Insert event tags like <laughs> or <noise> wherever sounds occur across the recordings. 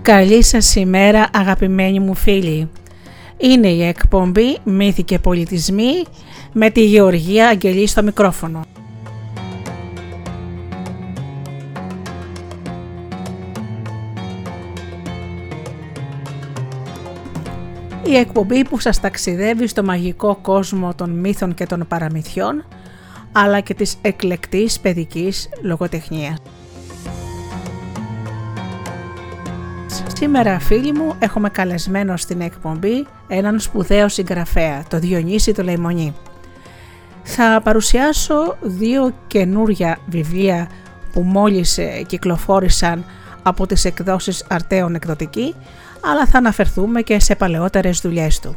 Καλή σας ημέρα αγαπημένοι μου φίλοι. Είναι η εκπομπή «Μύθοι και πολιτισμοί» με τη Γεωργία Αγγελή στο μικρόφωνο. Η εκπομπή που σας ταξιδεύει στο μαγικό κόσμο των μύθων και των παραμυθιών, αλλά και της εκλεκτής παιδικής λογοτεχνίας. Σήμερα φίλοι μου έχουμε καλεσμένο στην εκπομπή έναν σπουδαίο συγγραφέα, το Διονύση το Λεϊμονή. Θα παρουσιάσω δύο καινούρια βιβλία που μόλις ε, κυκλοφόρησαν από τις εκδόσεις Αρτέων Εκδοτική, αλλά θα αναφερθούμε και σε παλαιότερες δουλειές του.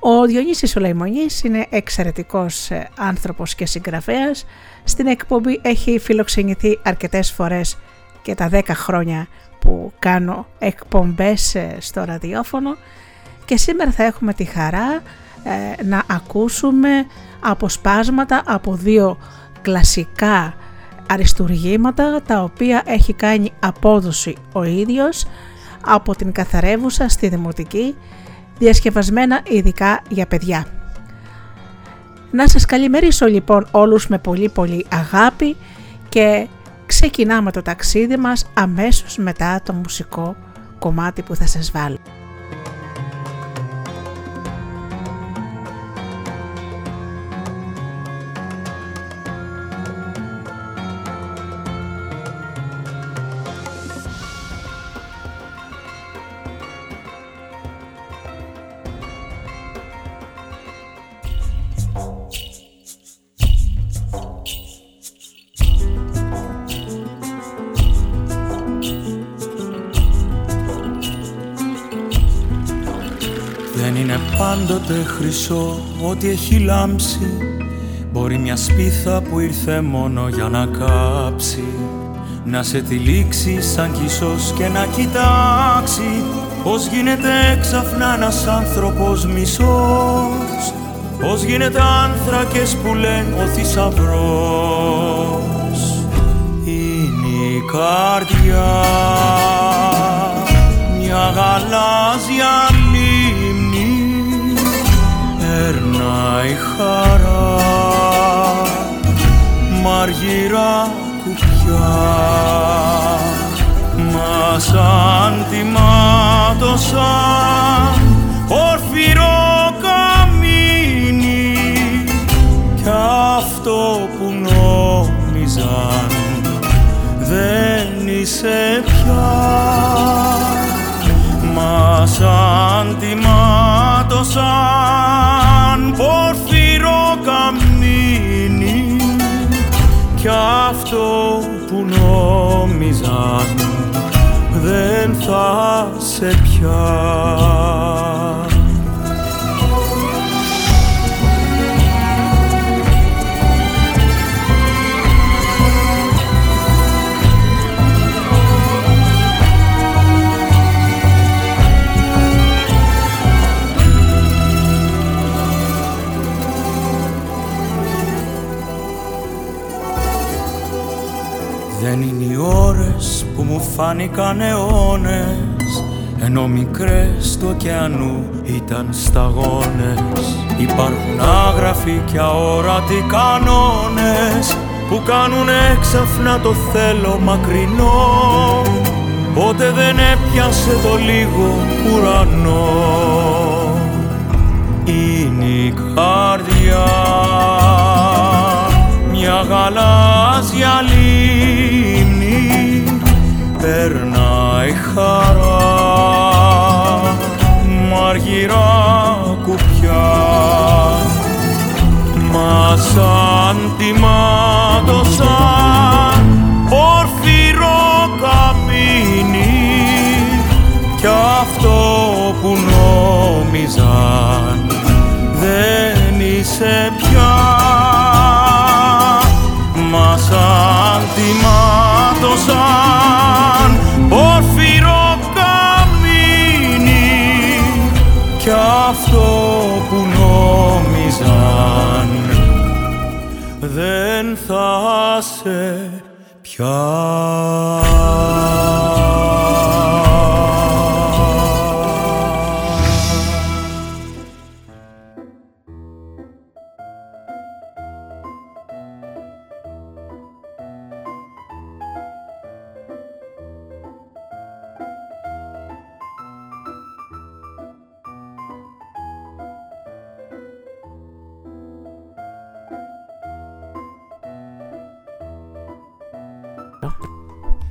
Ο Διονύσης ο Λεϊμονής είναι εξαιρετικός ε, άνθρωπος και συγγραφέας. Στην εκπομπή έχει φιλοξενηθεί αρκετές φορές και τα 10 χρόνια που κάνω εκπομπές ε, στο ραδιόφωνο και σήμερα θα έχουμε τη χαρά ε, να ακούσουμε αποσπάσματα από δύο κλασικά αριστουργήματα τα οποία έχει κάνει απόδοση ο ίδιος από την καθαρεύουσα στη Δημοτική διασκευασμένα ειδικά για παιδιά. Να σας καλημερίσω λοιπόν όλους με πολύ πολύ αγάπη και ξεκινάμε το ταξίδι μας αμέσως μετά το μουσικό κομμάτι που θα σας βάλω. Χρυσό ό,τι έχει λάμψει. Μπορεί μια σπίθα που ήρθε μόνο για να κάψει. Να σε τυλίξει σαν κισός και να κοιτάξει. Πώς γίνεται έξαφνα ένας άνθρωπος μισός. Πώς γίνεται άνθρακες που λένε ο θησαυρός. Είναι η καρδιά μια γαλάζια περνάει χαρά. Μαργυρά κουπιά μας σαν τιμάτωσαν ορφυρό καμίνι κι αυτό που νόμιζαν δεν είσαι πια. Μας σαν τιμάτωσαν πορφύρο καμίνι. Κι αυτό που νόμιζαν δεν θα σε πιάσει φάνηκαν αιώνες ενώ μικρές του ωκεανού ήταν σταγόνες Υπάρχουν άγραφοι και αόρατοι κανόνες που κάνουν έξαφνα το θέλω μακρινό. Πότε δεν έπιασε το λίγο ουρανό. Είναι η καρδιά περνάει χαρά μαργυρά κουπιά. Μα σαν τιμάτωσαν όρφυρο καμίνι κι αυτό που νόμιζαν δεν είσαι πια. Σαν τιμάτωσαν δεν θα σε πια.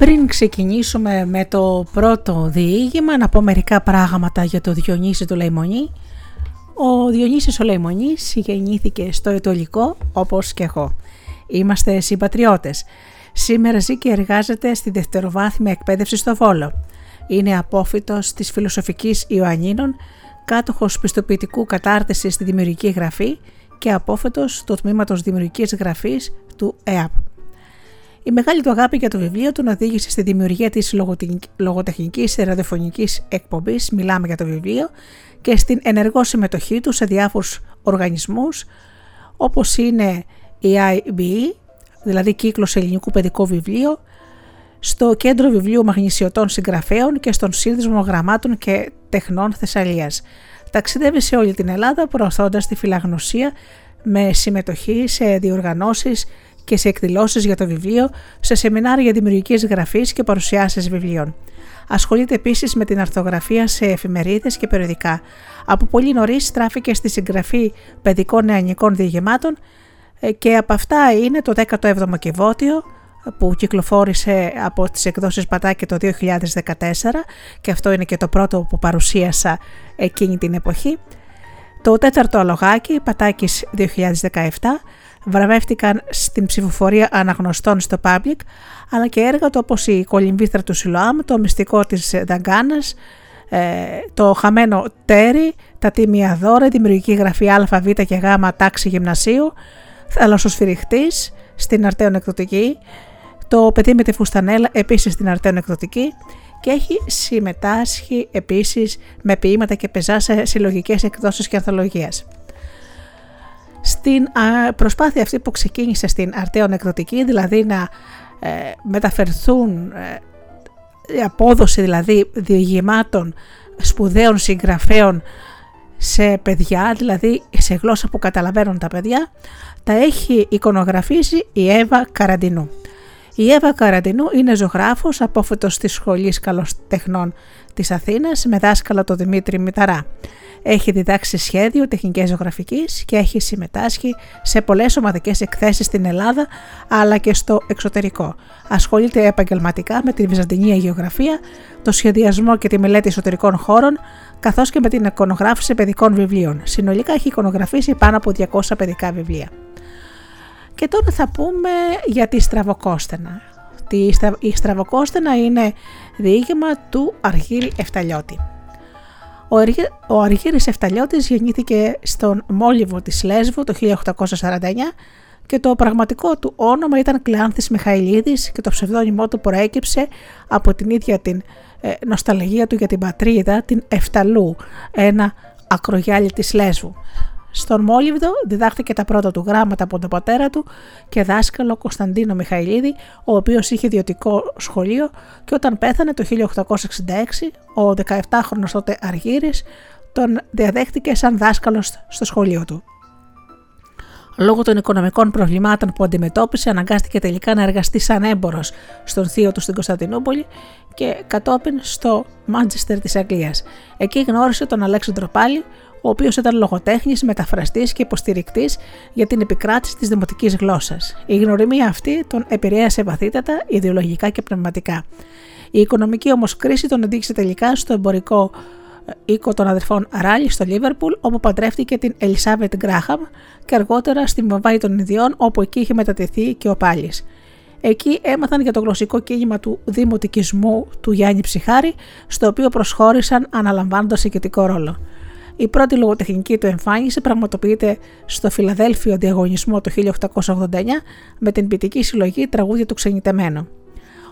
Πριν ξεκινήσουμε με το πρώτο διήγημα, να πω μερικά πράγματα για το Διονύση του Λαϊμονή. Ο Διονύσης ο Λαϊμονής γεννήθηκε στο Ετωλικό όπως και εγώ. Είμαστε συμπατριώτες. Σήμερα ζει και εργάζεται στη δευτεροβάθμια εκπαίδευση στο Βόλο. Είναι απόφυτος της φιλοσοφικής Ιωαννίνων, κάτοχος πιστοποιητικού κατάρτισης στη δημιουργική γραφή και απόφυτος του τμήματος δημιουργικής γραφής του ΕΑΠ. Η μεγάλη του αγάπη για το βιβλίο του οδήγησε στη δημιουργία της λογοτεχνικής ραδιοφωνικής εκπομπής «Μιλάμε για το βιβλίο» και στην ενεργό συμμετοχή του σε διάφορους οργανισμούς όπως είναι η IBE, δηλαδή κύκλος ελληνικού παιδικό βιβλίο, στο Κέντρο Βιβλίου Μαγνησιωτών Συγγραφέων και στον Σύνδεσμο Γραμμάτων και Τεχνών Θεσσαλίας. Ταξιδεύει σε όλη την Ελλάδα προωθώντας τη φιλαγνωσία με συμμετοχή σε διοργανώσεις και σε εκδηλώσεις για το βιβλίο, σε σεμινάρια δημιουργικής γραφής και παρουσιάσεις βιβλίων. Ασχολείται επίσης με την αρθογραφία σε εφημερίδες και περιοδικά. Από πολύ νωρίς στράφηκε στη συγγραφή παιδικών νεανικών διηγημάτων ε, και από αυτά είναι το 17ο Κιβώτιο που κυκλοφόρησε από τις εκδόσεις Πατάκη το 2014 και αυτό είναι και το πρώτο που παρουσίασα εκείνη την εποχή. Το τέταρτο αλογάκι, Πατάκης 2017, βραβεύτηκαν στην ψηφοφορία αναγνωστών στο Public, αλλά και έργα του όπως η Κολυμβήθρα του Σιλοάμ, το μυστικό της Δαγκάνας, ε, το χαμένο τέρι, τα τίμια δώρα, δημιουργική γραφή Α, Β και Γ τάξη γυμνασίου, θαλασσοσφυριχτής στην Αρτέων Εκδοτική, το παιδί με τη φουστανέλα επίσης στην Αρτέων Εκδοτική και έχει συμμετάσχει επίσης με ποίηματα και πεζά σε συλλογικές εκδόσεις και ανθολογίες. Στην προσπάθεια αυτή που ξεκίνησε στην Αρτέων Εκδοτική, δηλαδή να ε, μεταφερθούν ε, η απόδοση δηλαδή διηγημάτων σπουδαίων συγγραφέων σε παιδιά, δηλαδή σε γλώσσα που καταλαβαίνουν τα παιδιά, τα έχει εικονογραφήσει η Εύα Καραντινού. Η Εύα Καραντινού είναι ζωγράφος απόφετος της Σχολής Καλοστεχνών της Αθήνας με δάσκαλο τον Δημήτρη Μηταρά. Έχει διδάξει σχέδιο τεχνικής ζωγραφικής και έχει συμμετάσχει σε πολλές ομαδικές εκθέσεις στην Ελλάδα αλλά και στο εξωτερικό. Ασχολείται επαγγελματικά με τη βυζαντινή γεωγραφία, το σχεδιασμό και τη μελέτη εσωτερικών χώρων, καθώς και με την εικονογράφηση παιδικών βιβλίων. Συνολικά έχει εικονογραφήσει πάνω από 200 παιδικά βιβλία. Και τώρα θα πούμε για τη στραβοκόστενα. Η στραβοκόστενα είναι διήγημα του Αργύρη Εφταλιώτη. Ο Αργύρης Εφταλιώτης γεννήθηκε στον Μόλιβο της Λέσβου το 1849 και το πραγματικό του όνομα ήταν Κλεάνθης Μιχαηλίδης και το ψευδόνυμό του προέκυψε από την ίδια την ε, νοσταλγία του για την πατρίδα, την Εφταλού, ένα ακρογιάλι της Λέσβου. Στον Μόλιβδο διδάχθηκε τα πρώτα του γράμματα από τον πατέρα του και δάσκαλο Κωνσταντίνο Μιχαηλίδη, ο οποίος είχε ιδιωτικό σχολείο και όταν πέθανε το 1866, ο 17χρονος τότε Αργύρης τον διαδέχτηκε σαν δάσκαλος στο σχολείο του. Λόγω των οικονομικών προβλημάτων που αντιμετώπισε, αναγκάστηκε τελικά να εργαστεί σαν έμπορος στον θείο του στην Κωνσταντινούπολη και κατόπιν στο Μάντσεστερ της Αγγλίας. Εκεί γνώρισε τον Αλέξανδρο Πάλι, ο οποίος ήταν λογοτέχνης, μεταφραστής και υποστηρικτής για την επικράτηση της δημοτικής γλώσσας. Η γνωριμία αυτή τον επηρέασε βαθύτατα, ιδεολογικά και πνευματικά. Η οικονομική όμως κρίση τον οδήγησε τελικά στο εμπορικό ε, οίκο των αδερφών Ράλι στο Λίβερπουλ, όπου παντρεύτηκε την Ελισάβετ Γκράχαμ και αργότερα στη Μοβάη των Ινδιών, όπου εκεί είχε μετατεθεί και ο Πάλι. Εκεί έμαθαν για το γλωσσικό κίνημα του δημοτικισμού του Γιάννη Ψυχάρη, στο οποίο προσχώρησαν αναλαμβάνοντας ηγετικό ρόλο. Η πρώτη λογοτεχνική του εμφάνιση πραγματοποιείται στο Φιλαδέλφιο Διαγωνισμό το 1889 με την ποιητική συλλογή Τραγούδια του Ξενιτεμένου,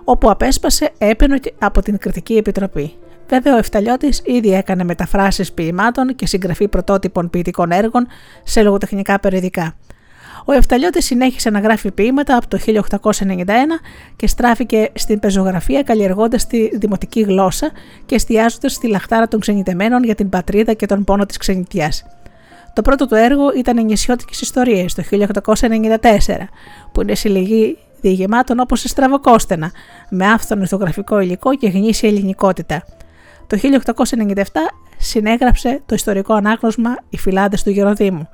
όπου απέσπασε έπαινο από την Κριτική Επιτροπή. Βέβαια, ο Εφταλιώτης ήδη έκανε μεταφράσεις ποιημάτων και συγγραφή πρωτότυπων ποιητικών έργων σε λογοτεχνικά περιοδικά. Ο Εφταλιώτης συνέχισε να γράφει ποίηματα από το 1891 και στράφηκε στην πεζογραφία καλλιεργώντας τη δημοτική γλώσσα και εστιάζοντας στη λαχτάρα των ξενιτεμένων για την πατρίδα και τον πόνο της ξενιτιάς. Το πρώτο του έργο ήταν οι νησιώτικες ιστορίες το 1894, που είναι συλλογή διηγημάτων όπως η Στραβοκόστενα, με άφθονο ηθογραφικό υλικό και γνήσια ελληνικότητα. Το 1897 συνέγραψε το ιστορικό ανάγνωσμα «Οι φυλάδες του Γεροδήμου»,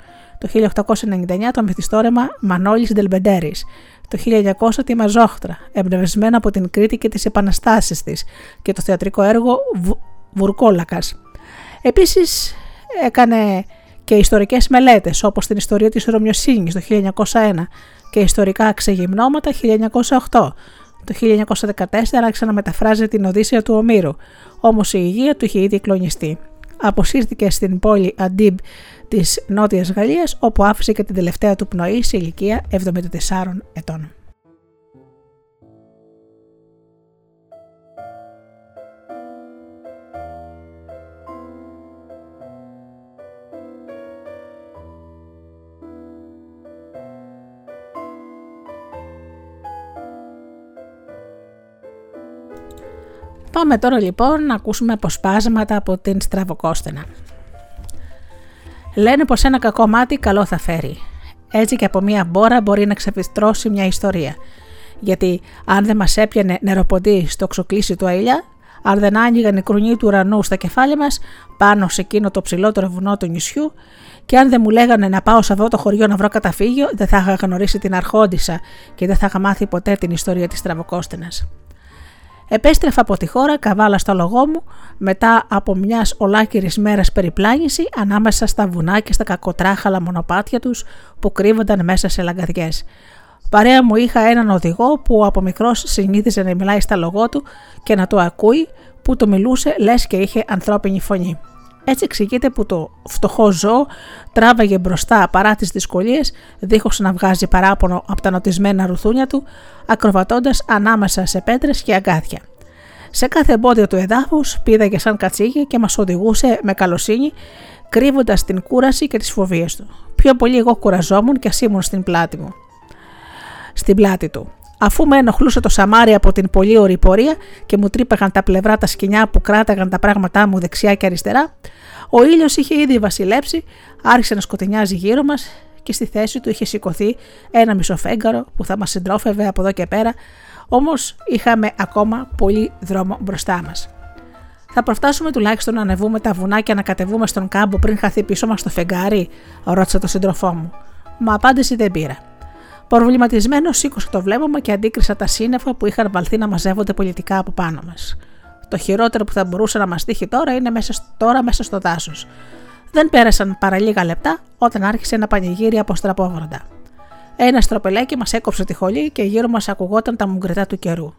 το 1899 το μυθιστόρεμα Μανώλης Ντελμπεντέρης, το 1900 τη Μαζόχτρα, εμπνευσμένο από την Κρήτη και τις επαναστάσεις της και το θεατρικό έργο Βουρκόλακας. Επίσης έκανε και ιστορικές μελέτες όπως την ιστορία της Ρωμιοσύνης το 1901 και ιστορικά ξεγυμνώματα 1908. Το 1914 άρχισε να μεταφράζει την Οδύσσια του Ομήρου, όμως η υγεία του είχε ήδη κλονιστεί. Αποσύρθηκε στην πόλη Αντίμπ της Νότιας Γαλλίας όπου άφησε και την τελευταία του πνοή σε ηλικία 74 ετών. Πάμε τώρα λοιπόν να ακούσουμε αποσπάσματα από την Στραβοκόστενα. Λένε πως ένα κακό μάτι καλό θα φέρει. Έτσι και από μία μπόρα μπορεί να ξεφιστρώσει μια ιστορία. Γιατί αν δεν μας έπιανε νεροποντή στο ξοκλήσι του αήλια, αν δεν άνοιγαν οι κρουνοί του ουρανού στα κεφάλια μας, πάνω σε εκείνο το ψηλότερο βουνό του νησιού, και αν δεν μου λέγανε να πάω σε αυτό το χωριό να βρω καταφύγιο, δεν θα είχα γνωρίσει την Αρχόντισα και δεν θα είχα μάθει ποτέ την ιστορία της Τραβοκόστενας. Επέστρεφα από τη χώρα καβάλα στο λογό μου μετά από μιας ολάκυρης μέρας περιπλάνηση ανάμεσα στα βουνά και στα κακοτράχαλα μονοπάτια τους που κρύβονταν μέσα σε λαγκαδιές. Παρέα μου είχα έναν οδηγό που από μικρός συνήθιζε να μιλάει στα λογό του και να το ακούει που το μιλούσε λες και είχε ανθρώπινη φωνή. Έτσι εξηγείται που το φτωχό ζώο τράβαγε μπροστά παρά τις δυσκολίες, δίχως να βγάζει παράπονο από τα νοτισμένα ρουθούνια του, ακροβατώντας ανάμεσα σε πέτρες και αγκάθια. Σε κάθε εμπόδιο του εδάφους πήδαγε σαν κατσίγη και μας οδηγούσε με καλοσύνη, κρύβοντας την κούραση και τις φοβίες του. Πιο πολύ εγώ κουραζόμουν και ασήμουν στην πλάτη μου. Στην πλάτη του. Αφού με ενοχλούσε το σαμάρι από την πολύ ωρή πορεία και μου τρύπαγαν τα πλευρά τα σκηνιά που κράταγαν τα πράγματά μου δεξιά και αριστερά, ο ήλιος είχε ήδη βασιλέψει, άρχισε να σκοτεινιάζει γύρω μας και στη θέση του είχε σηκωθεί ένα μισοφέγγαρο που θα μας συντρόφευε από εδώ και πέρα, όμως είχαμε ακόμα πολύ δρόμο μπροστά μας. Θα προφτάσουμε τουλάχιστον να ανεβούμε τα βουνά και να κατεβούμε στον κάμπο πριν χαθεί πίσω μας το φεγγάρι, ρώτησε το σύντροφό μου. Μα απάντηση δεν πήρα. Προβληματισμένο σήκωσα το βλέμμα μου και αντίκρισα τα σύννεφα που είχαν βαλθεί να μαζεύονται πολιτικά από πάνω μας. Το χειρότερο που θα μπορούσε να μας τύχει τώρα είναι μέσα, τώρα μέσα στο δάσος. Δεν πέρασαν παρά λίγα λεπτά όταν άρχισε ένα πανηγύρι από στραπόβροντα. Ένα στροπελέκι μας έκοψε τη χολή και γύρω μας ακουγόταν τα μουγκριτά του καιρού.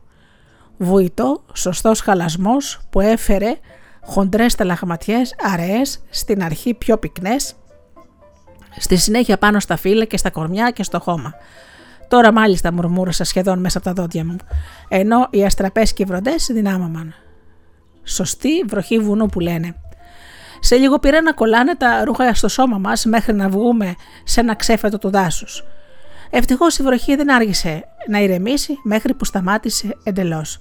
Βουητό, σωστός χαλασμός που έφερε χοντρές ταλαγματιέ, αραιές, στην αρχή πιο πυκνές, στη συνέχεια πάνω στα φύλλα και στα κορμιά και στο χώμα. Τώρα μάλιστα μουρμούρωσα σχεδόν μέσα από τα δόντια μου, ενώ οι αστραπές κυβροντές δυνάμαμαν. Σωστή βροχή βουνού που λένε. Σε λίγο πήρα να κολλάνε τα ρούχα στο σώμα μας μέχρι να βγούμε σε ένα ξέφετο του δάσους. Ευτυχώς η βροχή δεν άργησε να ηρεμήσει μέχρι που σταμάτησε εντελώς.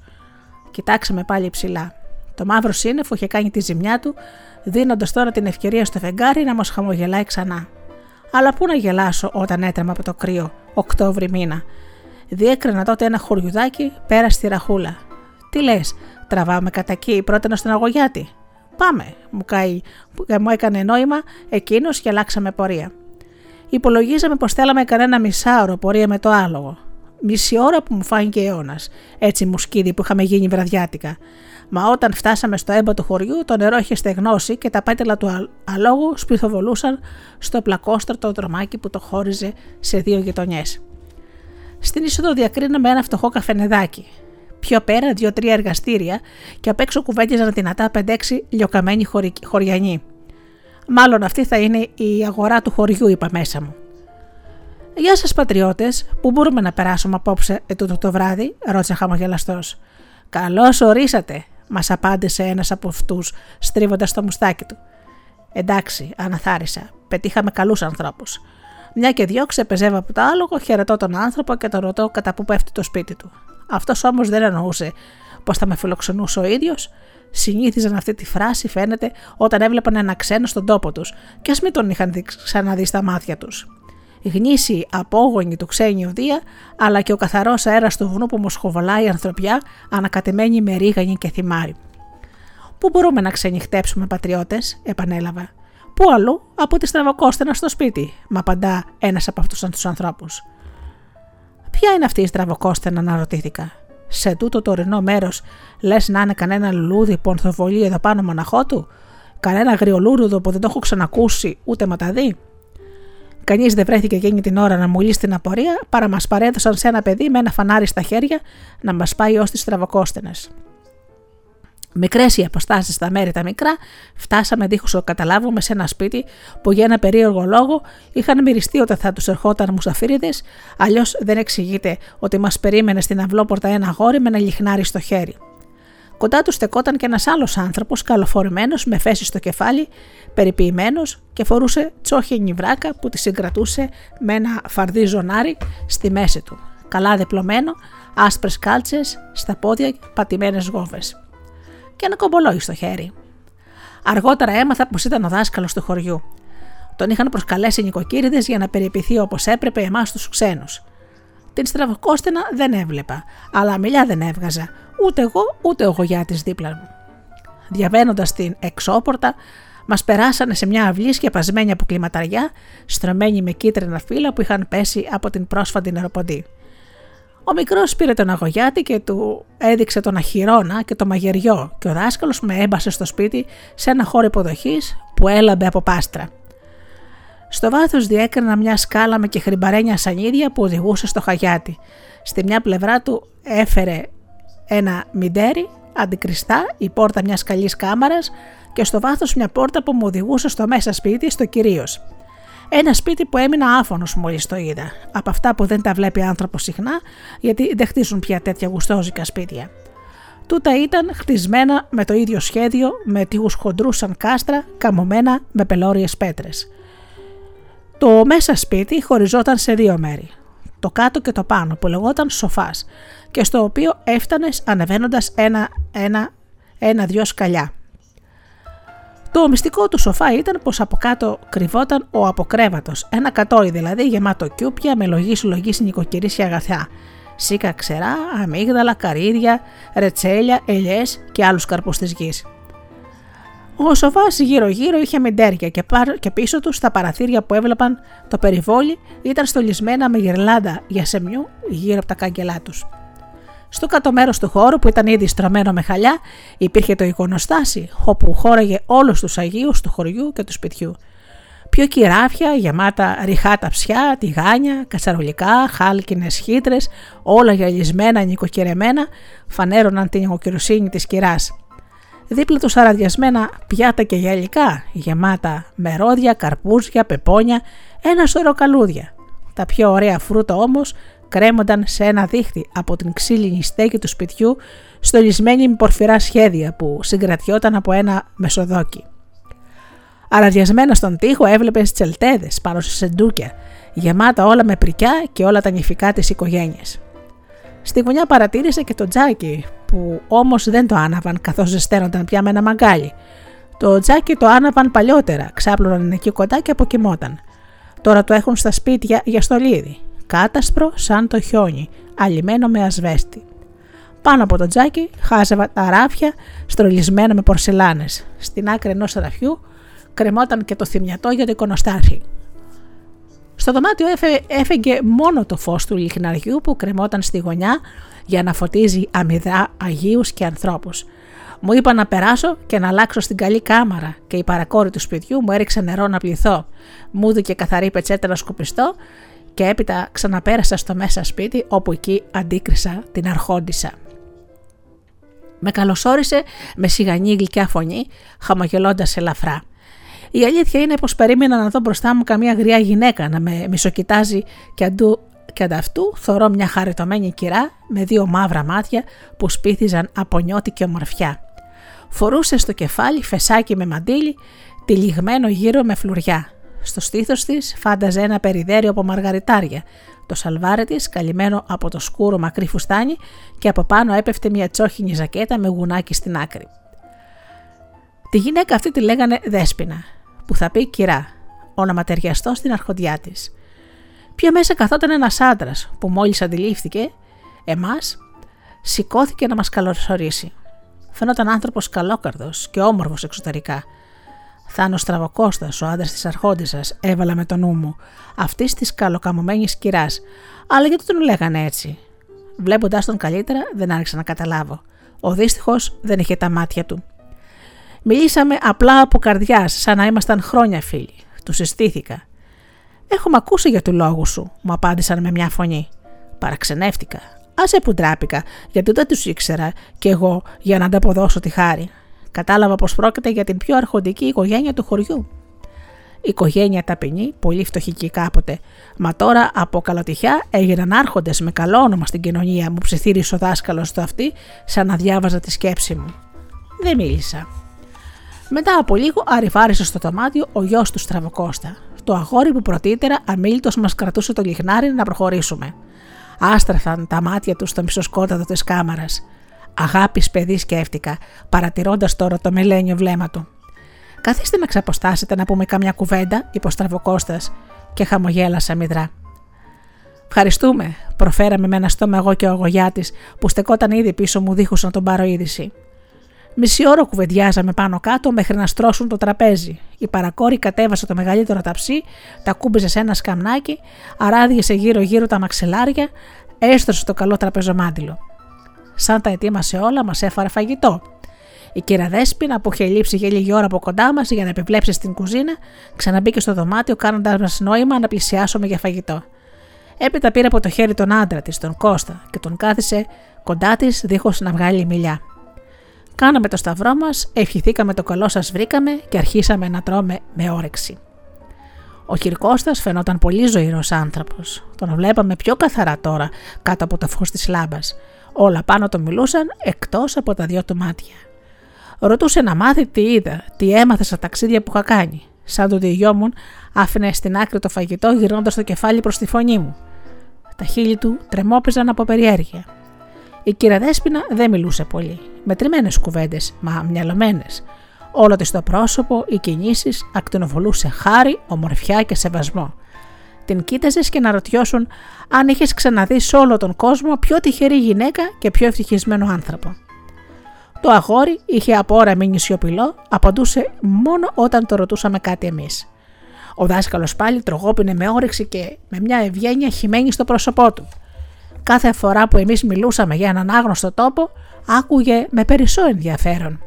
Κοιτάξαμε πάλι ψηλά. Το μαύρο σύννεφο είχε κάνει τη ζημιά του, δίνοντας τώρα την ευκαιρία στο φεγγάρι να μας χαμογελάει ξανά αλλά πού να γελάσω όταν έτρεμα από το κρύο, Οκτώβρη μήνα. Διέκρινα τότε ένα χωριουδάκι πέρα στη ραχούλα. Τι λες, τραβάμε κατά εκεί πρώτα στον αγωγιάτη; Πάμε, μου, καεί, μου έκανε νόημα εκείνος και αλλάξαμε πορεία. Υπολογίζαμε πως θέλαμε κανένα μισάωρο πορεία με το άλογο. Μισή ώρα που μου φάνηκε αιώνας, έτσι μου σκίδι που είχαμε γίνει βραδιάτικα. Μα όταν φτάσαμε στο έμπα του χωριού, το νερό είχε στεγνώσει και τα πέτελα του αλόγου σπιθοβολούσαν στο πλακόστρατο δρομάκι που το χώριζε σε δύο γειτονιές. Στην είσοδο διακρίναμε ένα φτωχό καφενεδάκι. Πιο πέρα δύο-τρία εργαστήρια και απ' έξω κουβέντιαζαν δυνατά 5-6 λιοκαμένοι χωριανοί. Μάλλον αυτή θα είναι η αγορά του χωριού, είπα μέσα μου. Γεια σας, πατριώτες, πού μπορούμε να περάσουμε απόψε ετούτο το βράδυ, ρώτησε χαμογελαστός. Καλώς ορίσατε, μας απάντησε ένας από αυτούς, στρίβοντας το μουστάκι του. Εντάξει, αναθάρισα. Πετύχαμε καλούς ανθρώπους. Μια και δυο ξεπεζεύω από το άλογο, χαιρετώ τον άνθρωπο και τον ρωτώ κατά πού πέφτει το σπίτι του. Αυτός όμως δεν εννοούσε πως θα με φιλοξενούσε ο ίδιος. Συνήθιζαν αυτή τη φράση, φαίνεται, όταν έβλεπαν ένα ξένο στον τόπο τους, και ας μην τον είχαν ξαναδεί στα μάτια τους γνήσιοι απόγονοι του ξένη οδεία, αλλά και ο καθαρός αέρας του βουνού που μοσχοβολάει η ανθρωπιά, ανακατεμένη με ρίγανη και θυμάρι. Πού μπορούμε να ξενυχτέψουμε, πατριώτες, επανέλαβα. Πού αλλού, από τη στραβοκόστενα στο σπίτι, μα απαντά ένας από αυτούς τους ανθρώπους. Ποια είναι αυτή η στραβοκόστενα, αναρωτήθηκα. Σε τούτο το ορεινό μέρος, λες να είναι κανένα λουλούδι που ορθοβολεί εδώ πάνω μοναχό του, κανένα αγριολούρουδο που δεν το έχω ξανακούσει ούτε ματαδί. Κανείς δεν βρέθηκε εκείνη την ώρα να μου λύσει την απορία, παρά μας παρέδωσαν σε ένα παιδί με ένα φανάρι στα χέρια να μας πάει ως τις στραβοκόστενε. Μικρές οι αποστάσεις στα μέρη τα μικρά, φτάσαμε δίχως το καταλάβουμε σε ένα σπίτι που για ένα περίεργο λόγο είχαν μυριστεί όταν θα τους ερχόταν μουσαφίριδες, αλλιώς δεν εξηγείται ότι μας περίμενε στην αυλόπορτα ένα αγόρι με ένα λιχνάρι στο χέρι. Κοντά του στεκόταν και ένας άλλος άνθρωπος, καλοφορημένος, με φέση στο κεφάλι, περιποιημένος και φορούσε τσόχινη βράκα που τη συγκρατούσε με ένα φαρδί ζωνάρι στη μέση του. Καλά διπλωμένο, άσπρες κάλτσες στα πόδια, πατημένες γόβες. Και ένα κομπολόι στο χέρι. Αργότερα έμαθα πως ήταν ο δάσκαλος του χωριού. Τον είχαν προσκαλέσει νοικοκύριδες για να περιποιηθεί όπως έπρεπε εμάς τους ξένους. Την στραβοκόστενα δεν έβλεπα, αλλά μιλιά δεν έβγαζα, ούτε εγώ ούτε ο γογιά τη δίπλα μου. Διαβαίνοντας την εξώπορτα, μας περάσανε σε μια αυλή σκεπασμένη από κλιματαριά, στρωμένη με κίτρινα φύλλα που είχαν πέσει από την πρόσφατη νεροποντή. Ο μικρός πήρε τον αγωγιάτη και του έδειξε τον αχυρώνα και το μαγειριό, και ο δάσκαλος με έμπασε στο σπίτι σε ένα χώρο υποδοχής που έλαμπε από πάστρα. Στο βάθος διέκρινα μια σκάλα με και χρυμπαρένια σανίδια που οδηγούσε στο χαγιάτι. Στη μια πλευρά του έφερε ένα μιντέρι, αντικριστά, η πόρτα μιας καλής κάμαρας και στο βάθος μια πόρτα που μου οδηγούσε στο μέσα σπίτι, στο κυρίως. Ένα σπίτι που έμεινα άφωνος μόλις το είδα. Από αυτά που δεν τα βλέπει άνθρωπος συχνά, γιατί δεν χτίζουν πια τέτοια γουστόζικα σπίτια. Τούτα ήταν χτισμένα με το ίδιο σχέδιο, με τείχους χοντρούς σαν κάστρα, καμωμένα με πελώριες πέτρες. Το μέσα σπίτι χωριζόταν σε δύο μέρη. Το κάτω και το πάνω που λεγόταν σοφάς και στο οποίο έφτανες ανεβαίνοντας ένα, ένα, ένα-δυο σκαλιά. Το μυστικό του σοφά ήταν πως από κάτω κρυβόταν ο αποκρέβατος, ένα κατόι δηλαδή γεμάτο κιούπια με λογή συλλογή νοικοκυρίσια αγαθιά, σίκα ξερά, αμύγδαλα, καρύδια, ρετσέλια, ελιές και άλλους καρπούς της γης. Ο Σοφάς γύρω-γύρω είχε μεντέρια και, και πίσω τους στα παραθύρια που έβλεπαν το περιβόλι ήταν στολισμένα με γυρλάντα για σεμιού γύρω από τα κάγκελά τους. Στο κάτω μέρος του χώρου που ήταν ήδη στρωμένο με χαλιά υπήρχε το εικονοστάσι όπου χώραγε όλους τους Αγίους του χωριού και του σπιτιού. Πιο κυράφια, γεμάτα ριχά ταψιά, τηγάνια, κατσαρολικά, χάλκινες χύτρες, όλα γυαλισμένα, νοικοκυρεμένα, φανέρωναν την νοικοκυροσύνη της κυράς δίπλα τους αραδιασμένα πιάτα και γυαλικά, γεμάτα με ρόδια, καρπούζια, πεπόνια, ένα σωρό καλούδια. Τα πιο ωραία φρούτα όμως κρέμονταν σε ένα δίχτυ από την ξύλινη στέκη του σπιτιού, στολισμένη με πορφυρά σχέδια που συγκρατιόταν από ένα μεσοδόκι. Αραδιασμένα στον τοίχο έβλεπες τσελτέδες πάνω σε σεντούκια, γεμάτα όλα με πρικιά και όλα τα νηφικά της οικογένειας. Στη γωνιά παρατήρησε και το τζάκι που όμως δεν το άναβαν καθώς ζεσταίνονταν πια με ένα μαγκάλι. Το τζάκι το άναβαν παλιότερα, ξάπλωναν εκεί κοντά και αποκοιμόταν. Τώρα το έχουν στα σπίτια για στολίδι, κάτασπρο σαν το χιόνι, αλλημένο με ασβέστη. Πάνω από το τζάκι χάζευα τα ράφια στρολισμένα με πορσελάνες. Στην άκρη ενός ραφιού κρεμόταν και το θυμιατό για το εικονοστάρχη. Στο δωμάτιο έφεγε μόνο το φως του λιχναριού που κρεμόταν στη γωνιά για να φωτίζει αμυδρά Αγίους και ανθρώπους. Μου είπα να περάσω και να αλλάξω στην καλή κάμαρα και η παρακόρη του σπιτιού μου έριξε νερό να πληθώ. Μου και καθαρή πετσέτα να σκουπιστώ και έπειτα ξαναπέρασα στο μέσα σπίτι όπου εκεί αντίκρισα την αρχόντισα. Με καλωσόρισε με σιγανή γλυκιά φωνή, χαμογελώντας ελαφρά. Η αλήθεια είναι πως περίμενα να δω μπροστά μου καμία γριά γυναίκα να με μισοκοιτάζει και, αντού, και ανταυτού θωρώ μια χαριτωμένη κυρά με δύο μαύρα μάτια που σπίθιζαν από νιώτικη ομορφιά. Φορούσε στο κεφάλι φεσάκι με μαντίλι, τυλιγμένο γύρω με φλουριά. Στο στήθος της φάνταζε ένα περιδέρι από μαργαριτάρια, το σαλβάρι της καλυμμένο από το σκούρο μακρύ φουστάνι και από πάνω έπεφτε μια τσόχινη ζακέτα με γουνάκι στην άκρη. Τη γυναίκα αυτή τη λέγανε Δέσποινα που θα πει κυρά, ονοματεριαστό στην αρχοντιά της. Πιο μέσα καθόταν ένας άντρας που μόλις αντιλήφθηκε εμάς, σηκώθηκε να μας καλωσορίσει. Φαίνονταν άνθρωπος καλόκαρδος και όμορφος εξωτερικά. Θάνο Στραβοκώστας, ο άντρας της Αρχόντισσας, έβαλα με το νου μου, αυτής της καλοκαμωμένης κυράς. Αλλά γιατί τον λέγανε έτσι; Βλέποντά τον καλύτερα, δεν άρχισα να καταλάβω. Ο δύστιχος δεν είχε τα μάτια του. Μιλήσαμε απλά από καρδιά, σαν να ήμασταν χρόνια φίλοι. Του συστήθηκα. Έχουμε ακούσει για του λόγους σου, μου απάντησαν με μια φωνή. Παραξενεύτηκα. Άσε που ντράπηκα, γιατί δεν τους ήξερα κι εγώ για να ανταποδώσω τη χάρη. Κατάλαβα πως πρόκειται για την πιο αρχοντική οικογένεια του χωριού. Οικογένεια ταπεινή, πολύ φτωχική κάποτε. Μα τώρα από καλοτυχιά έγιναν άρχοντες με καλό όνομα στην κοινωνία, μου ψιθύρισε ο δάσκαλος στο αυτή, σαν να διάβαζα τη σκέψη μου. Δεν μίλησα. Μετά από λίγο αρριφάρισε στο δωμάτιο ο γιος του Στραβοκώστα, το αγόρι που πρωτήτερα αμήλυτο μας κρατούσε το λιγνάρι να προχωρήσουμε. Άστραφαν τα μάτια του στο μισοσκόταδο της κάμαρας. Αγάπη παιδί σκέφτηκα, παρατηρώντας τώρα το μελένιο βλέμμα του. Καθίστε να ξαποστάσετε να πούμε καμιά κουβέντα, είπε ο Στραβοκώστας και χαμογέλασα μηδρά. Ευχαριστούμε, προφέραμε με ένα στόμα εγώ και ο αγωγιά που στεκόταν ήδη πίσω μου δίχως να τον πάρω είδηση. Μισή ώρα κουβεντιάζαμε πάνω κάτω μέχρι να στρώσουν το τραπέζι. Η παρακόρη κατέβασε το μεγαλύτερο ταψί, τα κούμπιζε σε ένα σκαμνάκι, αράδιασε γύρω-γύρω τα μαξιλάρια, έστρωσε το καλό τραπεζομάντιλο. Σαν τα ετοίμασε όλα, μας έφαρε φαγητό. Η κυρία Δέσπινα, που είχε λείψει για λίγη ώρα από κοντά μας για να επιβλέψει στην κουζίνα, ξαναμπήκε στο δωμάτιο κάνοντας μας νόημα να πλησιάσουμε για φαγητό. Έπειτα πήρε από το χέρι τον άντρα της, τον Κώστα, και τον κάθισε κοντά της δίχως να βγάλει μιλιά. Κάναμε το σταυρό μας, ευχηθήκαμε το καλό σας βρήκαμε και αρχίσαμε να τρώμε με όρεξη. Ο Κυρκώστα φαινόταν πολύ ζωηρός άνθρωπος. Τον βλέπαμε πιο καθαρά τώρα κάτω από το φως της λάμπας. Όλα πάνω το μιλούσαν εκτός από τα δυο του μάτια. Ρωτούσε να μάθει τι είδα, τι έμαθε στα ταξίδια που είχα κάνει. Σαν το διηγιόμουν, άφηνε στην άκρη το φαγητό γυρνώντας το κεφάλι προς τη φωνή μου. Τα χείλη του τρεμόπιζαν από περιέργεια. Η κυρία Δέσπινα δεν μιλούσε πολύ. Μετρημένες κουβέντες, μα μυαλωμένες. Όλο της το πρόσωπο, οι κινήσεις ακτινοβολούσε χάρη, ομορφιά και σεβασμό. Την κοίταζες και να ρωτιώσουν αν είχες ξαναδεί σε όλο τον κόσμο πιο τυχερή γυναίκα και πιο ευτυχισμένο άνθρωπο. Το αγόρι είχε από ώρα μείνει σιωπηλό, απαντούσε μόνο όταν το ρωτούσαμε κάτι εμείς. Ο δάσκαλος πάλι τρογόπινε με όρεξη και με μια ευγένεια χυμένη στο πρόσωπό του. Κάθε φορά που εμείς μιλούσαμε για έναν άγνωστο τόπο, άκουγε με περισσό ενδιαφέρον.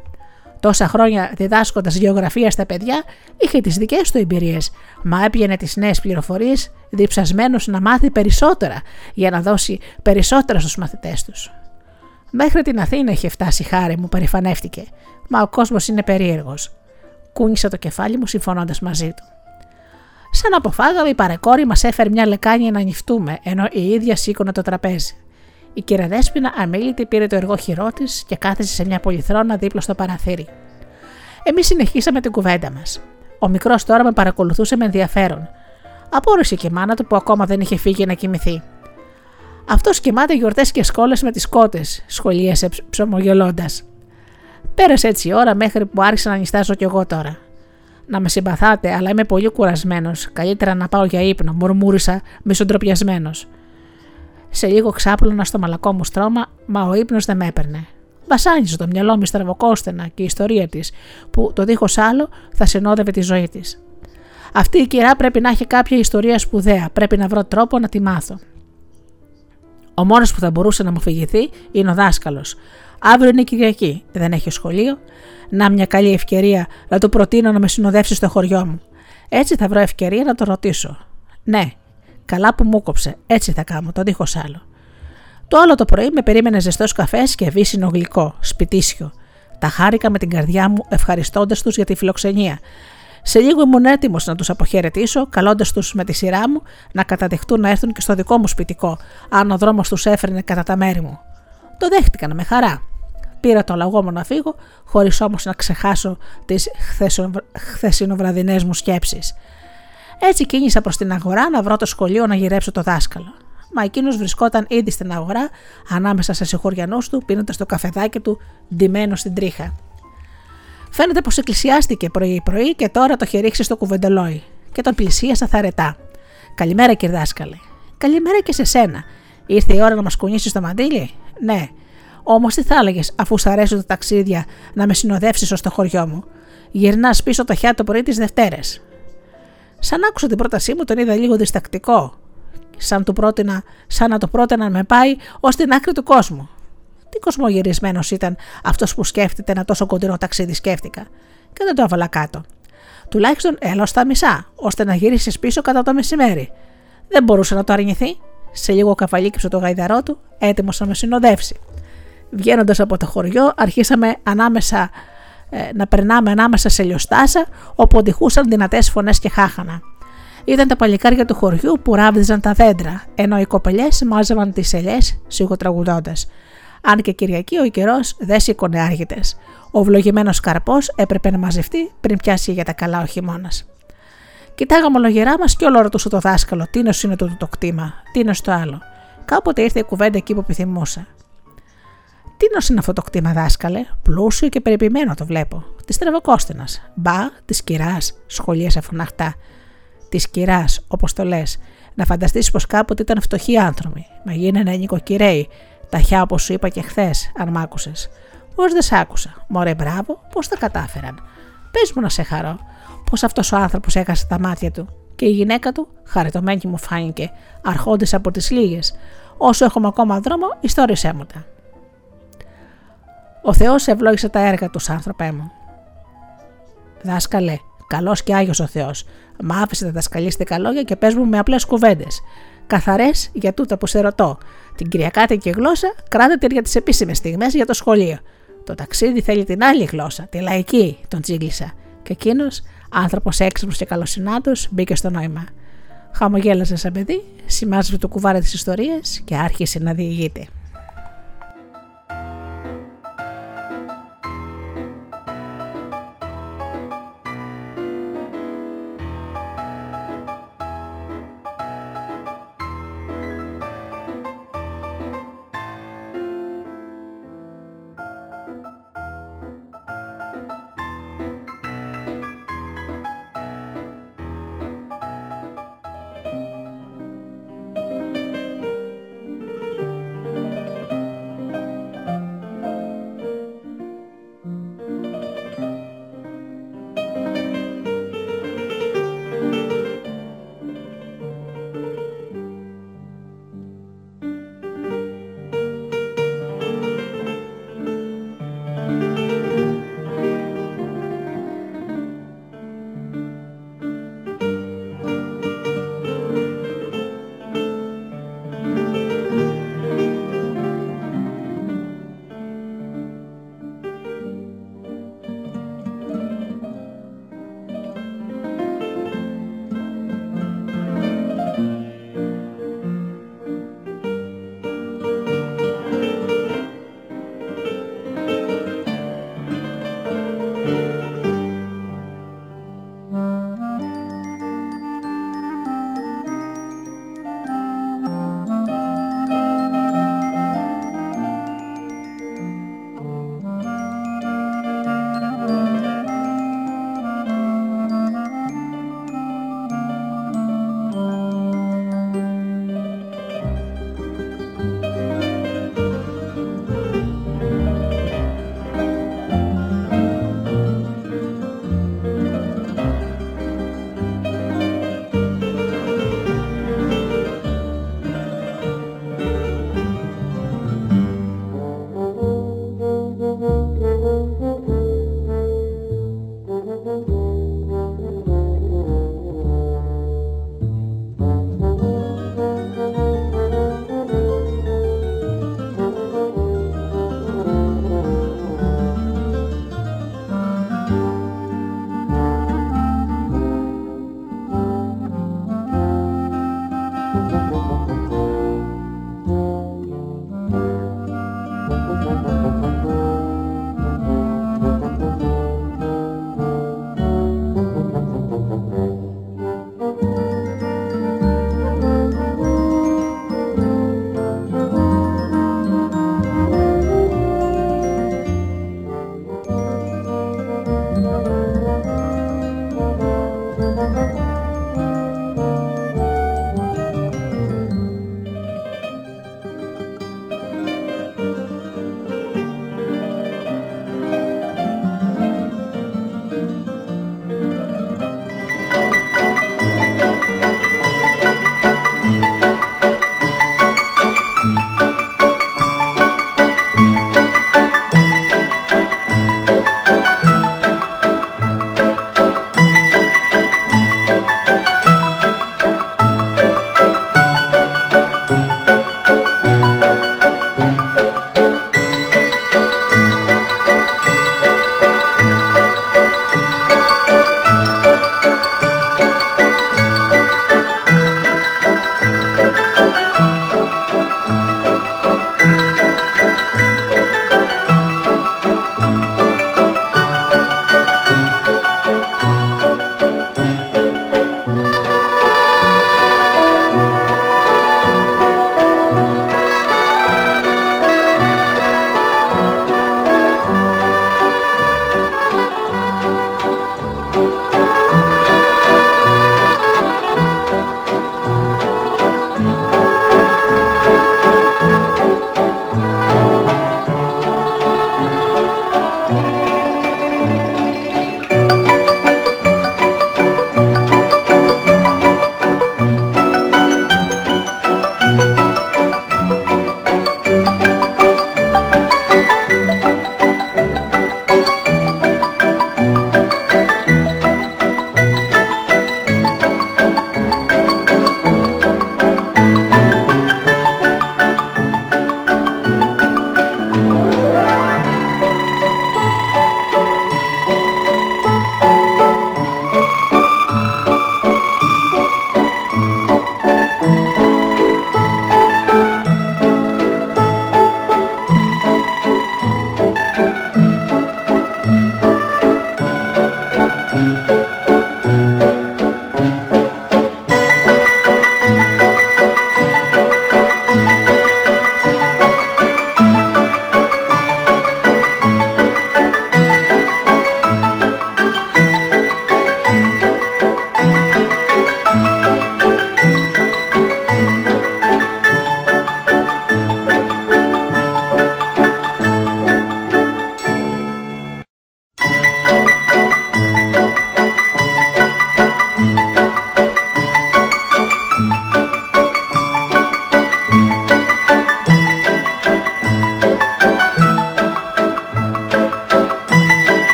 Τόσα χρόνια διδάσκοντας γεωγραφία στα παιδιά, είχε τις δικές του εμπειρίες, μα έπιανε τις νέες πληροφορίες διψασμένος να μάθει περισσότερα για να δώσει περισσότερα στους μαθητές τους. Μέχρι την Αθήνα είχε φτάσει χάρη μου, περηφανεύτηκε, μα ο κόσμος είναι περίεργος. Κούνησα το κεφάλι μου συμφωνώντας μαζί του. Σαν αποφάγαμε, η παρεκόρη μας έφερε μια λεκάνη να νυχτούμε, ενώ η ίδια σήκωνε το τραπέζι. Η κυρία Δέσπινα αμήλυτη πήρε το εργό χειρό της και κάθεσε σε μια πολυθρόνα δίπλα στο παραθύρι. Εμείς συνεχίσαμε την κουβέντα μας. Ο μικρός τώρα με παρακολουθούσε με ενδιαφέρον. Απόρρισε και η μάνα του που ακόμα δεν είχε φύγει να κοιμηθεί. Αυτός κοιμάται γιορτές και σκόλες με τις κότες, σχολίασε ψωμογελώντας. Πέρασε έτσι η ώρα μέχρι που άρχισα να νιστάζω κι εγώ τώρα. Να με συμπαθάτε, αλλά είμαι πολύ κουρασμένος. Καλύτερα να πάω για ύπνο, μουρμούρισα μισοντροπιασμένο. Σε λίγο ξάπλωνα στο μαλακό μου στρώμα, μα ο ύπνος δεν με έπαιρνε. Βασάνιζε το μυαλό μου στραβοκόστενα και η ιστορία της, που το δίχως άλλο θα συνόδευε τη ζωή της. Αυτή η κυρά πρέπει να έχει κάποια ιστορία σπουδαία, πρέπει να βρω τρόπο να τη μάθω. Ο μόνος που θα μπορούσε να μου φυγηθεί είναι ο δάσκαλος. Αύριο είναι Κυριακή, δεν έχει σχολείο, να μια καλή ευκαιρία να του προτείνω να με συνοδεύσει στο χωριό μου. Έτσι θα βρω ευκαιρία να το ρωτήσω. Ναι, καλά που μου κόψε, έτσι θα κάνω, το δίχως άλλο. Το άλλο το πρωί με περίμενε ζεστός καφές και βύσινο γλυκό, σπιτίσιο. Τα χάρηκα με την καρδιά μου ευχαριστώντας τους για τη φιλοξενία. Σε λίγο ήμουν έτοιμος να τους αποχαιρετήσω, καλώντας τους με τη σειρά μου να καταδεχτούν να έρθουν και στο δικό μου σπιτικό, αν ο δρόμος τους έφερνε κατά τα μέρη μου. Το δέχτηκαν με χαρά. Πήρα το λαγό μου να φύγω, χωρίς όμως να ξεχάσω τις χθεσινοβραδινές μου σκέψεις. Έτσι κίνησα προς την αγορά να βρω το σχολείο να γυρέψω το δάσκαλο. Μα εκείνος βρισκόταν ήδη στην αγορά, ανάμεσα σε συγχωριανούς του, πίνοντας το καφεδάκι του, ντυμένο στην τρίχα. Φαίνεται πως εκκλησιάστηκε πρωί-πρωί και τώρα το είχε ρίξει στο κουβεντελόι και τον πλησίασα θαρετά. Καλημέρα, κύριε δάσκαλε. Καλημέρα και σε σένα. Ήρθε η ώρα να μας κουνήσει το μαντίλι. Ναι, Όμως τι θα έλεγες, αφού σ' αρέσουν τα ταξίδια, να με συνοδεύσεις ως το χωριό μου; Γυρνάς πίσω το χιά το πρωί τις Δευτέρες. Σαν άκουσα την πρότασή μου, τον είδα λίγο διστακτικό. Σαν, του πρότεινα, σαν να το πρότεινα να με πάει ως την άκρη του κόσμου. Τι κοσμογυρισμένος ήταν αυτός που σκέφτεται ένα τόσο κοντινό ταξίδι, σκέφτηκα. Και δεν το έβαλα κάτω. Τουλάχιστον έλα στα μισά, ώστε να γυρίσεις πίσω κατά το μεσημέρι. Δεν μπορούσε να το αρνηθεί. Σε λίγο καβαλίκυψε το γαϊδαρό του, έτοιμος να με συνοδεύσει. Βγαίνοντας από το χωριό, αρχίσαμε ανάμεσα, ε, να περνάμε ανάμεσα σε λιοστάσα, όπου οδηγούσαν δυνατές φωνές και χάχανα. Ήταν τα παλικάρια του χωριού που ράβδιζαν τα δέντρα, ενώ οι κοπελιές μάζευαν τις ελιές σιγοτραγουδώντας. Αν και Κυριακή ο καιρός δεν σήκωνε άργητες. Ο βλογημένο καρπός έπρεπε να μαζευτεί πριν πιάσει για τα καλά ο χειμώνας. Κοιτάγαμε ολογερά μας και όλο ρωτούσε το δάσκαλο τι είναι το, το κτήμα, τι είναι στο άλλο. Κάποτε ήρθε η κουβέντα εκεί που επιθυμούσα. Τι είναι αυτό το κτήμα, δάσκαλε, πλούσιο και περιποιημένο το βλέπω. Της τρεβοκόστηνα. Μπα, της κυράς, σχολίασε φωναχτά. Της κυράς, όπως το λες. Να φανταστείς πως κάποτε ήταν φτωχοί άνθρωποι. Μα γίνανε νοικοκυρέοι. Ταχιά όπως σου είπα και χθες, αν μ' άκουσες. Πώς δεν σ' άκουσα. Μωρέ, μπράβο, πώς τα κατάφεραν. Πες μου να σε χαρώ. Πώ αυτός ο άνθρωπος έχασε τα μάτια του. Και η γυναίκα του, χαριτωμένη μου φάνηκε, αρχόντες από τις λίγες. Όσο έχουμε ακόμα δρόμο, ιστόρισέ μου τα. Ο Θεός ευλόγησε τα έργα τους, άνθρωπέ μου. Δάσκαλε, καλός και άγιος ο Θεός. Μ' άφησε τα δασκαλίστικα λόγια και πες μου με απλές κουβέντες. Καθαρές για τούτα που σε ρωτώ. Την κυριακάτικη γλώσσα κράτατε για τις επίσημες στιγμές για το σχολείο. Το ταξίδι θέλει την άλλη γλώσσα, τη λαϊκή, τον τσίγκλισα. Και εκείνος, άνθρωπος έξυπνος και καλοσυνάτο, μπήκε στο νόημα. Χαμογέλασε σαν παιδί, σημάζευε το κουβάρι της ιστορίας και άρχισε να διηγείται.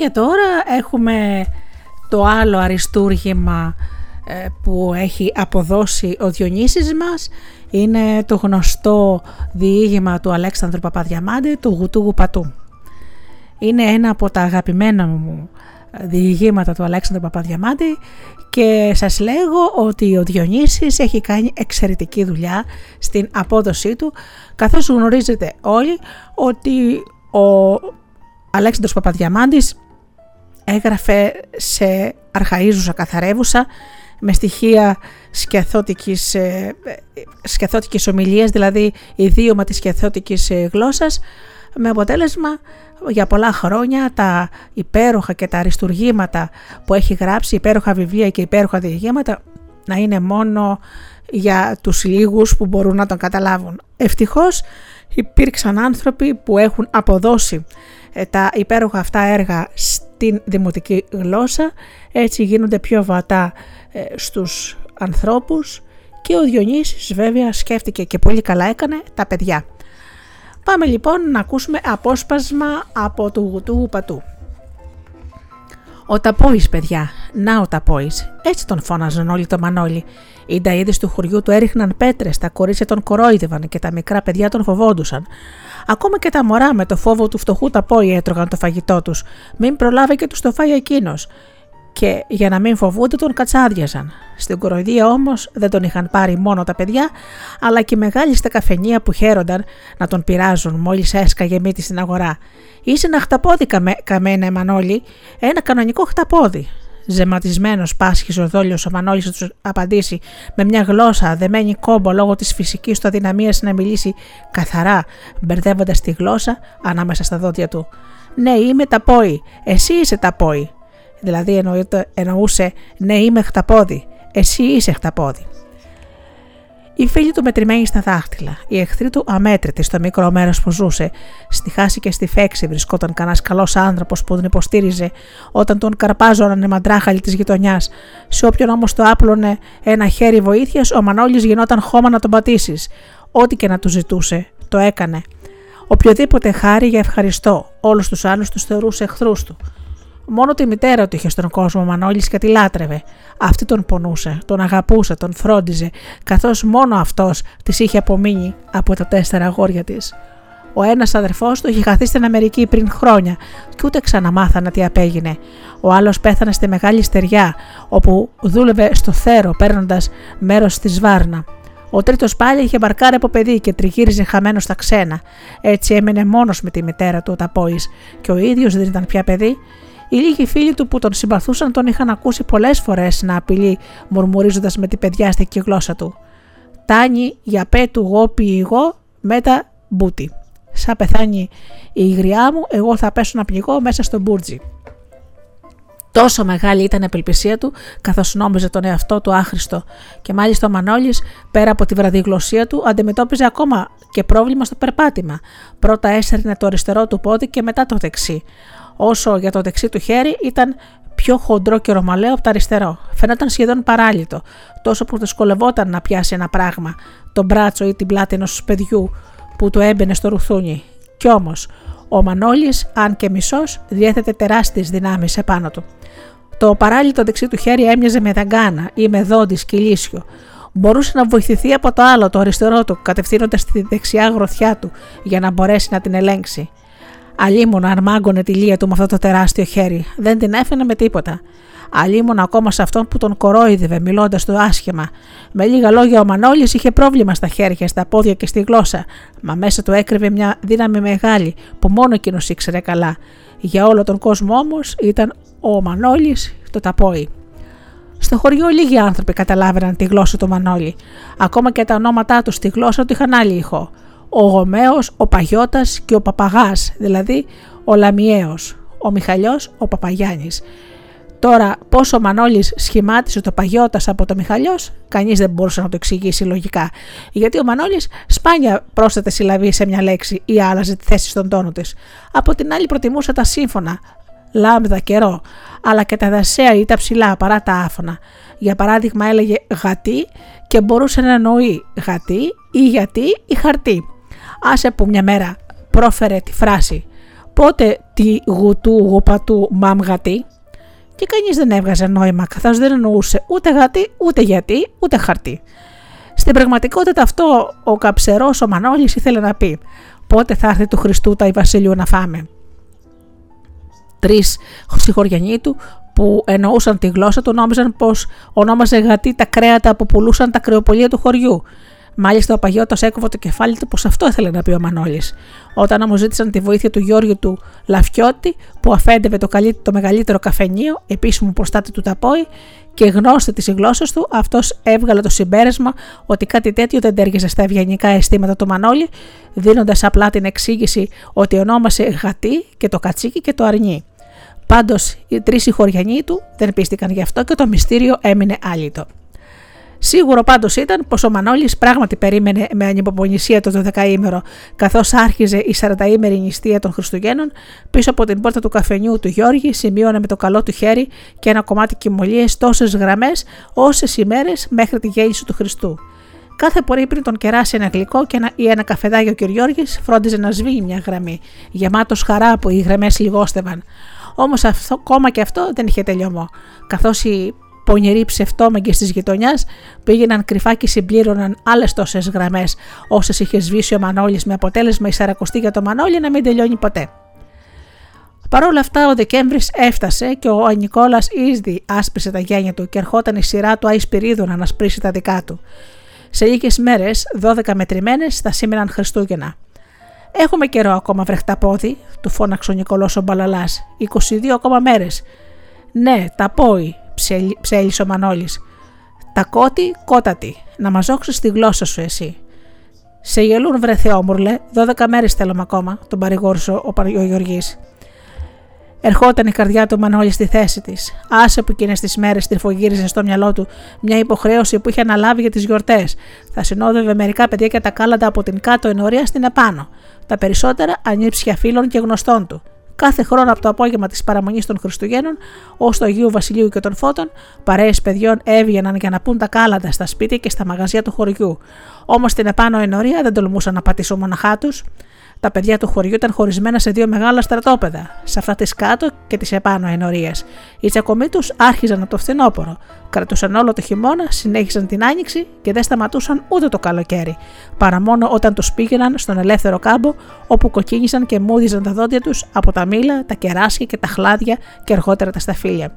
Και τώρα έχουμε το άλλο αριστούργημα ε, που έχει αποδώσει ο Διονύσης μας είναι το γνωστό διήγημα του Αλέξανδρου Παπαδιαμάντη του Γουτούγου Πατού. Είναι ένα από τα αγαπημένα μου διηγήματα του Αλέξανδρου Παπαδιαμάντη και σας λέγω ότι ο Διονύσης έχει κάνει εξαιρετική δουλειά στην απόδοσή του καθώς γνωρίζετε όλοι ότι ο Αλέξανδρος Παπαδιαμάντης έγραφε σε αρχαΐζουσα καθαρεύουσα με στοιχεία σκιαθώτικης, ε, σκιαθώτικης ομιλίας, δηλαδή ιδίωμα της σκιαθώτικης ε, γλώσσας, με αποτέλεσμα για πολλά χρόνια τα υπέροχα και τα αριστουργήματα που έχει γράψει, υπέροχα βιβλία και υπέροχα διηγήματα, να είναι μόνο για τους λίγους που μπορούν να τον καταλάβουν. Ευτυχώς υπήρξαν άνθρωποι που έχουν αποδώσει ε, τα υπέροχα αυτά έργα στην δημοτική γλώσσα, έτσι γίνονται πιο βατά ε, στους ανθρώπους και ο Διονύσης βέβαια σκέφτηκε και πολύ καλά έκανε τα παιδιά. Πάμε λοιπόν να ακούσουμε απόσπασμα από του γουτού πατού. Ο Ταπόης, παιδιά, να ο Ταπόης. Έτσι τον φώναζαν όλοι το Μανώλη. Οι νταΐδες του χωριού του έριχναν πέτρες, τα κορίτσια τον κορόιδευαν και τα μικρά παιδιά τον φοβόντουσαν. Ακόμα και τα μωρά με το φόβο του φτωχού Ταπόη έτρωγαν το φαγητό τους. Μην προλάβει και τους το φάει εκείνος και για να μην φοβούνται τον κατσάδιαζαν. Στην κοροϊδία όμως δεν τον είχαν πάρει μόνο τα παιδιά, αλλά και οι μεγάλοι στα καφενεία που χαίρονταν να τον πειράζουν μόλις έσκαγε μύτη στην αγορά. Είσαι ένα χταπόδι καμέ, καμένα Μανώλη, ένα κανονικό χταπόδι. Ζεματισμένος πάσχης ο δόλιος ο Μανώλης τους απαντήσει με μια γλώσσα δεμένη κόμπο λόγω της φυσικής του αδυναμίας να μιλήσει καθαρά, μπερδεύοντας τη γλώσσα ανάμεσα στα δόντια του. Ναι, είμαι ταπόη. Εσύ είσαι ταπόη. Δηλαδή εννοούσε ναι είμαι χταπόδι, εσύ είσαι χταπόδι. Οι φίλοι του μετρημένοι στα δάχτυλα, οι εχθροί του αμέτρητοι στο μικρό μέρος που ζούσε. Στη χάση και στη φέξη βρισκόταν κανένα καλός άνθρωπος που τον υποστήριζε όταν τον καρπάζωναν οι μαντράχαλοι της γειτονιάς. Σε όποιον όμως το άπλωνε ένα χέρι βοήθειας, ο Μανώλης γινόταν χώμα να τον πατήσεις. Ό,τι και να του ζητούσε, το έκανε. Οποιοδήποτε χάρη για ευχαριστώ, όλους τους άλλους τους θεωρούσε εχθρούς του. Μόνο τη μητέρα του είχε στον κόσμο Μανώλης και τη λάτρευε. Αυτή τον πονούσε, τον αγαπούσε, τον φρόντιζε, καθώς μόνο αυτός της είχε απομείνει από τα τέσσερα αγόρια της. Ο ένας αδερφός του είχε χαθεί στην Αμερική πριν χρόνια και ούτε ξαναμάθανε τι απέγινε. Ο άλλος πέθανε στη μεγάλη στεριά, όπου δούλευε στο θέρο παίρνοντας μέρος στη Σβάρνα. Ο τρίτος πάλι είχε μπαρκάρει από παιδί και τριγύριζε χαμένος στα ξένα. Έτσι έμενε μόνος με τη μητέρα του ο Ταπόης, και ο ίδιος δεν ήταν πια παιδί οι λίγοι φίλοι του που τον συμπαθούσαν τον είχαν ακούσει πολλές φορές να απειλεί, μουρμουρίζοντας με την παιδιάστικη γλώσσα του. Τάνι για πέ του γόπι εγώ, μέτα μπούτι. Σαν πεθάνει η υγριά μου, εγώ θα πέσω να πνιγώ μέσα στο μπουρτζι. Τόσο μεγάλη ήταν η απελπισία του, καθώς νόμιζε τον εαυτό του άχρηστο. Και μάλιστα ο Μανώλης, πέρα από τη βραδιγλωσία του, αντιμετώπιζε ακόμα και πρόβλημα στο περπάτημα. Πρώτα έσαιρνε το αριστερό του πόδι και μετά το δεξί όσο για το δεξί του χέρι ήταν πιο χοντρό και ρωμαλαίο από το αριστερό. Φαίνονταν σχεδόν παράλυτο, τόσο που δυσκολευόταν να πιάσει ένα πράγμα, τον μπράτσο ή την πλάτη ενός παιδιού που του έμπαινε στο ρουθούνι. Κι όμως, ο Μανώλης, αν και μισός, διέθετε τεράστιες δυνάμεις επάνω του. Το παράλυτο δεξί του χέρι έμοιαζε με δαγκάνα ή με δόντι σκυλίσιο. Μπορούσε να βοηθηθεί από το άλλο, το αριστερό του, κατευθύνοντας τη δεξιά γροθιά του για να μπορέσει να την ελέγξει. Αλίμονα αν μάγκωνε τη λία του με αυτό το τεράστιο χέρι. Δεν την έφερε με τίποτα. Αλίμονα ακόμα σε αυτόν που τον κορόιδευε, μιλώντας του άσχημα. Με λίγα λόγια, ο Μανώλης είχε πρόβλημα στα χέρια, στα πόδια και στη γλώσσα, μα μέσα του έκρυβε μια δύναμη μεγάλη που μόνο εκείνος ήξερε καλά. Για όλο τον κόσμο όμως ήταν ο Μανώλης το ταπόι. Στο χωριό λίγοι άνθρωποι καταλάβαιναν τη γλώσσα του Μανώλη. Ακόμα και τα ονόματά τους στη γλώσσα του είχαν άλλη ηχό ο Γομέος, ο Παγιώτας και ο Παπαγάς, δηλαδή ο Λαμιαίος, ο Μιχαλιός, ο Παπαγιάννης. Τώρα πόσο ο Μανώλης σχημάτισε το Παγιώτας από το Μιχαλιός, κανείς δεν μπορούσε να το εξηγήσει λογικά, γιατί ο Μανώλης σπάνια πρόσθετε συλλαβή σε μια λέξη ή άλλαζε τη θέση στον τόνο της. Από την άλλη προτιμούσε τα σύμφωνα, λάμδα, καιρό, αλλά και τα δασέα ή τα ψηλά παρά τα άφωνα. Για παράδειγμα έλεγε γατί και μπορούσε να εννοεί γατί ή γιατί ή χαρτί άσε που μια μέρα πρόφερε τη φράση πότε τη γουτού γουπατού μαμ γατί και κανείς δεν έβγαζε νόημα καθώς δεν εννοούσε ούτε γατί, ούτε γιατί, ούτε χαρτί. Στην πραγματικότητα αυτό ο καψερός ο Μανώλης ήθελε να πει πότε θα έρθει του Χριστού τα Βασιλείου να φάμε; Τρεις συγχωριανοί του που εννοούσαν τη γλώσσα του νόμιζαν πως ονόμαζε γατί τα κρέατα που πουλούσαν τα κρεοπολία του χωριού Μάλιστα, ο Παγιώτος έκοβε το κεφάλι του πως αυτό ήθελε να πει ο Μανώλης. Όταν όμως ζήτησαν τη βοήθεια του Γιώργου του Λαφιώτη, που αφέντευε το, το μεγαλύτερο καφενείο, επίσημο προστάτη του Ταπόη και γνώστη τη γλώσσα του, αυτός έβγαλε το συμπέρασμα ότι κάτι τέτοιο δεν τέργεζε στα ευγενικά αισθήματα του Μανώλη, δίνοντας απλά την εξήγηση ότι ονόμασε γατί και το κατσίκι και το αρνί. Πάντως, οι τρεις συγχωριανοί του δεν πίστηκαν γι' αυτό και το μυστήριο έμεινε άλυτο. Σίγουρο πάντως ήταν πως ο Μανώλης πράγματι περίμενε με ανυπομονησία το 12ήμερο, καθώς άρχιζε η 40ήμερη νηστεία των Χριστουγέννων, πίσω από την πόρτα του καφενιού του Γιώργη σημείωνε με το καλό του χέρι και ένα κομμάτι κοιμωλίες τόσες γραμμές, όσες ημέρες μέχρι τη γέννηση του Χριστού. Κάθε πρωί πριν τον κεράσει ένα γλυκό και ένα, ή ένα καφεδάκι ο κ. Γιώργης, φρόντιζε να σβήνει μια γραμμή, γεμάτος χαρά που οι γραμμές λιγόστευαν. Όμως ακόμα και αυτό δεν είχε τελειωμό, καθώς οι πονηροί ψευτόμαγκε της γειτονιάς πήγαιναν κρυφά και συμπλήρωναν άλλες τόσες γραμμές, όσες είχε σβήσει ο Μανώλης με αποτέλεσμα η Σαρακοστή για το Μανώλη να μην τελειώνει ποτέ. Παρ' όλα αυτά, ο Δεκέμβρης έφτασε και ο Ανικόλα ήδη άσπρισε τα γένια του και ερχόταν η σειρά του Αϊσπυρίδου να ανασπρίσει τα δικά του. Σε λίγες μέρες, 12 μετρημένες, θα σήμαιναν Χριστούγεννα. Έχουμε καιρό ακόμα βρεχτά πόδι, του φώναξε ο Νικολός ο Μπαλαλάς. 22 ακόμα μέρες. Ναι, τα πόη, ψέλισε ο Μανώλης. Τα κότη, κότατη, να μαζόξει τη γλώσσα σου εσύ. Σε γελούν βρε Θεόμουρλε, 12 μέρες θέλουμε ακόμα, τον παρηγόρησε ο, ο Γεωργής. Ερχόταν η καρδιά του Μανώλη στη θέση της. Άσε που εκείνες τις μέρες τρυφογύριζε στο μυαλό του μια υποχρέωση που είχε αναλάβει για τις γιορτές. Θα συνόδευε μερικά παιδιά και τα κάλαντα από την κάτω ενορία στην επάνω. Τα περισσότερα ανήψια φίλων και γνωστών του. Κάθε χρόνο από το απόγευμα της παραμονής των Χριστουγέννων ως το Αγίου Βασιλείου και των Φώτων, παρέες παιδιών έβγαιναν για να πούν τα κάλαντα στα σπίτια και στα μαγαζιά του χωριού. Όμως την επάνω ενορία δεν τολμούσαν να πατήσουν μοναχά τους. Τα παιδιά του χωριού ήταν χωρισμένα σε δύο μεγάλα στρατόπεδα, σε αυτά τη κάτω και τις επάνω ενορίες. Οι τσακωμοί τους άρχιζαν από το φθινόπωρο. Κρατούσαν όλο το χειμώνα, συνέχισαν την άνοιξη και δεν σταματούσαν ούτε το καλοκαίρι, παρά μόνο όταν τους πήγαιναν στον ελεύθερο κάμπο, όπου κοκκίνησαν και μούδιζαν τα δόντια τους από τα μήλα, τα κεράσια και τα χλάδια και αργότερα τα σταφύλια.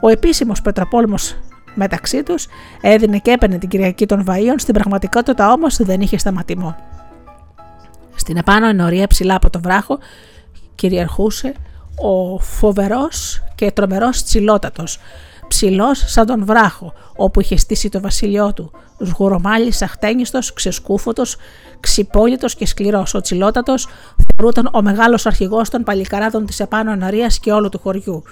Ο επίσημος Πετροπόλμος μεταξύ τους έδινε και έπαιρνε την Κυριακή των Βαΐων, στην πραγματικότητα όμως δεν είχε σταματημό. Στην επάνω ενορία ψηλά από το βράχο κυριαρχούσε ο φοβερός και τρομερός τσιλότατος, ψηλός σαν τον βράχο, όπου είχε στήσει το βασίλειό του, σγουρομάλης, αχτένιστος, ξεσκούφωτος, ξυπόλυτος και σκληρός. Ο τσιλότατος θεωρούταν ο μεγάλος αρχηγός των παλικαράδων της επάνω ενορίας και όλου του χωριού.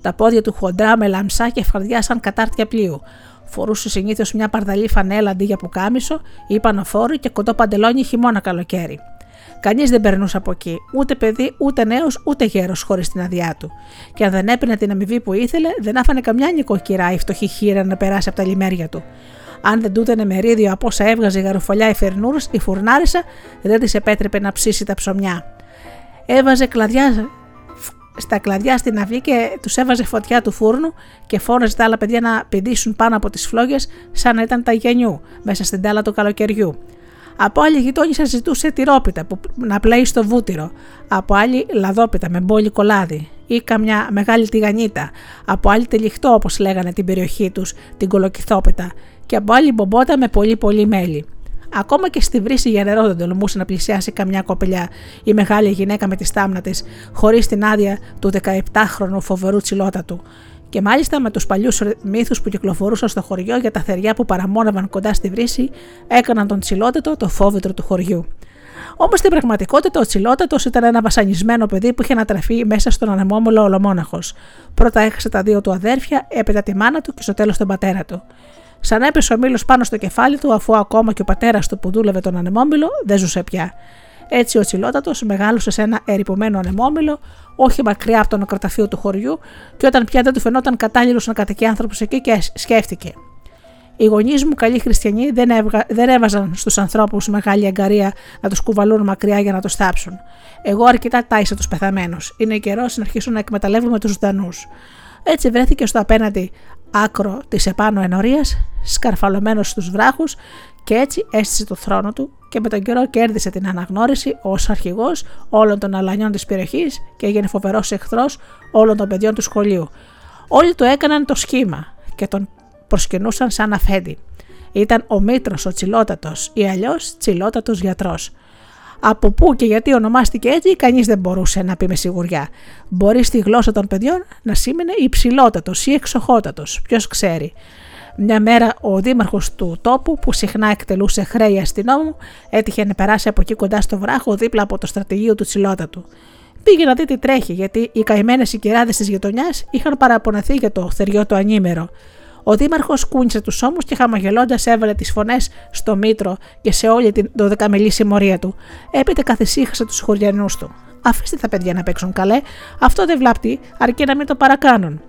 Τα πόδια του χοντρά με λαμψά και φαρδιά σαν κατάρτια πλοίου. Φορούσε συνήθως μια παρδαλή φανέλα αντί για πουκάμισο ή πανοφόρο και κοντό παντελόνι χειμώνα καλοκαίρι. Κανείς δεν περνούσε από εκεί, ούτε παιδί, ούτε νέος, ούτε γέρος χωρίς την αδειά του. Και αν δεν έπαιρνε την αμοιβή που ήθελε, δεν άφανε καμιά νοικοκυρά ή φτωχή χείρα να περάσει από τα λιμέρια του. Αν δεν τούτενε μερίδιο από όσα έβγαζε η γαροφολιά η, φερνούρ, η φουρνάρισα, δεν της επέτρεπε να ψήσει τα ψωμιά. Έβαζε κλαδιά στα κλαδιά στην αυγή και τους έβαζε φωτιά του φούρνου και φώναζε τα άλλα παιδιά να πηδήσουν πάνω από τις φλόγες σαν να ήταν τα γενιού μέσα στην τάλα του καλοκαιριού. Από άλλη γειτόνισσα ζητούσε τυρόπιτα που να πλέει στο βούτυρο. Από άλλη λαδόπιτα με μπόλι κολάδι ή καμιά μεγάλη τηγανίτα. Από άλλη τελιχτό όπως λέγανε την περιοχή τους, την κολοκυθόπιτα. Και από άλλη μπομποτα με πολύ πολύ μέλι. Ακόμα και στη βρύση για νερό δεν τολμούσε να πλησιάσει καμιά κοπελιά ή μεγάλη γυναίκα με τη στάμνα της, χωρίς την άδεια του 17χρονου φοβερού τσιλότατου και μάλιστα με τους παλιούς μύθους που κυκλοφορούσαν στο χωριό για τα θεριά που παραμόνευαν κοντά στη βρύση, έκαναν τον Τσιλότατο το φόβητρο του χωριού. Όμως στην πραγματικότητα ο Τσιλότατος ήταν ένα βασανισμένο παιδί που είχε ανατραφεί μέσα στον ανεμόμολο ολομόναχος. Πρώτα έχασε τα δύο του αδέρφια, έπειτα τη μάνα του και στο τέλος τον πατέρα του. Σαν έπεσε ο μήλος πάνω στο κεφάλι του, αφού ακόμα και ο πατέρας του που δούλευε τον ανεμόμυλο δεν ζούσε πια. Έτσι ο Τσιλότατο μεγάλωσε σε ένα ερυπωμένο ανεμόμυλο, όχι μακριά από το νεκροταφείο του χωριού, και όταν πια δεν του φαινόταν κατάλληλος να κατοικεί άνθρωπος εκεί και σκέφτηκε. Οι γονείς μου, καλοί χριστιανοί, δεν, έβγα, δεν έβαζαν στους ανθρώπους μεγάλη αγκαρία να τους κουβαλούν μακριά για να το θάψουν. Εγώ αρκετά τάισα τους πεθαμένους. Είναι καιρός να αρχίσουν να εκμεταλλεύουμε τους δανούς. Έτσι βρέθηκε στο απέναντι άκρο της επάνω ενορίας, σκαρφαλωμένος στους βράχους και έτσι έστησε το θρόνο του και με τον καιρό κέρδισε την αναγνώριση ως αρχηγός όλων των αλανιών της περιοχής και έγινε φοβερός εχθρός όλων των παιδιών του σχολείου. Όλοι το έκαναν το σχήμα και τον προσκυνούσαν σαν αφέντη. Ήταν ο Μήτρος ο Τσιλότατος ή αλλιώς Τσιλότατος γιατρός. Από πού και γιατί ονομάστηκε έτσι, κανείς δεν μπορούσε να πει με σιγουριά. Μπορεί στη γλώσσα των παιδιών να σήμαινε υψηλότατος ή εξοχότατος, ποιος ξέρει. Μια μέρα ο δήμαρχος του τόπου, που συχνά εκτελούσε χρέη αστυνόμου, έτυχε να περάσει από εκεί κοντά στο βράχο, δίπλα από το στρατηγείο του Τσιλότατου. Πήγε να δει τι τρέχει, γιατί οι καημένες οικειράδε της γειτονιάς είχαν παραπονεθεί για το θεριό του ανήμερο. Ο Δήμαρχος κούνησε τους ώμους και χαμογελώντας έβαλε τις φωνές στο μήτρο και σε όλη την δωδεκαμελή συμμορία του. Έπειτα καθησύχασε τους χωριανούς του. Αφήστε τα παιδιά να παίξουν καλέ, αυτό δεν βλάπτει, αρκεί να μην το παρακάνουν.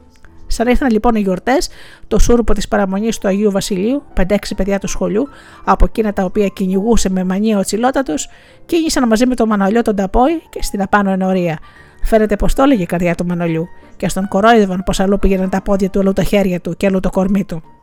Σαν ήρθαν λοιπόν οι γιορτές, το σούρπο της παραμονής του Αγίου Βασιλείου, 5-6 παιδιά του σχολείου, από εκείνα τα οποία κυνηγούσε με μανία ο τσιλότατος, κίνησαν μαζί με τον Μανολιό τον Ταπόη και στην απάνω ενορία. Φαίνεται πως το έλεγε η καρδιά του Μανολιού, και στον κορόιδευαν πως αλλού πήγαιναν τα πόδια του, αλλού τα χέρια του και αλλού το κορμί του.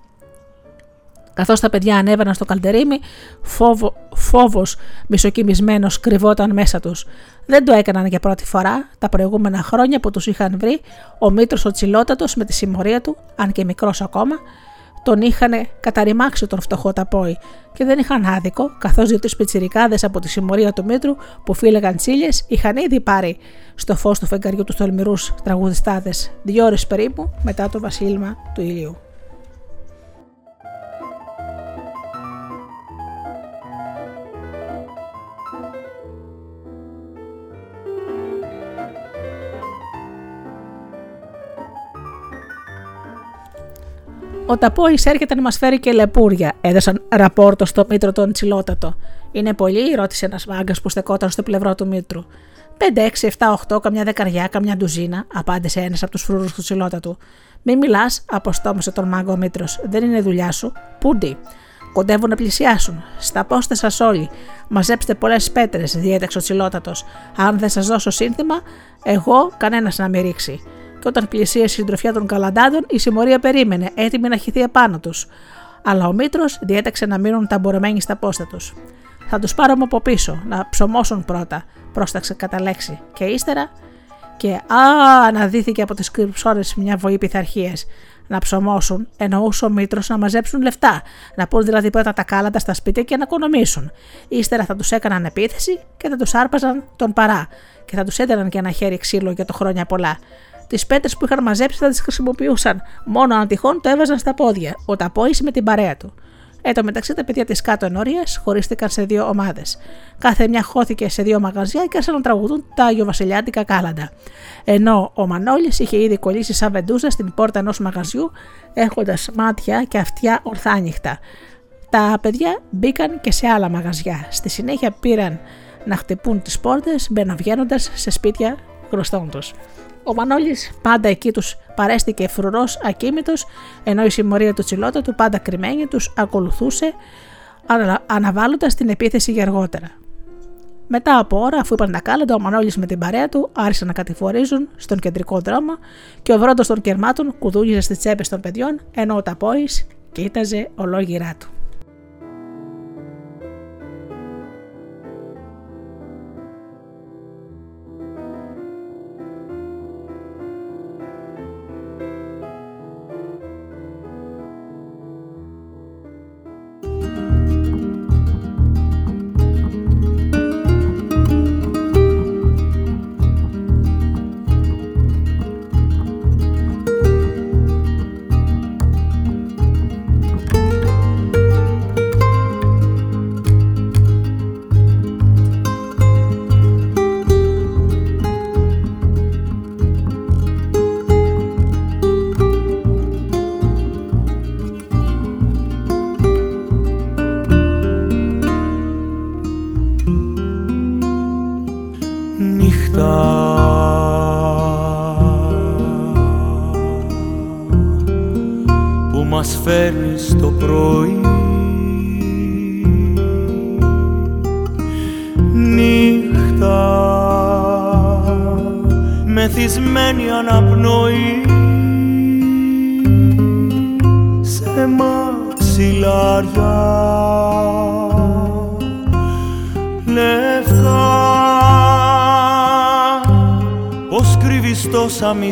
Καθώς τα παιδιά ανέβαιναν στο καλτερίμι, φόβο, φόβος μισοκιμισμένος κρυβόταν μέσα τους. Δεν το έκαναν για πρώτη φορά, τα προηγούμενα χρόνια που τους είχαν βρει, ο Μήτρος ο Τσιλότατος με τη συμμορία του, αν και μικρός ακόμα, τον είχαν καταρριμάξει τον φτωχό ταπόη και δεν είχαν άδικο, καθώς δύο τρει πιτσιρικάδες από τη συμμορία του Μήτρου που φύλεγαν τσίλιες είχαν ήδη πάρει στο φως του φεγγαριού τους τολμηρούς τραγουδιστάδες δύο ώρες περίπου μετά το βασίλεμα του ηλίου. Ο Ταπόης έρχεται να μας φέρει και λεπούρια, έδωσαν ραπόρτο στο μήτρο τον Τσιλότατο. Είναι πολύ, ρώτησε ένας μάγκας που στεκόταν στο πλευρό του μήτρου. 5, 6, 7, 8, καμιά δεκαριά, καμιά ντουζίνα, απάντησε ένας από τους φρούρου του Τσιλότατου. Μη μιλάς, αποστόμωσε τον μάγκα ο μήτρος. Δεν είναι δουλειά σου. Πούντι. Κοντεύουν να πλησιάσουν. Σταπώστε σας όλοι. Μαζέψτε πολλές πέτρες, διέταξε ο Τσιλότατος. Αν δεν σας δώσω σύνθημα, εγώ κανένας να με ρίξει και όταν πλησίασε η συντροφιά των καλαντάδων, η συμμορία περίμενε, έτοιμη να χυθεί επάνω τους. Αλλά ο Μήτρος διέταξε να μείνουν ταμπορωμένοι στα πόστα τους. Θα τους πάρουμε από πίσω, να ψωμώσουν πρώτα, πρόσταξε κατά λέξη, και ύστερα; Και α, αναδύθηκε από τις κρυψόρες μια βοή πειθαρχίας. Να ψωμώσουν, εννοούσε ο Μήτρος να μαζέψουν λεφτά, να πούν δηλαδή πρώτα τα κάλαντα στα σπίτια και να οικονομήσουν. Ύστερα θα τους έκαναν επίθεση και θα τους άρπαζαν τον παρά και θα τους έδαιναν και ένα χέρι ξύλο για το χρόνια πολλά. Τις πέτρες που είχαν μαζέψει θα τις χρησιμοποιούσαν. Μόνο αν τυχόν το έβαζαν στα πόδια. Ο Ταπόης με την παρέα του. Εν τω μεταξύ, τα παιδιά της κάτω ενορία χωρίστηκαν σε δύο ομάδες. Κάθε μια χώθηκε σε δύο μαγαζιά και άρχισαν να τραγουδούν τα Αγιοβασιλιάτικα κάλαντα. Ενώ ο Μανώλης είχε ήδη κολλήσει σαν βεντούζα στην πόρτα ενός μαγαζιού, έχοντας μάτια και αυτιά ορθάνυχτα. Τα παιδιά μπήκαν και σε άλλα μαγαζιά. Στη συνέχεια πήραν να χτυπούν τις πόρτες, μπαινοβγαίνοντα σε σπίτια γνωστών τους. Ο Μανώλης πάντα εκεί τους παρέστηκε φρουρός ακίμητο, ενώ η συμμορία του τσιλότα του πάντα κρυμμένη τους ακολουθούσε, αναβάλλοντας την επίθεση για αργότερα. Μετά από ώρα, αφού είπαν τα κάλαντα, ο Μανώλης με την παρέα του άρχισαν να κατηφορίζουν στον κεντρικό δρόμο και ο βρόντος των κερμάτων κουδούνιζε στις τσέπες των παιδιών, ενώ ο Ταπόης κοίταζε ολόγυρά του.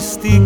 Τόσα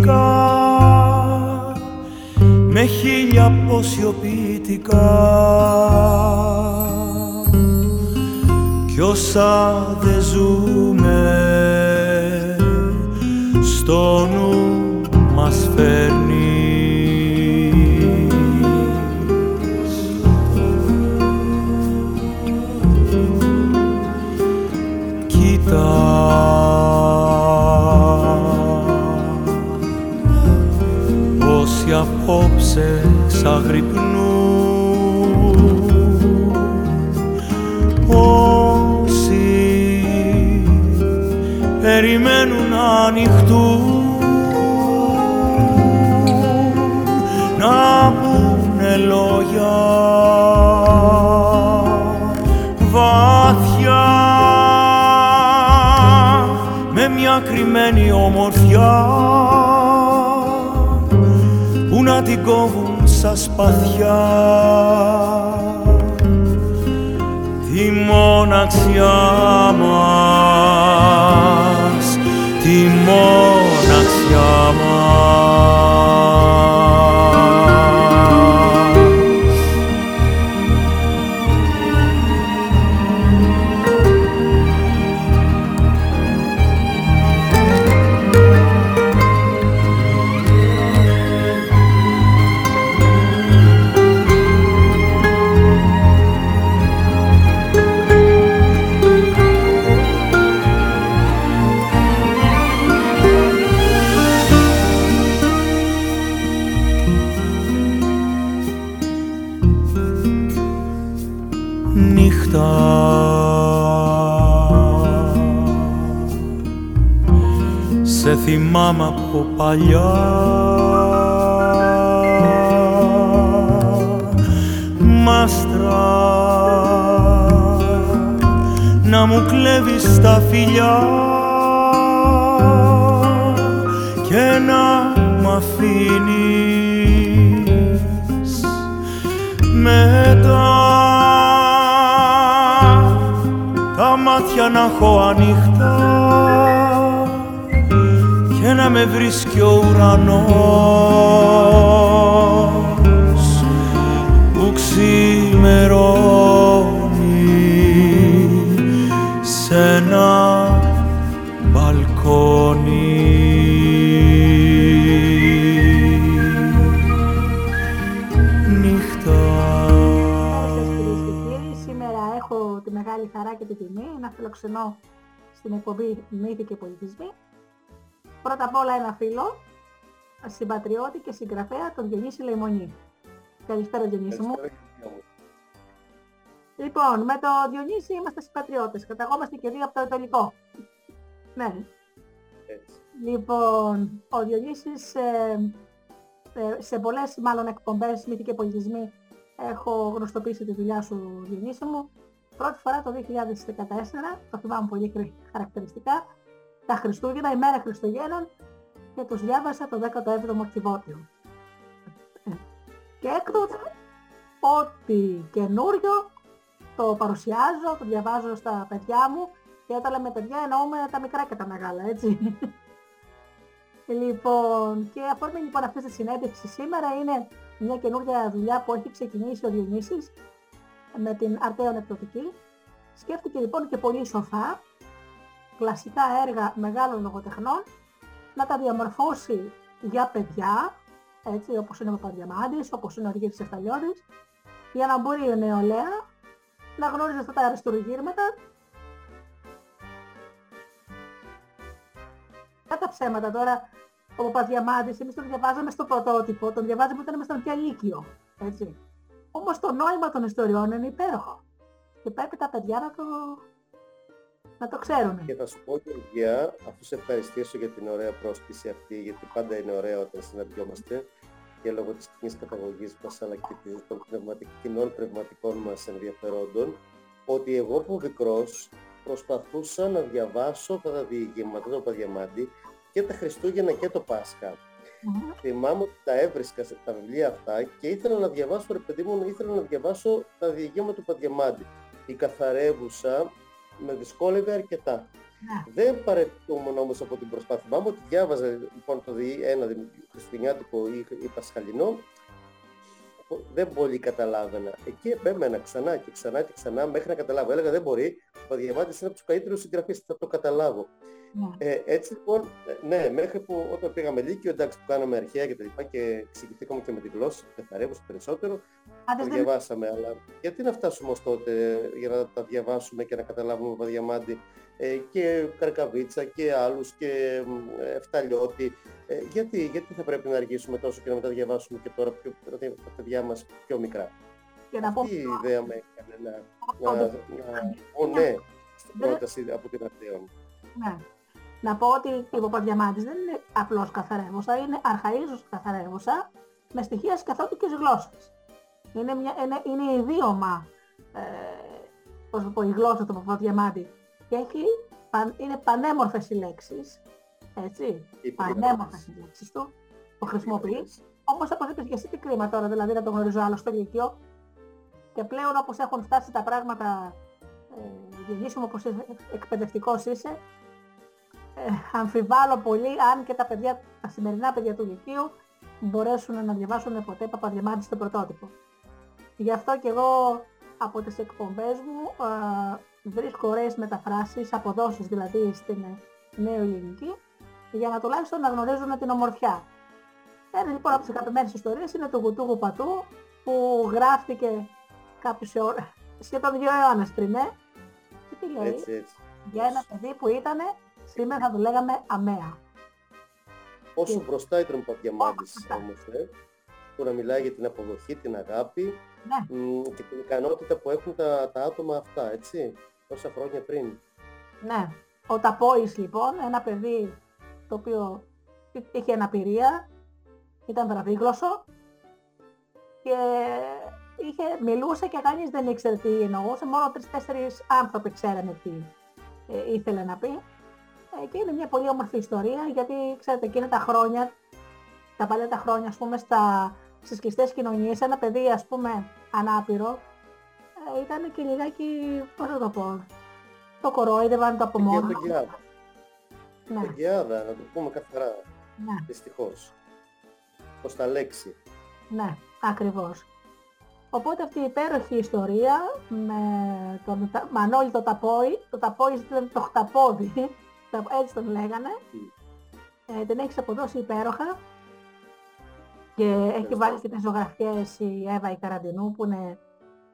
μεγάλη χαρά και την τιμή να φιλοξενώ στην εκπομπή Μύθοι και Πολιτισμοί Πρώτα απ' όλα ένα φίλο, συμπατριώτη και συγγραφέα, τον Διονύση Λεϊμονή. Καλησπέρα Διονύση μου. Λοιπόν, με το Διονύση είμαστε συμπατριώτες. Καταγόμαστε και δύο από το Ιταλικό. Ναι. Έτσι. Λοιπόν, ο Διονύσης ε, ε, σε πολλές μάλλον εκπομπές μύθοι και πολιτισμοί έχω γνωστοποιήσει τη δουλειά σου Διονύση μου. Πρώτη φορά το 2014, το θυμάμαι πολύ χαρακτηριστικά, τα Χριστούγεννα, η μέρα Χριστουγέννων και τους διάβασα το 17ο Ορκιβώτιο. Και έκτοτε ό,τι καινούριο το παρουσιάζω, το διαβάζω στα παιδιά μου και όταν λέμε παιδιά εννοούμε τα μικρά και τα μεγάλα, έτσι. λοιπόν, και αφορμή λοιπόν αυτής της συνέντευξης σήμερα είναι μια καινούργια δουλειά που έχει ξεκινήσει ο Διονύσης με την Αρτέων Εκδοτική. Σκέφτηκε λοιπόν και πολύ σοφά κλασικά έργα μεγάλων λογοτεχνών, να τα διαμορφώσει για παιδιά, έτσι όπως είναι ο Παπαδιαμάντης, όπως είναι ο Αργύρης Εφταλιώτης, για να μπορεί η νεολαία να γνώριζε αυτά τα αριστουργήρματα τα ψέματα τώρα, ο Παπαδιαμάντης, εμείς τον διαβάζαμε στο πρωτότυπο, τον διαβάζαμε όταν ήμασταν πια λύκειο, έτσι. Όμως το νόημα των ιστοριών είναι υπέροχο. Και πρέπει τα παιδιά να το να το ξέρουν. Και θα σου πω, Γεωργία, αφού σε ευχαριστήσω για την ωραία πρόσκληση αυτή, γιατί πάντα είναι ωραία όταν συναντιόμαστε, και λόγω της κοινής καταγωγής μας αλλά και των κοινών πνευματικών μας ενδιαφερόντων ότι εγώ από μικρός προσπαθούσα να διαβάσω τα διηγήματα του Παδιαμάντη και τα Χριστούγεννα και το Πάσχα. Mm-hmm. Θυμάμαι ότι τα έβρισκα σε τα βιβλία αυτά και ήθελα να διαβάσω, ρε παιδί μου, ήθελα να διαβάσω τα διηγήματα του Παδιαμάντη. Η καθαρεύουσα με δυσκόλευε αρκετά. Ναι. Δεν παρετούμουν όμως από την προσπάθεια. Θυμάμαι ότι διάβαζα λοιπόν το δι, ένα χριστουγεννιάτικο ή, ή πασχαλινό δεν πολύ καταλάβαινα. Εκεί επέμενα ξανά και ξανά και ξανά μέχρι να καταλάβω. Έλεγα δεν μπορεί, ο Διαμάντης είναι από τους καλύτερους συγγραφείς, θα το καταλάβω. Ναι. Ε, έτσι λοιπόν, ε, ναι, μέχρι που όταν πήγαμε Λύκειο, εντάξει που κάναμε αρχαία και τα λοιπά και εξηγηθήκαμε και με τη γλώσσα, καθαρεύωσε περισσότερο, το διαβάσαμε. Αλλά γιατί να φτάσουμε ως τότε για να τα διαβάσουμε και να καταλάβουμε Διαμάντη ε, και Καρκαβίτσα και άλλους και ε, Εφταλιώτη. Ε, γιατί, γιατί θα πρέπει να αργήσουμε τόσο και να μεταδιαβάσουμε και τώρα πιο, τα παιδιά μας πιο μικρά; Και να πω... Αυτή η ιδέα με έκανε να, να, να, πω ναι στην πρόταση από την Αθέων. Ναι. Να πω ότι η Παπαδιαμάντης δεν είναι απλώς καθαρεύουσα, είναι αρχαΐζως καθαρεύουσα με στοιχεία σκαθότικης γλώσσας. Είναι, μια, είναι, είναι ιδίωμα, ε, πώς πω, η γλώσσα του Παπαδιαμάντη και έχει, είναι πανέμορφες οι λέξεις, έτσι, πανέμορφες οι λέξεις του, το χρησιμοποιείς. Όμως όπως είπες και εσύ τι κρίμα τώρα, δηλαδή να το γνωρίζω άλλο στο Λυκείο και πλέον όπως έχουν φτάσει τα πράγματα ε, γεννήσιμο όπως εκπαιδευτικός είσαι, ε, αμφιβάλλω πολύ αν και τα παιδιά, τα σημερινά παιδιά του Λυκείου μπορέσουν να διαβάσουν ποτέ Παπαδιαμάντης στο πρωτότυπο. Γι' αυτό και εγώ από τις εκπομπές μου ε, βρίσκω ωραίες μεταφράσεις, αποδόσεις δηλαδή στην νέο ελληνική, για να τουλάχιστον να γνωρίζουν την ομορφιά. Ένα λοιπόν από τις αγαπημένες ιστορίες είναι το Γουτούγου Πατού, που γράφτηκε κάποιους σχεδόν δύο αιώνες πριν, ε. Και τι λέει, έτσι, έτσι. για ένα παιδί που ήταν, σήμερα θα το λέγαμε αμαία. Όσο και... μπροστά ήταν ο Παπιαμάντης όμως, ε, που να μιλάει για την αποδοχή, την αγάπη ναι. και την ικανότητα που έχουν τα, τα άτομα αυτά, έτσι τόσα χρόνια πριν. Ναι. Ο Ταπόης λοιπόν, ένα παιδί το οποίο είχε αναπηρία, ήταν βραβήγλωσσο και είχε, μιλούσε και κανείς δεν ήξερε τι εννοούσε, μόνο τρεις-τέσσερις άνθρωποι ξέρανε τι ε, ήθελε να πει. Ε, και είναι μια πολύ όμορφη ιστορία γιατί ξέρετε εκείνα τα χρόνια, τα παλιά χρόνια ας πούμε στα, στις κλειστές κοινωνίες, ένα παιδί ας πούμε ανάπηρο ε, ήταν και λιγάκι, πώς θα το πω, το κορόιδευαν το από μόνο. Το Γεάδα. Ναι. Το Γεάδα, να το πούμε καθαρά. Ναι. Δυστυχώς. Ως τα λέξη. Ναι, ακριβώς. Οπότε αυτή η υπέροχη ιστορία με τον Μανώλη το Ταπόι, το Ταπόι ήταν το χταπόδι, έτσι τον λέγανε, mm. ε, την έχεις αποδώσει υπέροχα και έχει βάλει και τις ζωγραφιές η Εύα η Καραντινού που είναι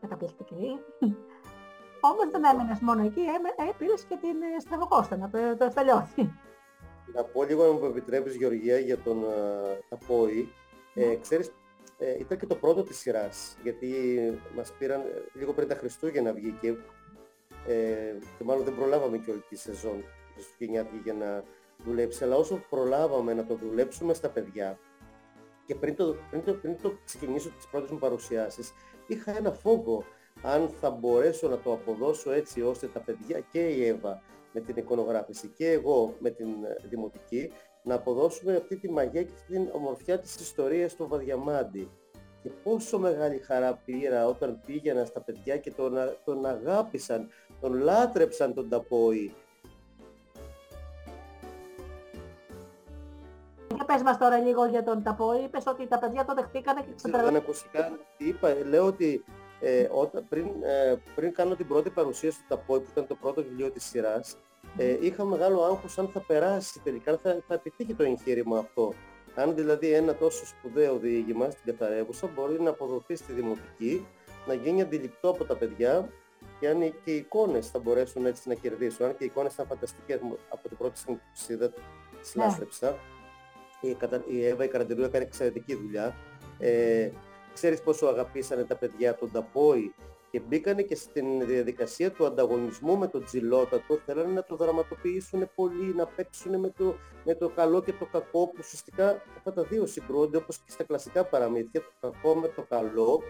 καταπληκτική. <laughs> Όμως δεν έμενες μόνο εκεί, ε, πήρες και την ε, Στραβοκόστα, το Εφταλιώθη. Να πω λίγο, αν μου επιτρέπεις Γεωργία, για τον Ταπόη. Ε, ναι. ξέρεις, ε, ήταν και το πρώτο της σειράς, γιατί μας πήραν ε, λίγο πριν τα Χριστούγεννα βγήκε ε, και μάλλον δεν προλάβαμε και όλη τη σεζόν Χριστουγεννιάτικη για να δουλέψει, αλλά όσο προλάβαμε να το δουλέψουμε στα παιδιά και πριν το, πριν το, πριν το ξεκινήσω τις πρώτες μου παρουσιάσεις, είχα ένα φόβο αν θα μπορέσω να το αποδώσω έτσι ώστε τα παιδιά και η Εύα με την εικονογράφηση και εγώ με την ε, δημοτική να αποδώσουμε αυτή τη μαγεία και αυτή την ομορφιά της ιστορίας του Βαδιαμάντη. Και πόσο μεγάλη χαρά πήρα όταν πήγαινα στα παιδιά και τον, τον αγάπησαν, τον λάτρεψαν τον Ταπόη. Πες μας τώρα λίγο για τον Ταπόη. Είπες ότι τα παιδιά το δεχτήκανε και ξεπεράσανε. Δεν ακουστικά. Είπα, λέω ότι ε, όταν, πριν, ε, πριν κάνω την πρώτη παρουσίαση του Ταπόη που ήταν το πρώτο βιβλίο της σειράς ε, είχα μεγάλο άγχος αν θα περάσει τελικά, αν θα, θα επιτύχει το εγχείρημα αυτό. Αν δηλαδή ένα τόσο σπουδαίο διήγημα στην Καθαρέβουσα μπορεί να αποδοθεί στη Δημοτική, να γίνει αντιληπτό από τα παιδιά και αν και οι εικόνες θα μπορέσουν έτσι να κερδίσουν. Αν και οι εικόνες ήταν φανταστικές από την πρώτη στιγμή που είδα, τις ναι. λάστρεψα. Η, η Εύα η Καραντινού έκανε εξαιρετική δουλειά. Ε, ξέρεις πόσο αγαπήσανε τα παιδιά τον Ταπόη και μπήκανε και στην διαδικασία του ανταγωνισμού με τον Τζιλότατο, θέλανε να το δραματοποιήσουν πολύ, να παίξουν με το, με το καλό και το κακό, που ουσιαστικά αυτά τα δύο συγκρούνται, όπως και στα κλασικά παραμύθια, το κακό με το καλό,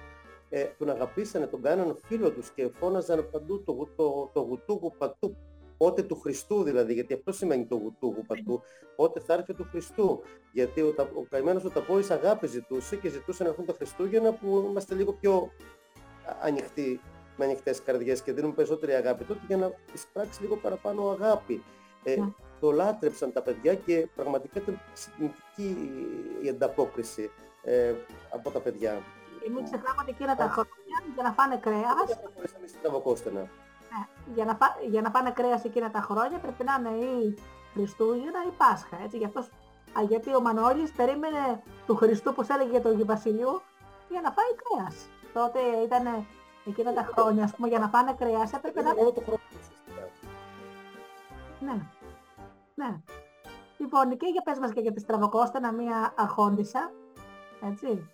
ε, τον αγαπήσανε, τον κάνανε φίλο τους και φώναζαν παντού το, το, το γουτού πατού, πότε του Χριστού δηλαδή, γιατί αυτό σημαίνει το γουτού πατού, πότε θα έρθει του Χριστού. Γιατί ο, ο καημένος ο Ταπόης αγάπη ζητούσε και ζητούσε να έρθουν τα Χριστούγεννα που είμαστε λίγο πιο ανοιχτοί με ανοιχτές καρδιές και δίνουμε περισσότερη αγάπη τότε για να εισπράξει λίγο παραπάνω αγάπη. Ε, ναι. Το λάτρεψαν τα παιδιά και πραγματικά ήταν συγκινητική η ανταπόκριση ε, από τα παιδιά. Και μην ξεχνάμε ότι εκείνα τα χρόνια για να φάνε κρέας... Ναι, για, να φά, για να φάνε κρέας εκείνα τα χρόνια πρέπει να είναι ή Χριστούγεννα ή Πάσχα. Έτσι, γι αυτός, α, γιατί ο Μανώλης περίμενε του Χριστού που έλεγε για τον Βασιλείου για να φάει κρέας. Τότε ήταν εκείνα τα χρόνια, ας πούμε, για να φάνε κρέας έπρεπε να... Όλο το χρόνο Ναι, ναι. Λοιπόν, και για πες μας και για τη Στραβοκόστενα, μία αρχόντισσα, έτσι.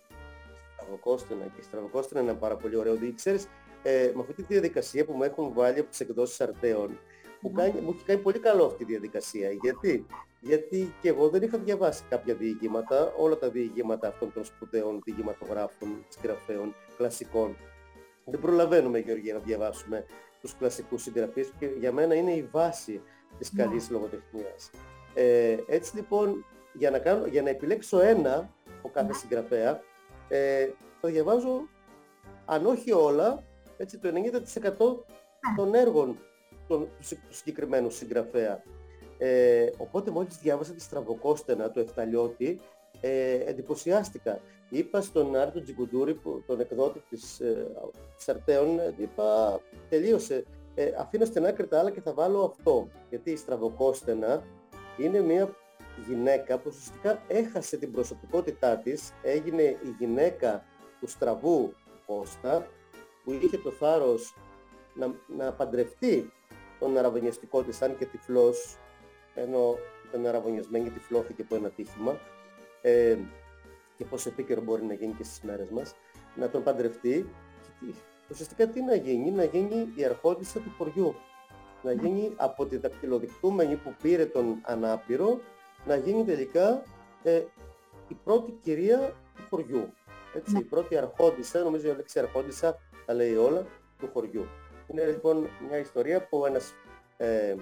Στραβοκόστενα και η Στραβοκόστενα είναι πάρα πολύ ωραίο. Δηλαδή, ξέρεις, ε, με αυτή τη διαδικασία που με έχουν βάλει από τις εκδόσεις Αρτέων, μου, κάνει, μου έχει κάνει πολύ καλό αυτή η διαδικασία. Γιατί, γιατί και εγώ δεν είχα διαβάσει κάποια διηγήματα, όλα τα διηγήματα αυτών των σπουδαίων διηγηματογράφων, συγγραφέων, κλασικών. Δεν προλαβαίνουμε, Γεωργία, να διαβάσουμε τους κλασικούς συγγραφείς και για μένα είναι η βάση της ναι. καλής λογοτεχνίας. Ε, έτσι λοιπόν, για να, κάνω, για να επιλέξω ένα από κάθε ναι. συγγραφέα, ε, το διαβάζω, αν όχι όλα, έτσι, το 90% ναι. των έργων του συγκεκριμένου συγγραφέα. Ε, οπότε μόλις διάβασα τη Στραβοκόστενα του Εφταλιώτη, ε, εντυπωσιάστηκα. Είπα στον Άρτο Τζιγκουντούρη, που, τον εκδότη της, ε, της Αρτέων, είπα τελείωσε, ε, αφήνω στην άκρη τα άλλα και θα βάλω αυτό. Γιατί η Στραβοκόστενα είναι μια γυναίκα που ουσιαστικά έχασε την προσωπικότητά της, έγινε η γυναίκα του στραβού Κώστα, που είχε το θάρρος να, να παντρευτεί τον αραβωνιαστικό της, αν και τυφλός, ενώ ήταν αραβωνιασμένη και τυφλώθηκε από ένα τύχημα, ε, και πόσο επίκαιρο μπορεί να γίνει και στις μέρες μας, να τον παντρευτεί και ουσιαστικά τι να γίνει, να γίνει η αρχόντισσα του χωριού. Να γίνει από τη δακτυλοδεικτούμενη που πήρε τον ανάπηρο, να γίνει τελικά ε, η πρώτη κυρία του χωριού. Έτσι, ναι. η πρώτη αρχόντισσα, νομίζω η λέξη αρχόντισσα τα λέει όλα, του χωριού. Είναι λοιπόν μια ιστορία που ένας ε,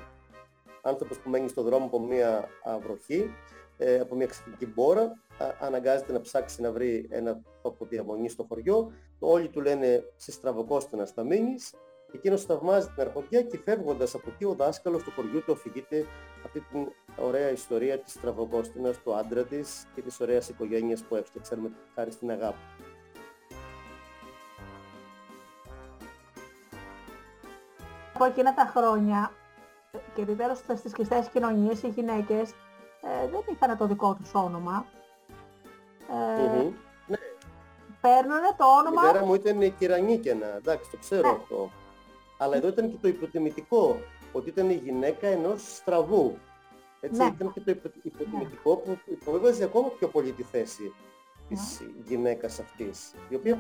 άνθρωπος που μένει στον δρόμο από μια βροχή, ε, από μια ξεφυγική μπόρα, αναγκάζεται να ψάξει να βρει ένα τόπο διαμονής στο χωριό. Όλοι του λένε σε στραβοκόστενα στα μείνεις. Εκείνος θαυμάζει την αρχοντιά και φεύγοντας από εκεί ο δάσκαλος του χωριού του αφηγείται αυτή την ωραία ιστορία της στραβοκόστενας, του άντρα της και της ωραίας οικογένειας που έφτιαξαν με χάρη στην αγάπη. Από εκείνα τα χρόνια και ιδιαίτερα στις κλειστές κοινωνίες οι γυναίκες ε, δεν είχαν το δικό τους όνομα. Ε, mm-hmm. ναι. Παίρνανε το όνομα... Η μητέρα μου ήταν η Κυρανίκαινα, εντάξει το ξέρω ναι. αυτό. Αλλά εδώ ήταν και το υποτιμητικό, ότι ήταν η γυναίκα ενός στραβού. Έτσι, ναι. ήταν και το υποτιμητικό ναι. που υποβέβαιζε ακόμα πιο πολύ τη θέση της ναι. γυναίκας αυτής, η οποία,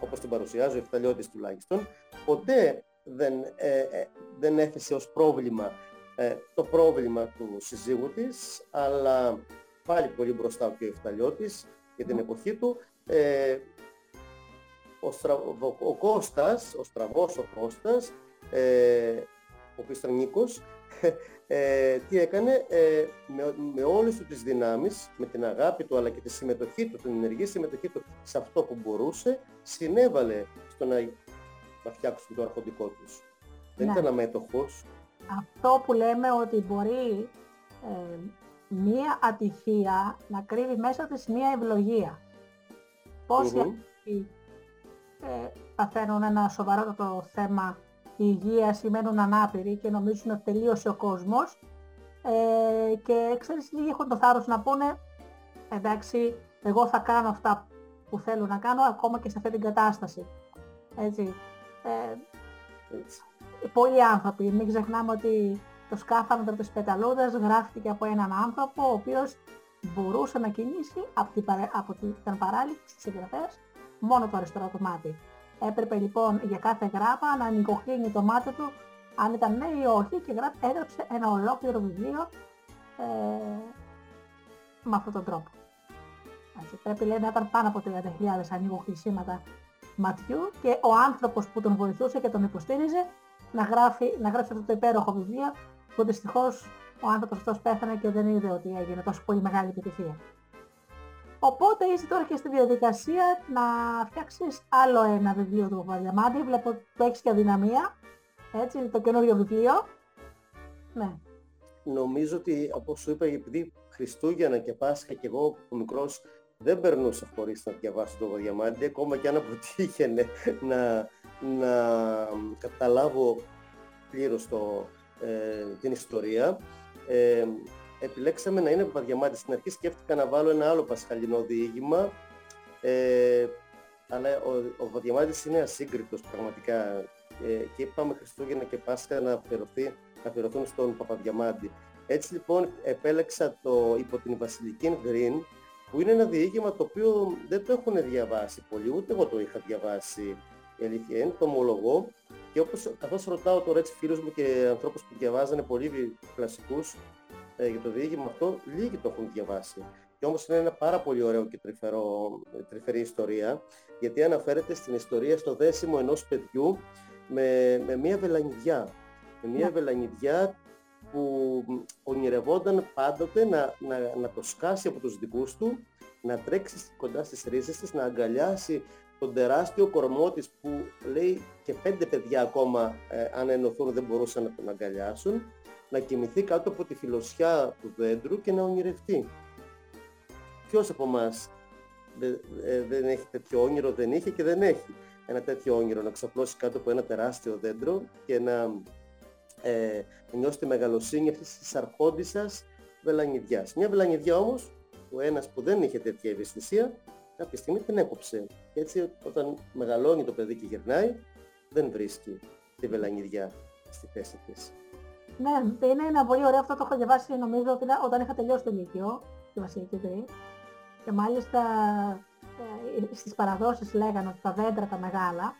όπως την παρουσιάζει ο Εφταλιώτης τουλάχιστον, ποτέ δεν, ε, ε, δεν έθεσε ως πρόβλημα ε, το πρόβλημα του συζύγου της, αλλά πάλι πολύ μπροστά ο κ. Εφταλιώτης για την εποχή του. Ε, ο, ο Κώστας, ο στραβός ο Κώστας, ε, ο οποίος ήταν Νίκος, <laughs> ε, τι έκανε, ε, με, με όλες του τις δυνάμεις, με την αγάπη του αλλά και τη συμμετοχή του, την ενεργή συμμετοχή του σε αυτό που μπορούσε, συνέβαλε στο να να φτιάξουν το αρχοντικό τους. Δεν ναι. ήταν αμέτωχος. Αυτό που λέμε ότι μπορεί ε, μία ατυχία να κρύβει μέσα της μία ευλογία. Πόσοι mm-hmm. ε, παθαίνουν ένα σοβαρότατο θέμα υγείας ή μένουν ανάπηροι και νομίζουν ότι τελείωσε ο κόσμος ε, και ξέρεις λίγοι έχουν το θάρρος να πούνε εντάξει εγώ θα κάνω αυτά που θέλω να κάνω ακόμα και σε αυτή την κατάσταση. Έτσι. Ε, πολλοί άνθρωποι. Μην ξεχνάμε ότι το σκάφανδρο της πεταλούδας γράφτηκε από έναν άνθρωπο ο οποίος μπορούσε να κινήσει από την, από την, ήταν παράλληλη στους συγγραφές μόνο το αριστερό του μάτι. Έπρεπε λοιπόν για κάθε γράμμα να ανοιγοκλίνει το μάτι του αν ήταν ναι ή όχι και έγραψε ένα ολόκληρο βιβλίο ε, με αυτόν τον τρόπο. Έτσι, πρέπει λέει, να ήταν πάνω από 30.000 ανοιγοκλεισίματα ματιού και ο άνθρωπος που τον βοηθούσε και τον υποστήριζε να, γράφει, να γράψει αυτό το υπέροχο βιβλίο που δυστυχώς ο άνθρωπος αυτός πέθανε και δεν είδε ότι έγινε τόσο πολύ μεγάλη επιτυχία. Οπότε είσαι τώρα και στη διαδικασία να φτιάξεις άλλο ένα βιβλίο του Παπαδιαμάντη. Βλέπω ότι το έχεις και αδυναμία. Έτσι, το καινούριο βιβλίο. Ναι. Νομίζω ότι, όπως σου είπα, επειδή Χριστούγεννα και Πάσχα και εγώ ο μικρός δεν περνούσα χωρίς να διαβάσω το Παπαδιαμάντη, ακόμα και αν αποτύχαινε να, να καταλάβω πλήρως το, ε, την ιστορία. Ε, επιλέξαμε να είναι Παπαδιαμάτη. Στην αρχή σκέφτηκα να βάλω ένα άλλο πασχαλινό διήγημα, ε, αλλά ο, ο Παπαδιαμάτης είναι ασύγκριτος πραγματικά ε, και είπαμε Χριστούγεννα και Πάσχα να, αφιερωθεί, να αφιερωθούν στον Παπαδιαμάντη. Έτσι λοιπόν επέλεξα το υπό την Βασιλική Γκριν, που είναι ένα διήγημα το οποίο δεν το έχουν διαβάσει πολύ, ούτε εγώ το είχα διαβάσει η αλήθεια είναι, το ομολογώ και όπως καθώς ρωτάω τώρα έτσι φίλους μου και ανθρώπους που διαβάζανε πολύ κλασικούς ε, για το διήγημα αυτό, λίγοι το έχουν διαβάσει. Και όμως είναι ένα πάρα πολύ ωραίο και τρυφερό, τρυφερή ιστορία, γιατί αναφέρεται στην ιστορία στο δέσιμο ενός παιδιού με, με μια βελανιδιά. Με μια ναι. βελανιδιά που ονειρευόταν πάντοτε να, να, να το σκάσει από τους δικούς του, να τρέξει κοντά στις ρίζες της, να αγκαλιάσει τον τεράστιο κορμό της που λέει και πέντε παιδιά ακόμα ε, αν ενωθούν δεν μπορούσαν να τον αγκαλιάσουν να κοιμηθεί κάτω από τη φιλοσιά του δέντρου και να ονειρευτεί. Ποιος από εμάς ε, δεν έχει τέτοιο όνειρο, δεν είχε και δεν έχει ένα τέτοιο όνειρο, να ξαπλώσει κάτω από ένα τεράστιο δέντρο και να ε, νιώσει τη μεγαλοσύνη αυτής της αρχόντισσας βελανιδιάς. Μια βελανιδιά όμως, ο ένας που δεν είχε τέτοια ευαισθησία, κάποια στιγμή την έκοψε. Και έτσι όταν μεγαλώνει το παιδί και γυρνάει, δεν βρίσκει τη βελανιδιά στη θέση της. Ναι, είναι ένα πολύ ωραίο, αυτό το έχω διαβάσει νομίζω ότι όταν είχα τελειώσει το Λύκειο, τη Βασιλική Τρή. Και μάλιστα ε, στις παραδόσεις λέγανε ότι τα δέντρα τα μεγάλα,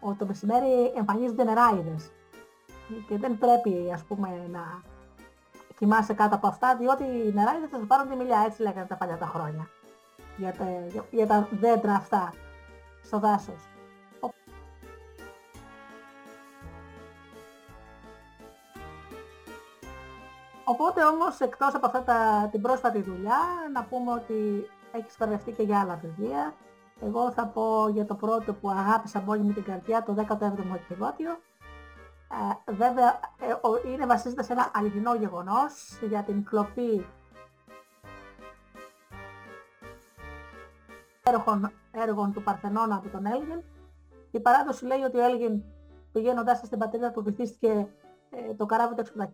ότι το μεσημέρι εμφανίζονται νεράιδες. Και δεν πρέπει ας πούμε να κοιμάσαι κάτω από αυτά, διότι οι νεράιδες θα σου πάρουν τη μιλιά, έτσι λέγανε τα παλιά τα χρόνια. Για τα, για τα δέντρα αυτά στο δάσος. Οπότε όμως εκτός από αυτά τα, την πρόσφατη δουλειά να πούμε ότι έχεις παρευτεί και για άλλα βιβλία. Εγώ θα πω για το πρώτο που αγάπησα από όλη μου την καρδιά, το 17ο εκδότιο. Ε, βέβαια ε, είναι βασίζεται σε ένα αληθινό γεγονός για την κλοπή έργων, έργων του Παρθενώνα από τον Έλγιν. Η παράδοση λέει ότι ο Έλγιν πηγαίνοντας στην πατρίδα του βυθίστηκε ε, το καράβι του έξω τα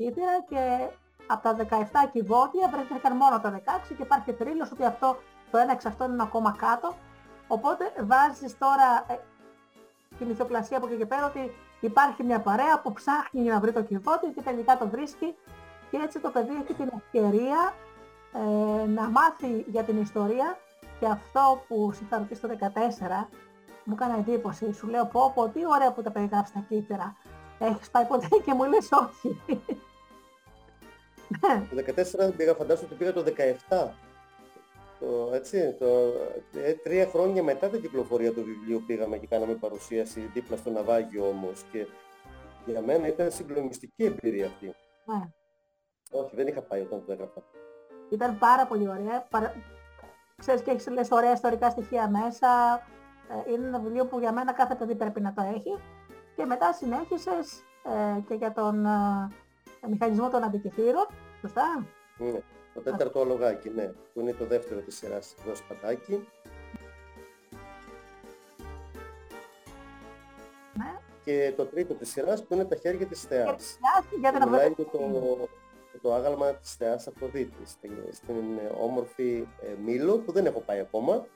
και από τα 17 κυβότια βρέθηκαν μόνο τα 16 και υπάρχει τρίλος ότι αυτό, το ένα εξ αυτών είναι ακόμα κάτω. Οπότε βάζεις τώρα ε, την ηθοπλασία από εκεί και πέρα ότι υπάρχει μια παρέα που ψάχνει να βρει το κυβότιο και τελικά το βρίσκει και έτσι το παιδί έχει την ευκαιρία ε, να μάθει για την ιστορία και αυτό που ρωτήσει το 14 μου έκανε εντύπωση. Σου λέω πω πω τι ωραία που τα περιγράφεις τα κύτταρα. Έχεις πάει ποτέ και μου λες όχι. Το 14 πήγα, φαντάζομαι ότι πήγα το 17. Το, έτσι, το, ε, τρία χρόνια μετά την κυκλοφορία του βιβλίου πήγαμε και κάναμε παρουσίαση δίπλα στο ναυάγιο όμως και για μένα ήταν συγκλονιστική εμπειρία αυτή. Ναι. Όχι, δεν είχα πάει όταν το έγραφα. Ήταν πάρα πολύ ωραία. Παρα... Ξέρεις και έχεις λες ωραία ιστορικά στοιχεία μέσα. Ε, είναι ένα βιβλίο που για μένα κάθε παιδί πρέπει να το έχει. Και μετά συνέχισες ε, και για τον μηχανισμό των αντικειθήρων, σωστά; Ναι, το τέταρτο ολογάκι, ναι, που είναι το δεύτερο της σειράς εδώ σπατάκι. Ναι. Και το τρίτο της σειράς που είναι τα χέρια της θεάς. Για την Μιλάει το, το άγαλμα της θεάς Αφροδίτης, στην, στην όμορφη ε, Μήλο που δεν έχω πάει ακόμα.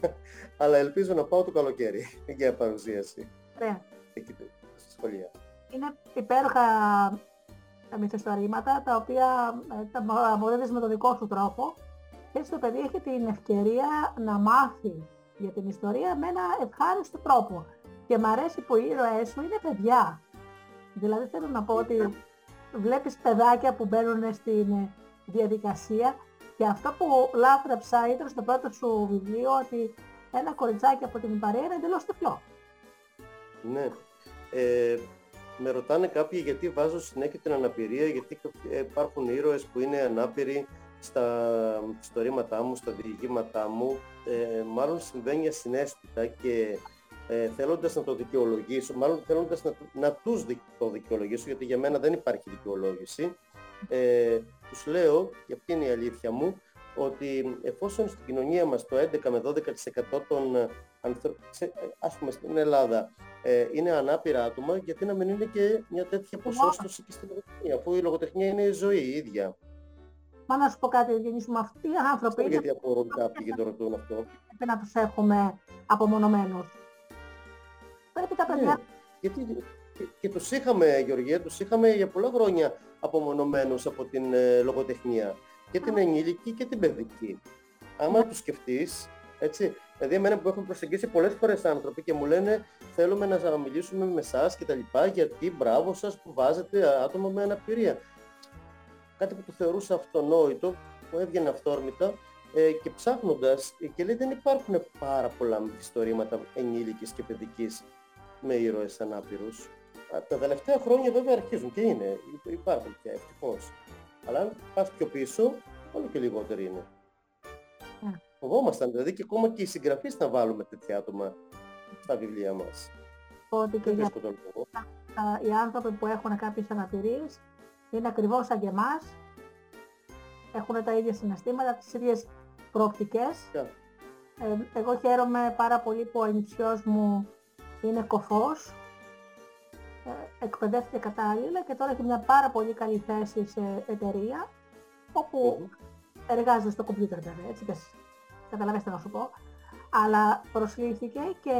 <laughs> Αλλά ελπίζω να πάω το καλοκαίρι <laughs> για παρουσίαση. Ωραία εκεί στη σχολεία. Είναι υπέροχα τα μυθιστορήματα τα οποία ε, τα αποδίδεις με τον δικό σου τρόπο έτσι το παιδί έχει την ευκαιρία να μάθει για την ιστορία με ένα ευχάριστο τρόπο. Και μ' αρέσει που οι ήρωές σου είναι παιδιά. Δηλαδή θέλω να πω ότι βλέπεις παιδάκια που μπαίνουν στην διαδικασία και αυτό που λάθρεψα ήταν στο πρώτο σου βιβλίο ότι ένα κοριτσάκι από την παρέα είναι εντελώς τυφλό. Ναι. Ε, με ρωτάνε κάποιοι γιατί βάζω συνέχεια την αναπηρία, γιατί υπάρχουν ήρωες που είναι ανάπηροι στα ιστορήματά μου, στα διηγήματά μου. Ε, μάλλον συμβαίνει ασυναίσθητα και ε, θέλοντας να το δικαιολογήσω, μάλλον θέλοντας να, να τους το δικαιολογήσω, γιατί για μένα δεν υπάρχει δικαιολόγηση, ε, τους λέω, και αυτή είναι η αλήθεια μου, ότι εφόσον στην κοινωνία μας το 11 με 12% των ε, ανθρώπων, ας πούμε στην Ελλάδα, ε, είναι ανάπηρα άτομα, γιατί να μην είναι και μια τέτοια ποσόστοση και στην λογοτεχνία, αφού η λογοτεχνία είναι η ζωή η ίδια. Μα να σου πω κάτι, Ευγενή μου, αυτοί οι άνθρωποι... είναι... γιατί απορρούν κάποιοι και το ρωτούν αυτό. Πρέπει να τους έχουμε απομονωμένους. Πρέπει τα παιδιά... Ναι, γιατί και, και τους είχαμε, Γεωργία, τους είχαμε για πολλά χρόνια απομονωμένους από την ε, λογοτεχνία. Και την ενήλικη και την παιδική. Άμα ναι. τους σκεφτείς, έτσι, δηλαδή εμένα που έχουν προσεγγίσει πολλές φορές άνθρωποι και μου λένε θέλουμε να μιλήσουμε με εσάς και τα λοιπά, γιατί μπράβο σας που βάζετε άτομα με αναπηρία. Κάτι που το θεωρούσα αυτονόητο, που έβγαινε αυθόρμητα ε, και ψάχνοντας, και λέει δεν υπάρχουν πάρα πολλά ιστορήματα ενήλικης και παιδικής με ήρωες ανάπηρους. Τα τελευταία χρόνια βέβαια αρχίζουν και είναι, υπάρχουν πια ευτυχώς. Αλλά αν πας πιο πίσω, όλο και λιγότεροι είναι. Yeah. Φοβόμασταν δηλαδή και ακόμα και οι συγγραφείς να βάλουμε τέτοια άτομα στα βιβλία μας. Ότι και για... οι άνθρωποι που έχουν κάποιες αναπηρίες είναι ακριβώς σαν και εμάς, έχουν τα ίδια συναισθήματα, τις ίδιες προοπτικές. Yeah. Ε, εγώ χαίρομαι πάρα πολύ που ο ανιψιός μου είναι κοφός, ε, εκπαιδεύτηκε κατάλληλα και τώρα έχει μια πάρα πολύ καλή θέση σε εταιρεία όπου εργάζεται στο κομπιούτερ βέβαια, έτσι και καταλαβαίνετε να σου πω. Αλλά προσλήφθηκε και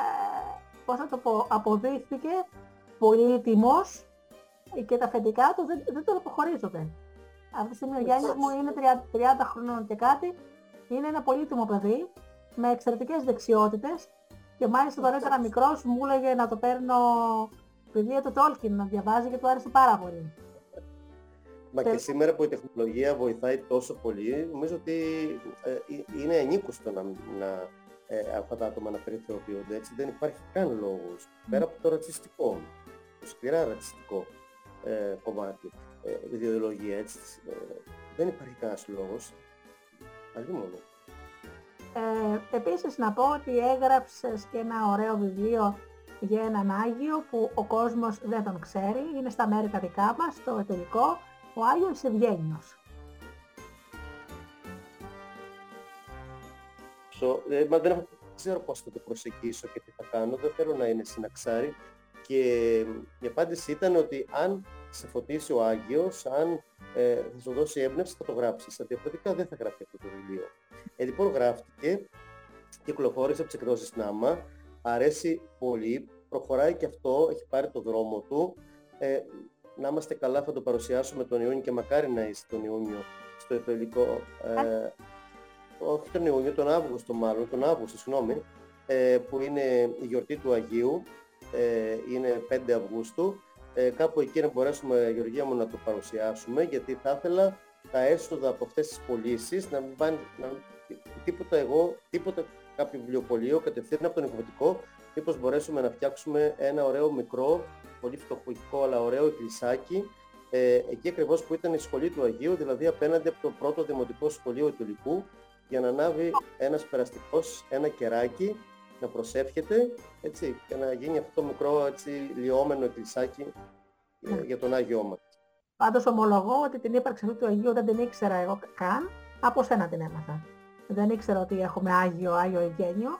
ε, πώς θα το πω, αποδείχθηκε πολύτιμος και τα αφεντικά του δεν, δεν τον αποχωρίζονται. Αυτή τη στιγμή ο Γιάννης μου είναι 30, 30 χρονών και κάτι, είναι ένα πολύτιμο παιδί με εξαιρετικές δεξιότητες και μάλιστα τώρα ήταν μικρός μου έλεγε να το παίρνω βιβλία του Τόλκιν να διαβάζει και του άρεσε πάρα πολύ. Μα και σήμερα που η τεχνολογία βοηθάει τόσο πολύ, νομίζω ότι ε, είναι ανήκουστο να, να ε, αυτά τα άτομα να περιθωριοποιούνται έτσι. Δεν υπάρχει καν λόγος. Πέρα από το ρατσιστικό, το σκληρά ρατσιστικό ε, κομμάτι, ε, ιδεολογία έτσι. Ε, δεν υπάρχει κανένας λόγος. Αλλή μόνο. Ε, επίσης να πω ότι έγραψες και ένα ωραίο βιβλίο για έναν Άγιο που ο κόσμος δεν τον ξέρει, είναι στα μέρη τα δικά μας, το εταιρικό, ο Άγιος Ευγένιος. Ε, μα δεν ξέρω πώς θα το προσεγγίσω και τι θα κάνω, δεν θέλω να είναι συναξάρι και η απάντηση ήταν ότι αν σε φωτίσει ο Άγιος, αν ε, θα σου δώσει έμπνευση θα το γράψεις, διαφορετικά δεν θα γράφει αυτό το βιβλίο. Ε, λοιπόν γράφτηκε, κυκλοφόρησε από τις εκδόσεις Νάμα, αρέσει πολύ, προχωράει και αυτό, έχει πάρει το δρόμο του. Ε, να είμαστε καλά θα το παρουσιάσουμε τον Ιούνιο και μακάρι να είσαι τον Ιούνιο στο Εφελικό. Ε, όχι τον Ιούνιο, τον Αύγουστο μάλλον, τον Αύγουστο, συγγνώμη, ε, που είναι η γιορτή του Αγίου, ε, είναι 5 Αυγούστου. Ε, κάπου εκεί να μπορέσουμε, Γεωργία μου, να το παρουσιάσουμε, γιατί θα ήθελα τα έσοδα από αυτές τις πωλήσεις να μην πάνε, να, τίποτα εγώ, τίποτα κάποιο βιβλιοπωλείο, κατευθείαν από τον εκδοτικό, μήπως μπορέσουμε να φτιάξουμε ένα ωραίο μικρό, πολύ φτωχικό αλλά ωραίο εκκλησάκι, ε, εκεί ακριβώς που ήταν η σχολή του Αγίου, δηλαδή απέναντι από το πρώτο δημοτικό σχολείο του Λυκού, για να ανάβει ένας περαστικός, ένα κεράκι, να προσεύχεται, έτσι, και να γίνει αυτό το μικρό, έτσι, λιώμενο εκκλησάκι ε, για τον Άγιό μας. Πάντως ομολογώ ότι την ύπαρξη αυτού του Αγίου δεν την ήξερα εγώ καν, από σένα την έμαθα. Δεν ήξερα ότι έχουμε Άγιο, Άγιο Ευγένιο.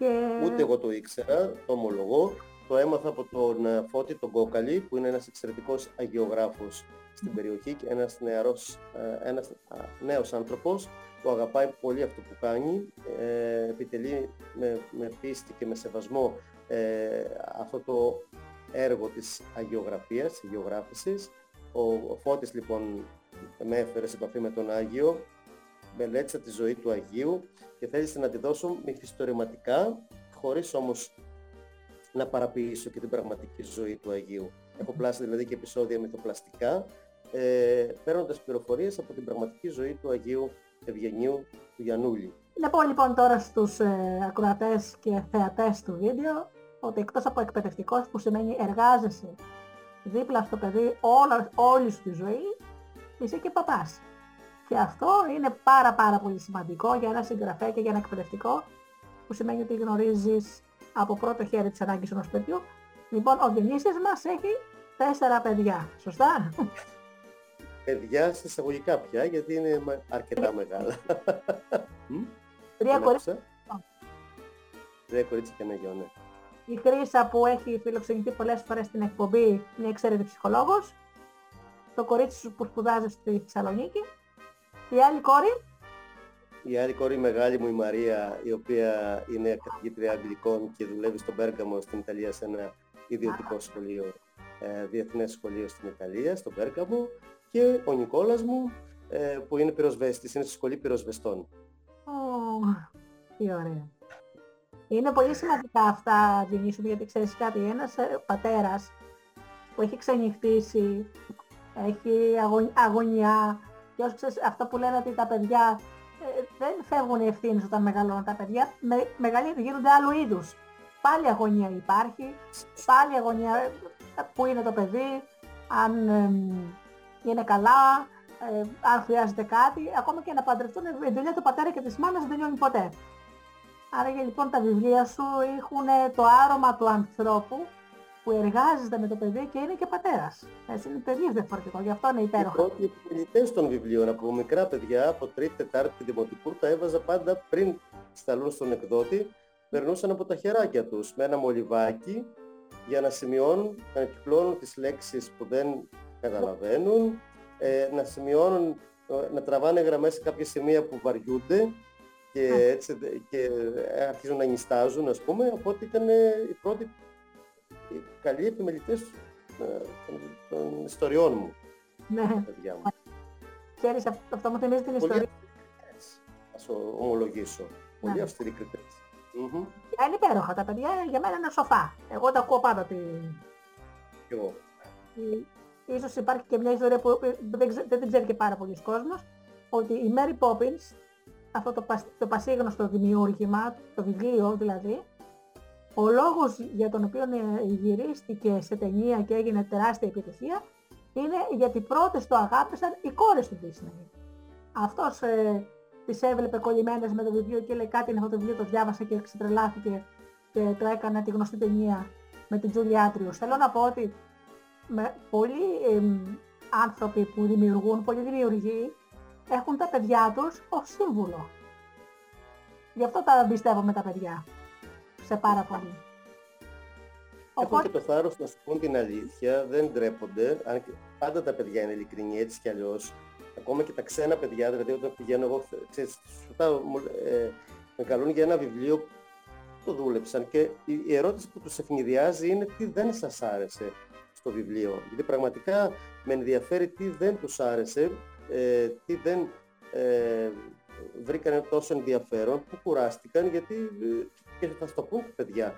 Και... Ούτε εγώ το ήξερα, το ομολογώ. Το έμαθα από τον ε, Φώτη τον Κόκαλη, που είναι ένας εξαιρετικός αγιογράφος στην περιοχή και ένας, νεαρός, ε, ένας νέος άνθρωπος που αγαπάει πολύ αυτό που κάνει, ε, επιτελεί με, με πίστη και με σεβασμό ε, αυτό το έργο της αγιογραφίας, της αγιογράφησης. Ο, ο Φώτης λοιπόν με έφερε σε επαφή με τον Άγιο μελέτησα τη ζωή του Αγίου και θέλησα να τη δώσω μυθιστορηματικά, χωρίς όμως να παραποιήσω και την πραγματική ζωή του Αγίου. Έχω πλάσει δηλαδή και επεισόδια μυθοπλαστικά, ε, παίρνοντας πληροφορίες από την πραγματική ζωή του Αγίου Ευγενίου του Γιαννούλη. Να πω λοιπόν τώρα στους ε, ακροατές και θεατές του βίντεο ότι εκτός από εκπαιδευτικός που σημαίνει εργάζεσαι δίπλα στο παιδί όλα, όλη σου τη ζωή, είσαι και παπάς. Και αυτό είναι πάρα πάρα πολύ σημαντικό για ένα συγγραφέα και για ένα εκπαιδευτικό που σημαίνει ότι γνωρίζεις από πρώτο χέρι τις ανάγκες ενός παιδιού. Λοιπόν, ο Διονύσης μας έχει τέσσερα παιδιά. Σωστά; Παιδιά σε εισαγωγικά πια, γιατί είναι αρκετά μεγάλα. <laughs> Τρία κορίτσια. Τρία κορίτσια και ένα γιο, ναι. Η Χρύσα που έχει φιλοξενηθεί πολλές φορές στην εκπομπή είναι εξαίρετη ψυχολόγος. Το κορίτσι που σπουδάζει στη Θεσσαλονίκη. Η άλλη κόρη; Η άλλη κόρη μεγάλη μου η Μαρία, η οποία είναι καθηγήτρια Αγγλικών και δουλεύει στον Πέργαμο στην Ιταλία σε ένα ιδιωτικό σχολείο, ε, διεθνές σχολείο στην Ιταλία, στον Πέργαμο. Και ο Νικόλας μου, ε, που είναι πυροσβέστης, είναι στη σχολή πυροσβεστών. Oh, τι ωραία. Είναι πολύ σημαντικά αυτά, Διονύσου, γιατί ξέρεις κάτι, ένας ε, πατέρας που έχει ξενυχτήσει, έχει αγωνιά, και όσο ξέρεις, αυτό που λένε ότι τα παιδιά ε, δεν φεύγουν οι ευθύνες όταν μεγαλώνουν τα παιδιά, με, μεγαλύτεροι γίνονται άλλου είδους. Πάλι αγωνία υπάρχει, πάλι αγωνία ε, που είναι το παιδί, αν είναι καλά, ε, αν χρειάζεται κάτι, ακόμα και να παντρευτούν, η δουλειά του πατέρα και της μάνας δεν τελειώνει ποτέ. Άρα λοιπόν τα βιβλία σου έχουν το άρωμα του ανθρώπου που εργάζεται με το παιδί και είναι και πατέρας. Έτσι είναι τελείως διαφορετικό, γι' αυτό είναι υπέροχο. Οι πρώτοι επιμελητές των βιβλίων από μικρά παιδιά, από τρίτη, τετάρτη δημοτικού, τα έβαζα πάντα πριν σταλούν στον εκδότη, περνούσαν από τα χεράκια τους με ένα μολυβάκι για να σημειώνουν, να κυκλώνουν τις λέξεις που δεν καταλαβαίνουν, ε, να σημειώνουν, ε, να τραβάνε γραμμές σε κάποια σημεία που βαριούνται και, έτσι, και αρχίζουν να νιστάζουν ας πούμε, οπότε ήταν οι πρώτοι οι καλοί επιμελητές ε, των ιστοριών μου. Ναι. Παιδιά μου. Ξέρεις, αυτό μου θυμίζει την ιστορία. Ας ομολογήσω. Πολύ ναι. αυστηροί κριτές. Είναι υπέροχα τα παιδιά, για μένα είναι σοφά. Εγώ τα ακούω πάντα. Τη... Κι εγώ. Ίσως υπάρχει και μια ιστορία που δεν, δεν την ξέρει και πάρα πολλοί κόσμος, ότι η Mary Poppins, αυτό το, το πασίγνωστο δημιούργημα, το βιβλίο δηλαδή, ο λόγος για τον οποίο ε, γυρίστηκε σε ταινία και έγινε τεράστια επιτυχία είναι γιατί πρώτες το αγάπησαν οι κόρες του Disney. Αυτός ε, τις έβλεπε κολλημένες με το βιβλίο και λέει κάτι είναι αυτό το βιβλίο, το διάβασε και ξετρελάθηκε και το έκανε τη γνωστή ταινία με την Julie Άτριους. Θέλω να πω ότι με πολλοί ε, άνθρωποι που δημιουργούν, πολλοί δημιουργοί, έχουν τα παιδιά τους ως σύμβουλο. Γι' αυτό τα πιστεύω με τα παιδιά. Σε πάρα πολύ. Έχουν και το θάρρος να σου πούν την αλήθεια, δεν ντρέπονται, αν και πάντα τα παιδιά είναι ειλικρινή έτσι κι αλλιώς. Ακόμα και τα ξένα παιδιά, δηλαδή όταν πηγαίνω εγώ, ξέρεις, ε, με καλούν για ένα βιβλίο το δούλεψαν και η ερώτηση που τους ευνηδιάζει είναι τι δεν σας άρεσε στο βιβλίο. Γιατί πραγματικά με ενδιαφέρει τι δεν τους άρεσε, ε, τι δεν ε, βρήκαν τόσο ενδιαφέρον, που κουράστηκαν, γιατί ε, και θα στο πούν τα παιδιά.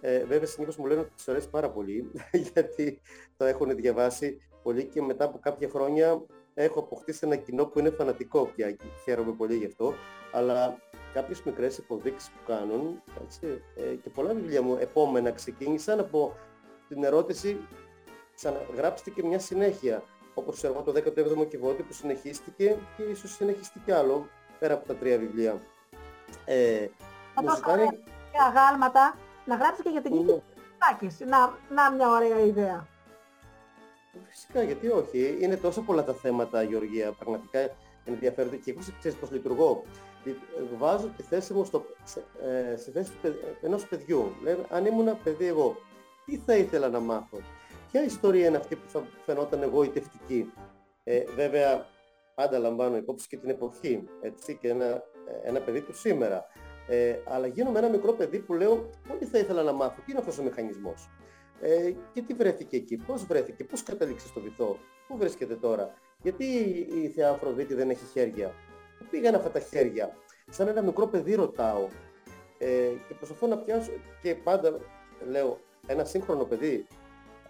Ε, βέβαια συνήθως μου λένε ότι τις αρέσει πάρα πολύ, <laughs> γιατί το έχουν διαβάσει πολύ και μετά από κάποια χρόνια έχω αποκτήσει ένα κοινό που είναι φανατικό πια και χαίρομαι πολύ γι' αυτό, αλλά κάποιες μικρές υποδείξεις που κάνουν έτσι, ε, και πολλά βιβλία μου επόμενα ξεκίνησαν από την ερώτηση ξαναγράψτε και μια συνέχεια όπως εγώ το 17ο κυβότη που συνεχίστηκε και ίσως συνεχιστεί άλλο πέρα από τα τρία βιβλία. Ε, μου ζητάνε... αγάλματα να γράψει και για την νίκη ναι. να, να μια ωραία ιδέα. Φυσικά, γιατί όχι. Είναι τόσο πολλά τα θέματα, Γεωργία, πραγματικά ενδιαφέρονται και εγώ ξέρεις πώς λειτουργώ. Βάζω τη θέση μου στο, σε, ε, στη θέση του, ενός παιδιού. Λέμε, αν ήμουν παιδί εγώ, τι θα ήθελα να μάθω; Ποια ιστορία είναι αυτή που θα φαινόταν εγωιτευτική. Ε, βέβαια, πάντα λαμβάνω υπόψη και την εποχή, έτσι, και ένα, ένα παιδί του σήμερα. Ε, αλλά γίνομαι ένα μικρό παιδί που λέω, πολύ θα ήθελα να μάθω, τι είναι αυτός ο μηχανισμός; Ε, και τι βρέθηκε εκεί, πώς βρέθηκε, πώς κατέληξε στο βυθό, πού βρίσκεται τώρα, γιατί η Θεά Αφροδίτη δεν έχει χέρια, πήγαν αυτά τα χέρια; Σαν ένα μικρό παιδί ρωτάω. Ε, και προσπαθώ να πιάσω και πάντα λέω ένα σύγχρονο παιδί,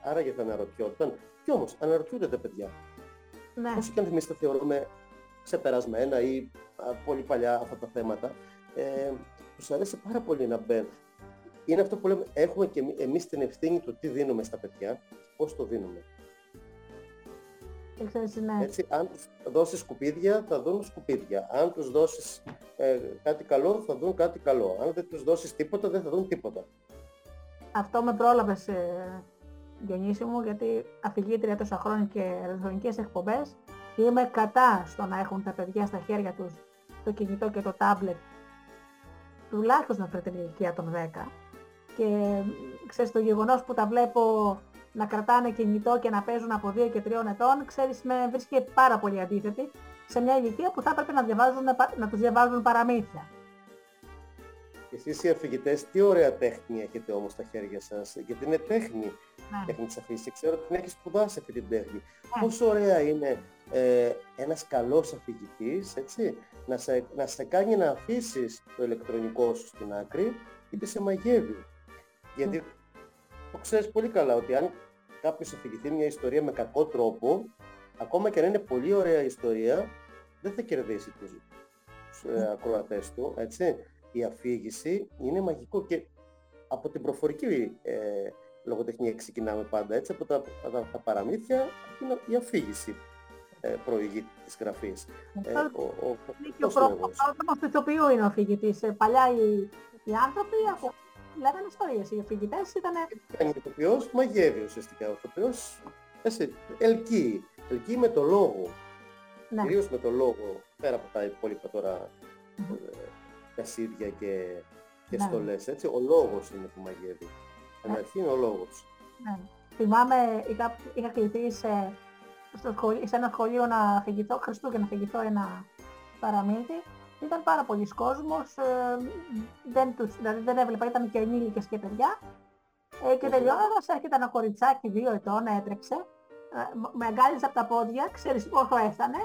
άραγε θα αναρωτιόταν. Κι όμως αναρωτιούνται τα παιδιά. Ναι. Όσο και αν εμείς τα θεωρούμε ξεπερασμένα ή α, πολύ παλιά αυτά τα θέματα, ε, τους αρέσει πάρα πολύ να μπαίνουν. Είναι αυτό που λέμε, έχουμε και εμείς την ευθύνη του τι δίνουμε στα παιδιά, πώς το δίνουμε. Ναι. Έτσι, αν τους δώσεις σκουπίδια, θα δουν σκουπίδια. Αν τους δώσεις ε, κάτι καλό, θα δουν κάτι καλό. Αν δεν τους δώσεις τίποτα, δεν θα δουν τίποτα. Αυτό με πρόλαβες, ε, Διονύση μου, γιατί αφηγήτρια τόσα χρόνια και ραδιοφωνικές εκπομπές, είμαι κατά στο να έχουν τα παιδιά στα χέρια τους το κινητό και το τάμπλετ τουλάχιστον μέχρι την ηλικία των 10. Και ξέρεις το γεγονός που τα βλέπω να κρατάνε κινητό και να παίζουν από 2 και 3 ετών, ξέρεις με βρίσκει πάρα πολύ αντίθετη σε μια ηλικία που θα έπρεπε να, διαβάζουν, να τους διαβάζουν παραμύθια. Εσείς οι αφηγητές τι ωραία τέχνη έχετε όμως στα χέρια σας, γιατί είναι τέχνη, ναι. τέχνη της αφήγησης. Ξέρω ότι την έχεις σπουδάσει αυτή την τέχνη. Ναι. Πόσο ωραία είναι ε, ένας καλός αφηγητής, έτσι, να σε, να σε κάνει να αφήσεις το ηλεκτρονικό σου στην άκρη, είτε σε μαγεύει. Γιατί ναι. το ξέρεις πολύ καλά ότι αν κάποιος αφηγηθεί μια ιστορία με κακό τρόπο, ακόμα και αν είναι πολύ ωραία ιστορία, δεν θα κερδίσει τους, τους ε, ακροατές του, έτσι η αφήγηση είναι μαγικό και από την προφορική ε, λογοτεχνία ξεκινάμε πάντα, έτσι, από τα, τα, τα παραμύθια είναι η αφήγηση ε, προηγεί της γραφής. Ε, ο, ο, ο, ο του ηθοποιού είναι ο αφηγητής. Ε, παλιά οι, οι άνθρωποι από... λέγανε ιστορίες. Οι αφηγητές ήταν... Ο ηθοποιός μαγεύει ουσιαστικά. Ο ηθοποιός έτσι, ελκύει. Ελκύει με το λόγο. Ναι. Κυρίως με το λόγο, πέρα από τα υπόλοιπα τώρα τασίδια και, και ναι. στολές, έτσι. Ο λόγος είναι που μαγεύει. Ναι. αρχή είναι ο λόγος. Ναι. Θυμάμαι, είχα, είχα κληθεί σε, στο σχολείο, σε ένα σχολείο να φυγηθώ, Χριστούγεννα να φυγηθώ ένα παραμύθι. Ήταν πάρα πολλοί κόσμος, ε, δεν, τους, δηλαδή δεν έβλεπα, ήταν και ενήλικες και παιδιά. Ε, και τελειώνοντας έρχεται ένα κοριτσάκι δύο ετών, έτρεξε, ε, με αγκάλιζε από τα πόδια, ξέρεις πόσο έφτανε.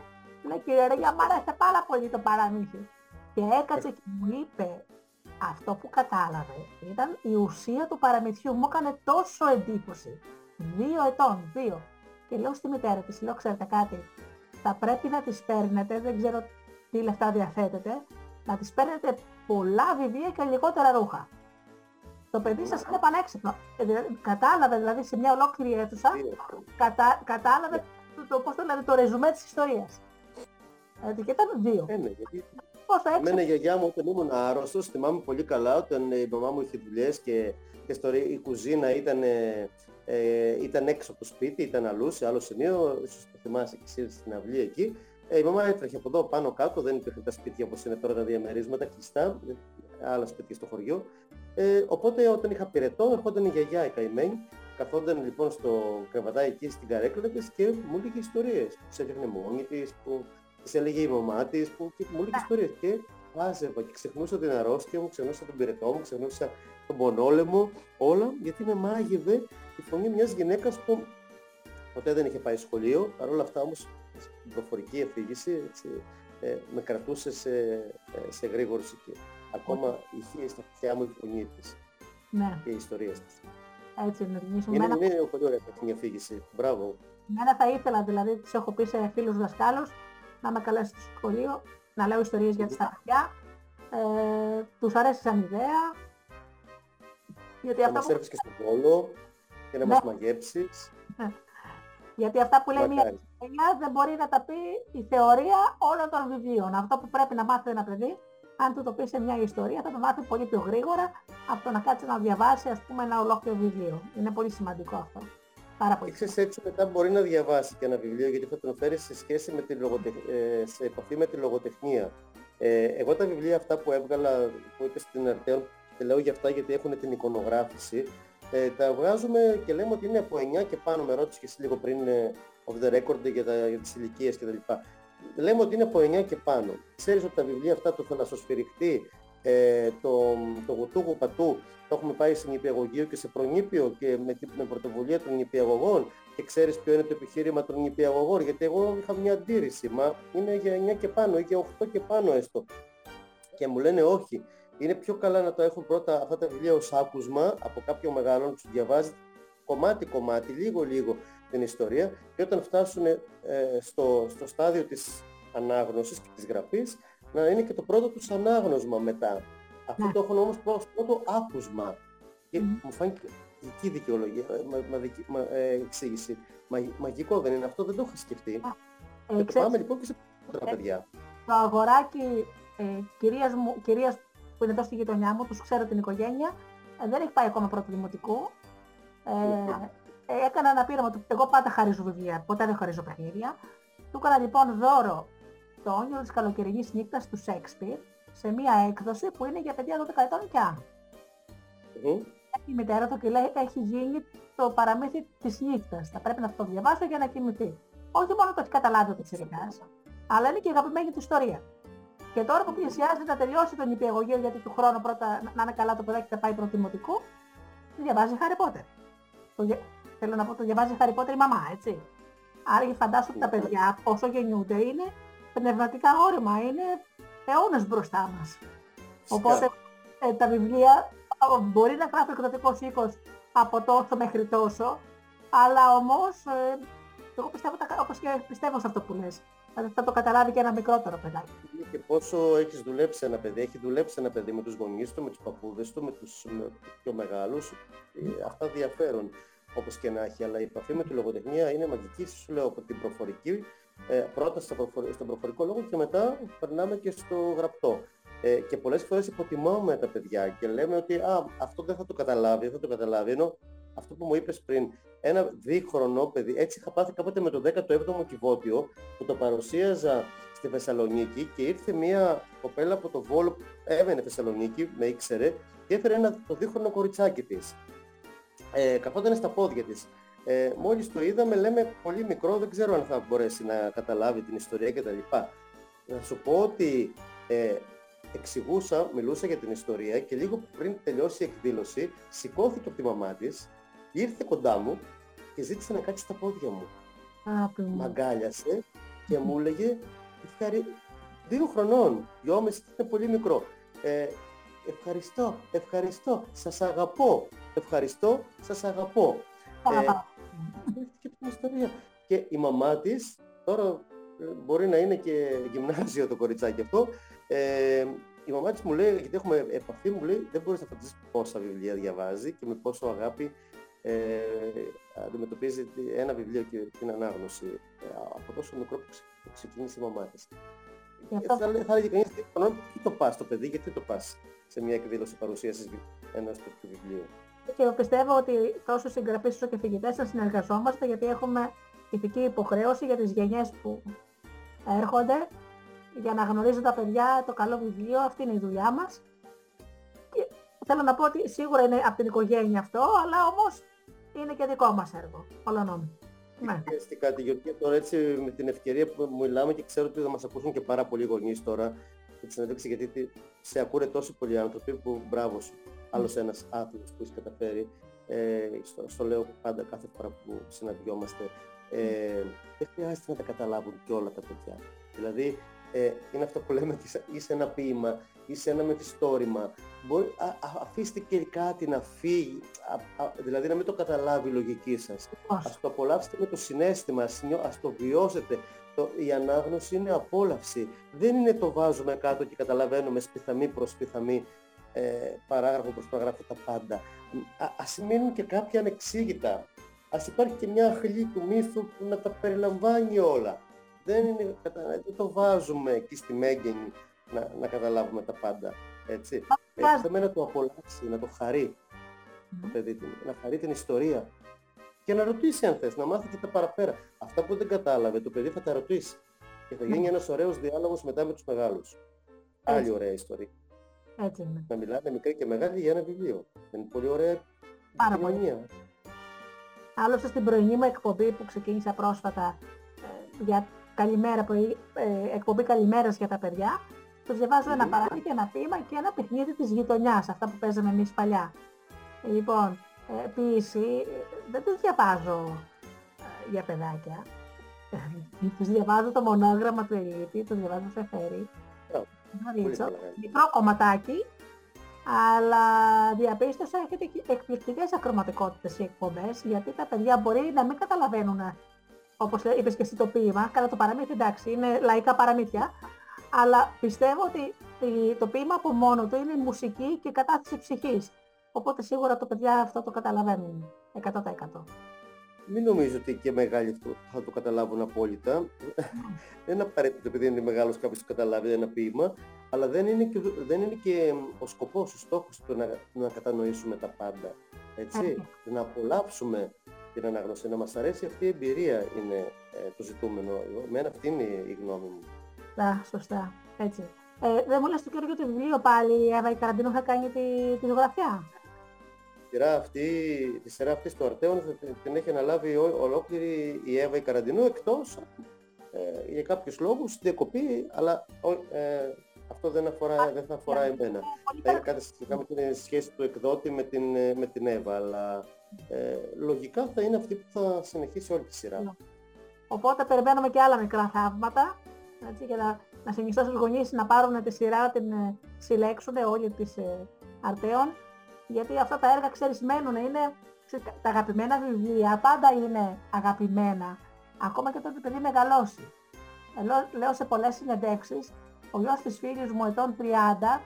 Λέει κύριε Ρεγιά, μ' άρεσε πάρα πολύ το παραμύθι. Και έκατσε και μου είπε αυτό που κατάλαβε ήταν η ουσία του παραμυθιού. Μου έκανε τόσο εντύπωση. Δύο ετών, δύο. Και λέω στη μητέρα της, λέω ξέρετε κάτι, θα πρέπει να τις παίρνετε, δεν ξέρω τι λεφτά διαθέτετε, να τις παίρνετε πολλά βιβλία και λιγότερα ρούχα. Το παιδί σας είναι πανέξυπνο. Ε, κατάλαβε δηλαδή σε μια ολόκληρη αίθουσα, κατα, κατάλαβε το, το, πώς το, δηλαδή, το ρεζουμέ της ιστορίας. Ε, και ήταν δύο. Ε, ναι, Πόσο έξω. Εμένα η γιαγιά μου όταν ήμουν άρρωστος, θυμάμαι πολύ καλά όταν η μαμά μου είχε δουλειές και, και στο, η κουζίνα ήταν, ε, ήταν έξω από το σπίτι, ήταν αλλού σε άλλο σημείο, ίσως το θυμάσαι και εσύ στην αυλή εκεί. Ε, η μαμά έτρεχε από εδώ πάνω κάτω, δεν υπήρχαν τα σπίτια όπως είναι τώρα τα διαμερίσματα κλειστά, άλλα σπίτια στο χωριό. Ε, οπότε όταν είχα πυρετό ερχόταν η γιαγιά η καημένη, καθόταν λοιπόν στο κρεβατάκι εκεί στην καρέκλα της και μου έλεγε ιστορίες που σε έφτιαχνε μόνη της, που της έλεγε η μαμά της που και μου έλεγε ιστορίες και βάζευα και ξεχνούσα την αρρώστια μου, ξεχνούσα τον πυρετό μου, ξεχνούσα τον πονόλεμο, όλα γιατί με μάγευε η φωνή μιας γυναίκας που ποτέ δεν είχε πάει σχολείο, παρόλα αυτά όμως στην προφορική αφήγηση έτσι, ε, με κρατούσε σε, ε, σε γρήγορση και ακόμα είχε στα αυτιά μου η φωνή της ναι. και οι ιστορίες της. Έτσι είναι, είναι, είναι, είναι πολύ ωραία η αφήγηση. Μπράβο. Μένα θα ήθελα, δηλαδή, τους έχω πει σε φίλους δασκάλους, να με καλέσει στο σχολείο, να λέω ιστορίες για τις παιδιά. Ε, τους αρέσει σαν ιδέα. Γιατί να μας έρθεις και στον πόλο και να ναι. μας μαγέψεις. Ναι. Γιατί αυτά που λέει μια παιδιά δεν μπορεί να τα πει η θεωρία όλων των βιβλίων. Αυτό που πρέπει να μάθει ένα παιδί, αν του το πει σε μια ιστορία, θα το μάθει πολύ πιο γρήγορα από το να κάτσει να διαβάσει ας πούμε ένα ολόκληρο βιβλίο. Είναι πολύ σημαντικό αυτό. Πάρα πολύ. Ξέρεις, έτσι μετά μπορεί να διαβάσει και ένα βιβλίο γιατί θα τον φέρεις σε σχέση με τη λογοτεχ... Ε, σε επαφή με τη λογοτεχνία. Ε, εγώ τα βιβλία αυτά που έβγαλα, που είπε στην Αρτέων, και λέω για αυτά γιατί έχουν την εικονογράφηση, ε, τα βγάζουμε και λέμε ότι είναι από 9 και πάνω, με ρώτησε και εσύ λίγο πριν ε, off the record για, τα, για τις ηλικίες κτλ. Λέμε ότι είναι από 9 και πάνω. Ξέρεις ότι τα βιβλία αυτά, το θαλασσοσφυρικτή, Ε, το, το γουτούγου πατού το έχουμε πάει στην νηπιαγωγείο και σε προνήπιο και με, με πρωτοβουλία των νηπιαγωγών και ξέρεις ποιο είναι το επιχείρημα των νηπιαγωγών γιατί εγώ είχα μια αντίρρηση μα είναι για 9 και πάνω ή για 8 και πάνω έστω και μου λένε όχι είναι πιο καλά να το έχουν πρώτα αυτά τα βιβλία ως άκουσμα από κάποιο μεγάλο που σου διαβάζει κομμάτι κομμάτι λίγο λίγο την ιστορία και όταν φτάσουν ε, στο, στο στάδιο της ανάγνωσης και της γραφής να είναι και το πρώτο τους ανάγνωσμα μετά. Αυτό ναι. το έχουν όμως πρώτο άκουσμα. Και μου φάνηκε δική δικαιολογία, ε, μα, μα, μα, ε, εξήγηση. Μα, μαγικό δεν είναι αυτό, δεν το είχα σκεφτεί. Ε, και πάμε λοιπόν και σε πρώτα παιδιά. Το αγοράκι ε, κυρίας, μου, κυρίας που είναι εδώ στη γειτονιά μου, τους ξέρω την οικογένεια, ε, δεν έχει πάει ακόμα πρώτο δημοτικού. Ε, ε, έκανα ένα πείραμα του. Εγώ πάντα χαρίζω βιβλία, ποτέ δεν χαρίζω παιχνίδια. Του έκανα λοιπόν δώρο το όνειρο της καλοκαιρινής νύχτας του Σέξπιρ σε μία έκδοση που είναι για παιδιά 12 ετών και άνω. Mm. Η μητέρα του και λέει έχει γίνει το παραμύθι της νύχτας. Θα πρέπει να το διαβάσω για να κοιμηθεί. Όχι μόνο το έχει καταλάβει ο Πιτσιρικάς, αλλά είναι και η αγαπημένη του ιστορία. Και τώρα που πλησιάζει να τελειώσει τον υπηαγωγείο γιατί του χρόνου πρώτα να είναι καλά το παιδάκι θα πάει πρωτοδημοτικό, διαβάζει Harry Potter. Το, θέλω να πω, το διαβάζει Harry Potter η μαμά, έτσι. Άρα φαντάσου ότι τα παιδιά όσο γεννιούνται είναι πνευματικά όρημα, είναι αιώνες μπροστά μας. Οπότε ε, τα βιβλία μπορεί να γράφει εκδοτικός οίκος από τόσο μέχρι τόσο, αλλά όμως ε, εγώ πιστεύω, όπως και πιστεύω σε αυτό που λες, θα το καταλάβει και ένα μικρότερο παιδάκι. Και πόσο έχεις δουλέψει ένα παιδί, έχει δουλέψει ένα παιδί με τους γονείς του, με τους παππούδες του, με τους πιο μεγάλους, ε, αυτά διαφέρουν όπως και να έχει, αλλά η επαφή με τη λογοτεχνία είναι μαγική, σου λέω από την προφορική, ε, πρώτα στον προφορικό λόγο και μετά περνάμε και στο γραπτό. Ε, και πολλές φορές υποτιμάμε τα παιδιά και λέμε ότι α, αυτό δεν θα το καταλάβει, δεν θα το καταλάβει, ενώ αυτό που μου είπες πριν, ένα δίχρονο παιδί, έτσι είχα πάθει κάποτε με το 17ο κυβότιο που το παρουσίαζα στη Θεσσαλονίκη και ήρθε μια κοπέλα από το Βόλο που έμενε Θεσσαλονίκη, με ήξερε και έφερε ένα το δίχρονο κοριτσάκι της. Ε, καθόταν στα πόδια της. Ε, μόλις το είδαμε λέμε πολύ μικρό, δεν ξέρω αν θα μπορέσει να καταλάβει την ιστορία κτλ. Να σου πω ότι ε, εξηγούσα, μιλούσα για την ιστορία και λίγο πριν τελειώσει η εκδήλωση σηκώθηκε από τη μαμά της, ήρθε κοντά μου και ζήτησε να κάτσει στα πόδια μου. Μ' αγκάλιασε και μου έλεγε ευχαρι... δύο χρονών, δυόμιση είναι πολύ μικρό. Ε, ευχαριστώ, ευχαριστώ, σας αγαπώ, ευχαριστώ, σας αγαπώ. Ε, την ιστορία. Και η μαμά της, τώρα ε, μπορεί να είναι και γυμνάσιο το κοριτσάκι αυτό, ε, η μαμά της μου λέει, γιατί έχουμε επαφή, μου λέει, δεν μπορείς να φανταστείς πόσα βιβλία διαβάζει και με πόσο αγάπη ε, αντιμετωπίζει ένα βιβλίο και την ανάγνωση ε, από τόσο μικρό που ξεκίνησε η μαμά της. Αυτό... Θα, θα έλεγε κανείς, τι το πας το παιδί, γιατί το πας σε μια εκδήλωση παρουσίασης ενός τέτοιου βιβλίου; Και πιστεύω ότι τόσο συγγραφείς όσο και φοιτητές θα συνεργαζόμαστε γιατί έχουμε ηθική υποχρέωση για τις γενιές που έρχονται για να γνωρίζουν τα παιδιά το καλό βιβλίο, αυτή είναι η δουλειά μας. Και θέλω να πω ότι σίγουρα είναι από την οικογένεια αυτό, αλλά όμως είναι και δικό μας έργο, ολονόμη. Ναι. Στην κατηγορία τώρα έτσι με την ευκαιρία που μιλάμε και ξέρω ότι θα μας ακούσουν και πάρα πολλοί γονείς τώρα τη συνέντευξη γιατί σε ακούνε τόσοι πολλοί άνθρωποι που μπράβο σου. Άλλος ένας άθλητος που έχει καταφέρει, ε, στο, στο, λέω πάντα κάθε φορά που συναντιόμαστε, ε, δεν χρειάζεται να τα καταλάβουν και όλα τα παιδιά. Δηλαδή, ε, είναι αυτό που λέμε είσαι ένα ποίημα, είσαι ένα μεθυστόρημα. Μπορεί, α, α, αφήστε και κάτι να φύγει, α, α, δηλαδή να μην το καταλάβει η λογική σας. Ας το απολαύσετε με το συνέστημα, ας, ας το βιώσετε. Το, η ανάγνωση είναι απόλαυση. Δεν είναι το βάζουμε κάτω και καταλαβαίνουμε σπιθαμή προς σπιθαμή, ε, παράγραφο προς παράγραφο τα πάντα. Α, ας μείνουν και κάποια ανεξήγητα. Ας υπάρχει και μια αχλή του μύθου που να τα περιλαμβάνει όλα δεν, είναι, δεν το βάζουμε εκεί στη μέγενη να, να καταλάβουμε τα πάντα. Έτσι. Θέλουμε να το απολαύσει, να το χαρεί το παιδί να χαρεί την ιστορία. Και να ρωτήσει αν θες, να μάθει και τα παραπέρα. Αυτά που δεν κατάλαβε, το παιδί θα τα ρωτήσει. Και θα γίνει ένας ωραίος διάλογος μετά με τους μεγάλους. Άλλη ωραία ιστορία. Έτσι είναι. Να μιλάνε μικρή και μεγάλη για ένα βιβλίο. Είναι πολύ ωραία κοινωνία. Άλλωστε στην πρωινή μου εκπομπή που ξεκίνησα πρόσφατα ε, για καλημέρα, που, ε, εκπομπή καλημέρας για τα παιδιά, Τους διαβάζω ένα παράδειγμα, ένα ποίημα και ένα παιχνίδι της γειτονιάς, αυτά που παίζαμε εμείς παλιά. Λοιπόν, ε, ποιήση, δεν τους διαβάζω ε, για παιδάκια. τους διαβάζω το μονόγραμμα του Ελίτη, τους διαβάζω το Φεφέρι. Μικρό κομματάκι, αλλά διαπίστωσα έχετε εκπληκτικές ακροματικότητες οι εκπομπές, γιατί τα παιδιά μπορεί να μην καταλαβαίνουν, όπως είπες και εσύ το ποίημα, κατά το παραμύθι εντάξει, είναι λαϊκά παραμύθια, αλλά πιστεύω ότι το ποίημα από μόνο του είναι η μουσική και η κατάθεση ψυχής. Οπότε σίγουρα το παιδιά αυτό το καταλαβαίνουν 100%. Μην νομίζω ότι και μεγάλοι θα το καταλάβουν απόλυτα. δεν είναι απαραίτητο επειδή είναι μεγάλος κάποιος το καταλάβει ένα ποίημα, αλλά δεν είναι και, δεν είναι και ο σκοπός, ο στόχος του να, να κατανοήσουμε τα πάντα. Έτσι, να απολαύσουμε την αναγνωσή, να μας αρέσει αυτή η εμπειρία είναι ε, το ζητούμενο. Εμένα αυτή είναι η γνώμη μου. Ναι, σωστά. Έτσι. Ε, δεν μου λες το κύριο για το βιβλίο πάλι, η Εύα η Καραντίνου θα κάνει τη, τη ζωγραφιά. Σειρά αυτή, τη σειρά αυτή του Αρτέων την έχει αναλάβει ολόκληρη η Εύα η Καραντινού εκτός ε, για κάποιους λόγους διακοπή, αλλά ε, αυτό δεν, αφορά, δεν θα αφορά εμένα. Θα είναι κάτι σχετικά με την σχέση του εκδότη με την, με την Εύα, αλλά ε, λογικά θα είναι αυτή που θα συνεχίσει όλη τη σειρά. Ναι. Οπότε περιμένουμε και άλλα μικρά θαύματα, έτσι, για να, να συνιστώ στους γονείς να πάρουν τη σειρά, την ε, συλλέξουν όλοι τις ε, Αρτέων, γιατί αυτά τα έργα, ξέρεις, μένουν, είναι τα αγαπημένα βιβλία, πάντα είναι αγαπημένα, ακόμα και τότε παιδί μεγαλώσει. Ε, λέω σε πολλές συνεντεύξεις ο γιος της φίλης μου ετών 30,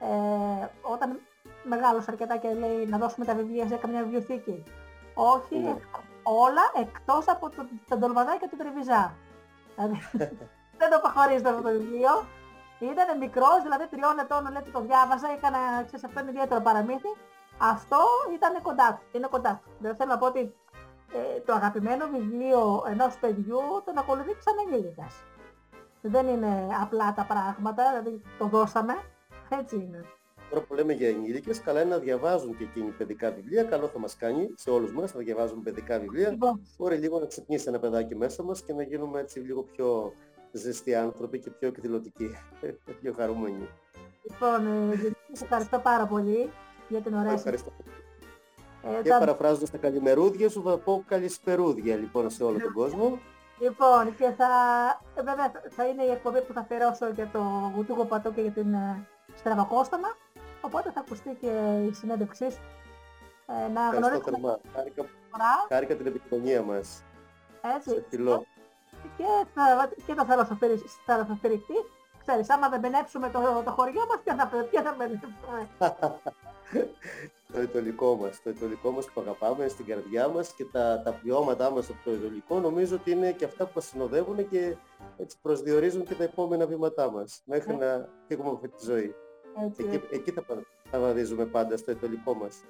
ε, όταν μεγάλωσε αρκετά και λέει να δώσουμε τα βιβλία σε καμιά βιβλιοθήκη. Όχι, ναι. όλα εκτός από το, τον Τολμαδά και τον Τρεβιζά. <laughs> Δηλαδή, δεν το παχωρίζετε αυτό το βιβλίο. Ήταν μικρός, δηλαδή τριών ετών λέτε το διάβαζα, έκανα, ξέρεις, αυτό είναι ιδιαίτερο παραμύθι. Αυτό ήταν κοντά του, είναι κοντά του. Δεν θέλω να πω ότι ε, το αγαπημένο βιβλίο ενός παιδιού τον ακολουθεί σαν ενήλικας. Δεν είναι απλά τα πράγματα, δηλαδή το δώσαμε, έτσι είναι. Τώρα που λέμε για ενήλικες, καλά είναι να διαβάζουν και εκείνοι παιδικά βιβλία. Καλό θα μας κάνει σε όλους μας να διαβάζουν παιδικά βιβλία. Λοιπόν. Μπορεί λίγο να ξυπνήσει ένα παιδάκι μέσα μας και να γίνουμε έτσι λίγο πιο ζεστοί άνθρωποι και πιο εκδηλωτικοί, <laughs> πιο χαρούμενοι. Λοιπόν, ε, σας ευχαριστώ πάρα πολύ για την ωραία Ευχαριστώ. Ε, και τα... παραφράζοντας τα καλημερούδια σου θα πω καλησπερούδια λοιπόν σε όλο τον κόσμο. Λοιπόν, και θα, ε, βέβαια, θα είναι η εκπομπή που θα αφιερώσω για το Γουτούγο Πατό και για την ε, Στραβακόστομα. Οπότε θα ακουστεί και η συνέντευξή σου. Ε, να γνωρίσουμε... Χάρηκα, χάρηκα την επικοινωνία μας. Έτσι. Σε φιλό. Και, θα, και το θαλασσοφυρικτή. Ξέρεις, άμα δεν μπενέψουμε το, το χωριό μας, ποια θα, ποια θα μπενέψουμε. το ετωλικό μας, το ετωλικό μας που αγαπάμε στην καρδιά μας και τα, τα βιώματά μας από το ετωλικό νομίζω ότι είναι και αυτά που μας συνοδεύουν και έτσι προσδιορίζουν και τα επόμενα βήματά μας μέχρι ε. να φύγουμε από αυτή τη ζωή. Εκεί, εκεί θα, θα βαδίζουμε πάντα στο ετωλικό μας.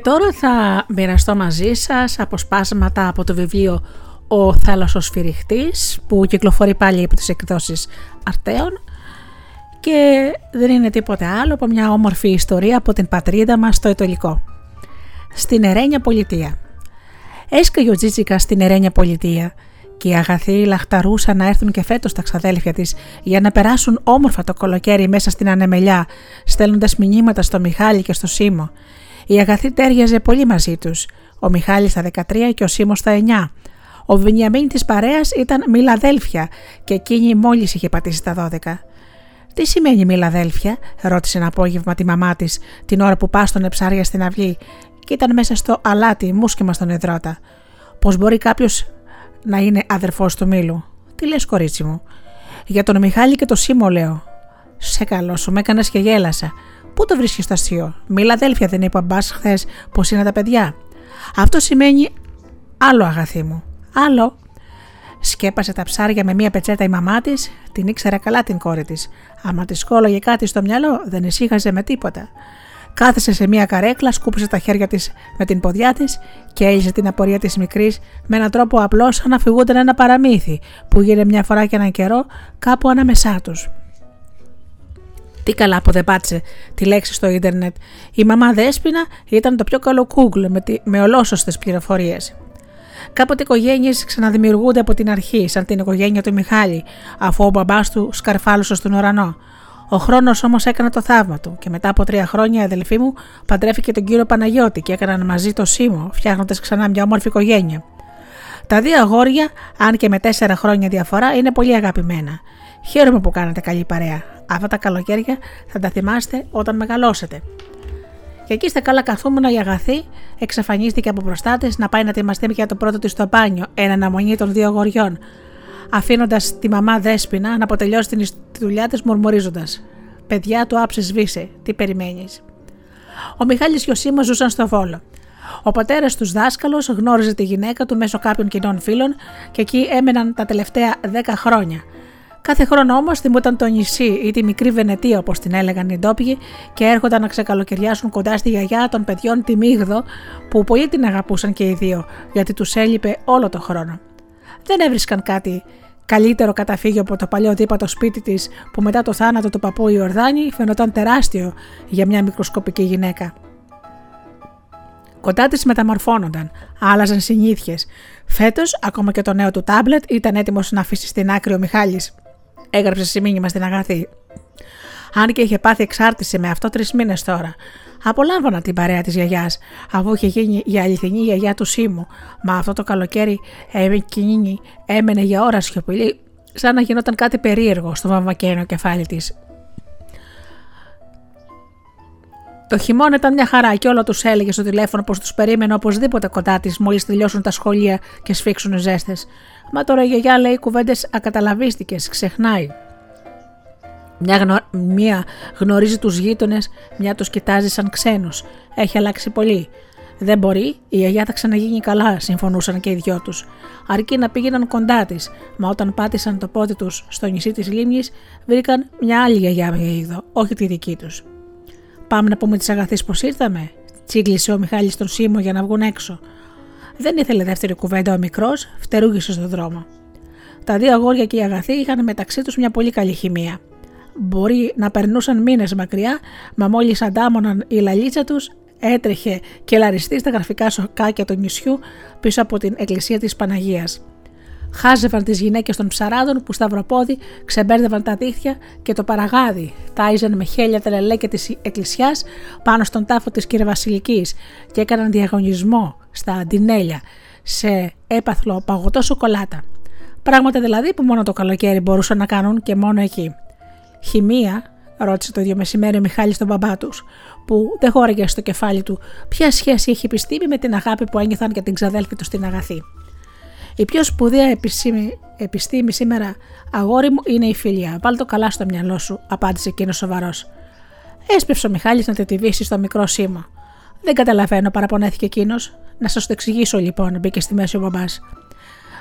Και τώρα θα μοιραστώ μαζί σας αποσπάσματα από το βιβλίο «Ο θάλασσος φυριχτής» που κυκλοφορεί πάλι από τις εκδόσεις Αρτέων και δεν είναι τίποτε άλλο από μια όμορφη ιστορία από την πατρίδα μας στο Ετωλικό. Στην Ερένια Πολιτεία. Έσκαγε ο Τζίτσικα στην Ερένια Πολιτεία και οι αγαθοί λαχταρούσαν να έρθουν και φέτος τα ξαδέλφια της για να περάσουν όμορφα το κολοκαίρι μέσα στην ανεμελιά, στέλνοντας μηνύματα στο Μιχάλη και στο Σίμω. Η αγαθή τέριαζε πολύ μαζί τους. Ο Μιχάλης στα 13 και ο Σίμως στα 9. Ο Βενιαμίν της παρέας ήταν μιλαδέλφια και εκείνη μόλις είχε πατήσει τα 12. Τι σημαίνει μιλαδέλφια, ρώτησε ένα απόγευμα τη μαμά της την ώρα που πάστονε ψάρια στην αυγή και ήταν μέσα στο αλάτι μουσκεμα στον εδρώτα. Πώς μπορεί κάποιος να είναι αδερφός του Μήλου; Τι λες, κορίτσι μου; Για τον Μιχάλη και το Σίμω, λέω. Σε καλό σου, με έκανες και γέλασα. Πού το βρίσκεις στο αστείο; Μίλα αδέλφια, δεν είπα μπας χθες πώ είναι τα παιδιά. Αυτό σημαίνει άλλο αγαθί μου. Άλλο. Σκέπασε τα ψάρια με μία πετσέτα η μαμά της, την ήξερα καλά την κόρη της. Άμα της κόλλογε κάτι στο μυαλό, δεν ησύχαζε με τίποτα. Κάθεσε σε μία καρέκλα, σκούπισε τα χέρια της με την ποδιά της και έλυσε την απορία της μικρής με έναν τρόπο απλό σαν να φυγούνταν ένα παραμύθι που γίνεται μια φορά και έναν καιρό κάπου ανάμεσά τους. Τι καλά που δεν πάτησε τη λέξη στο ίντερνετ. Η μαμά Δέσποινα ήταν το πιο καλό Google με, τη, με ολόσωστες πληροφορίες. Κάποτε οικογένειες ξαναδημιουργούνται από την αρχή, σαν την οικογένεια του Μιχάλη, αφού ο μπαμπάς του σκαρφάλωσε στον ουρανό. Ο χρόνος όμως έκανε το θαύμα του και μετά από τρία χρόνια η αδελφή μου παντρεύηκε τον κύριο Παναγιώτη και έκαναν μαζί το Σίμω, φτιάχνοντας ξανά μια όμορφη οικογένεια. Τα δύο αγόρια, αν και με τέσσερα χρόνια διαφορά, είναι πολύ αγαπημένα. Χαίρομαι που κάνετε καλή παρέα. Αυτά τα καλοκαίρια θα τα θυμάστε όταν μεγαλώσετε. Και εκεί στα καλά καθούμενα η αγαθή εξαφανίστηκε από μπροστά της να πάει να ετοιμαστεί για το πρώτο της στο μπάνιο, εν αναμονή των δύο αγοριών, αφήνοντας τη μαμά δέσπινα να αποτελειώσει την δουλειά της μουρμουρίζοντας. Παιδιά του άψες σβήσε, τι περιμένεις; Ο Μιχάλης και ο Σίμα ζούσαν στο Βόλο. Ο πατέρας τους δάσκαλος γνώριζε τη γυναίκα του μέσω κάποιων κοινών φίλων και εκεί έμεναν τα τελευταία δέκα χρόνια. Κάθε χρόνο όμως θυμόταν το νησί ή τη μικρή Βενετία όπως την έλεγαν οι ντόπιοι και έρχονταν να ξεκαλοκαιριάσουν κοντά στη γιαγιά των παιδιών τη Μίγδο που πολύ την αγαπούσαν και οι δύο γιατί τους έλειπε όλο το χρόνο. Δεν έβρισκαν κάτι καλύτερο καταφύγιο από το παλιό δίπατο σπίτι της που μετά το θάνατο του παππού Ιορδάνη φαινόταν τεράστιο για μια μικροσκοπική γυναίκα. Κοντά της μεταμορφώνονταν, άλλαζαν συνήθειες. Φέτος, ακόμα και το νέο του τάμπλετ ήταν έτοιμος να αφήσει στην άκρη ο Μιχάλης έγραψε σε μήνυμα στην αγαθή. Αν και είχε πάθει εξάρτηση με αυτό τρεις μήνες τώρα. Απολάμβανα την παρέα της γιαγιάς, αφού είχε γίνει η αληθινή γιαγιά του Σίμου, μα αυτό το καλοκαίρι εκείνη έμενε για ώρα σιωπηλή, σαν να γινόταν κάτι περίεργο στο βαμβακένο κεφάλι της. Το χειμώνα ήταν μια χαρά και όλο τους έλεγε στο τηλέφωνο πως τους περίμενε οπωσδήποτε κοντά της μόλις τελειώσουν τα σχολεία και σφίξουν ζέστες. Μα τώρα η γιαγιά λέει κουβέντες ακαταλαβίστικε, ξεχνάει. Μια, γνω... μια γνωρίζει τους γείτονες, μια τους κοιτάζει σαν ξένους. Έχει αλλάξει πολύ. Δεν μπορεί, η γιαγιά θα ξαναγίνει καλά, συμφωνούσαν και οι δυο τους. Αρκεί να πήγαιναν κοντά της, μα όταν πάτησαν το πόδι τους στο νησί της λίμνης, βρήκαν μια άλλη γιαγιά με είδο, όχι τη δική τους. Πάμε να πούμε της αγαθής πως ήρθαμε, τσίγκλισε ο Μιχάλης τον Σίμω για να βγουν έξω. Δεν ήθελε δεύτερη κουβέντα ο μικρός, φτερούγησε στον δρόμο. Τα δύο αγόρια και οι αγαθοί είχαν μεταξύ τους μια πολύ καλή χημεία. Μπορεί να περνούσαν μήνες μακριά, μα μόλις αντάμωναν η λαλίτσα τους, έτρεχε και λαριστεί στα γραφικά σοκάκια του νησιού πίσω από την εκκλησία της Παναγίας. Χάζευαν τις γυναίκες των ψαράδων που σταυροπόδι ξεμπέρδευαν τα δίχτυα και το παραγάδι. Τάιζαν με χέλια τα λελέκια της εκκλησιάς πάνω στον τάφο της κυρεβασιλική και έκαναν διαγωνισμό στα αντινέλια σε έπαθλο παγωτό σοκολάτα. Πράγματα δηλαδή που μόνο το καλοκαίρι μπορούσαν να κάνουν και μόνο εκεί. Χημεία, ρώτησε το ίδιο μεσημέρι ο Μιχάλης τον μπαμπά τους, που δεν χώραγε στο κεφάλι του ποια σχέση έχει επιστήμη με την αγάπη που ένιωθαν για την ξαδέλφη τους στην αγαθή. Η πιο σπουδαία επιστήμη, επιστήμη σήμερα, αγόρι μου, είναι η φιλία. Βάλ το καλά στο μυαλό σου, απάντησε εκείνος σοβαρός. Έσπευσε ο Μιχάλης να τετιβήσει στο μικρό σήμα. Δεν καταλαβαίνω, παραπονέθηκε εκείνος. Να σας το εξηγήσω λοιπόν, μπήκε στη μέση ο μπαμπάς.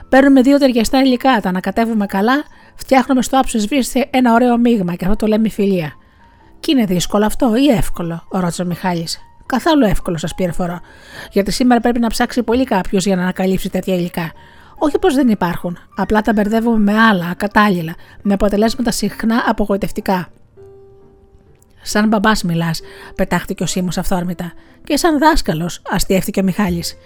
Παίρνουμε δύο ταιριαστά υλικά, τα ανακατεύουμε καλά, φτιάχνουμε στο άψος σβήστε ένα ωραίο μείγμα και αυτό το λέμε φιλία. Και είναι δύσκολο αυτό ή εύκολο, ρώτησε ο Μιχάλης. Καθόλου εύκολο, σας πληροφορώ. Γιατί σήμερα πρέπει να ψάξει πολύ κάποιος για να ανακαλύψει τέτοια υλικά. Όχι πως δεν υπάρχουν, απλά τα μπερδεύουμε με άλλα, ακατάλληλα, με αποτελέσματα συχνά απογοητευτικά. Σαν μπαμπάς μιλάς, πετάχτηκε ο Σίμω αυθόρμητα. Και σαν δάσκαλος, αστείευτηκε ο Μιχάλης.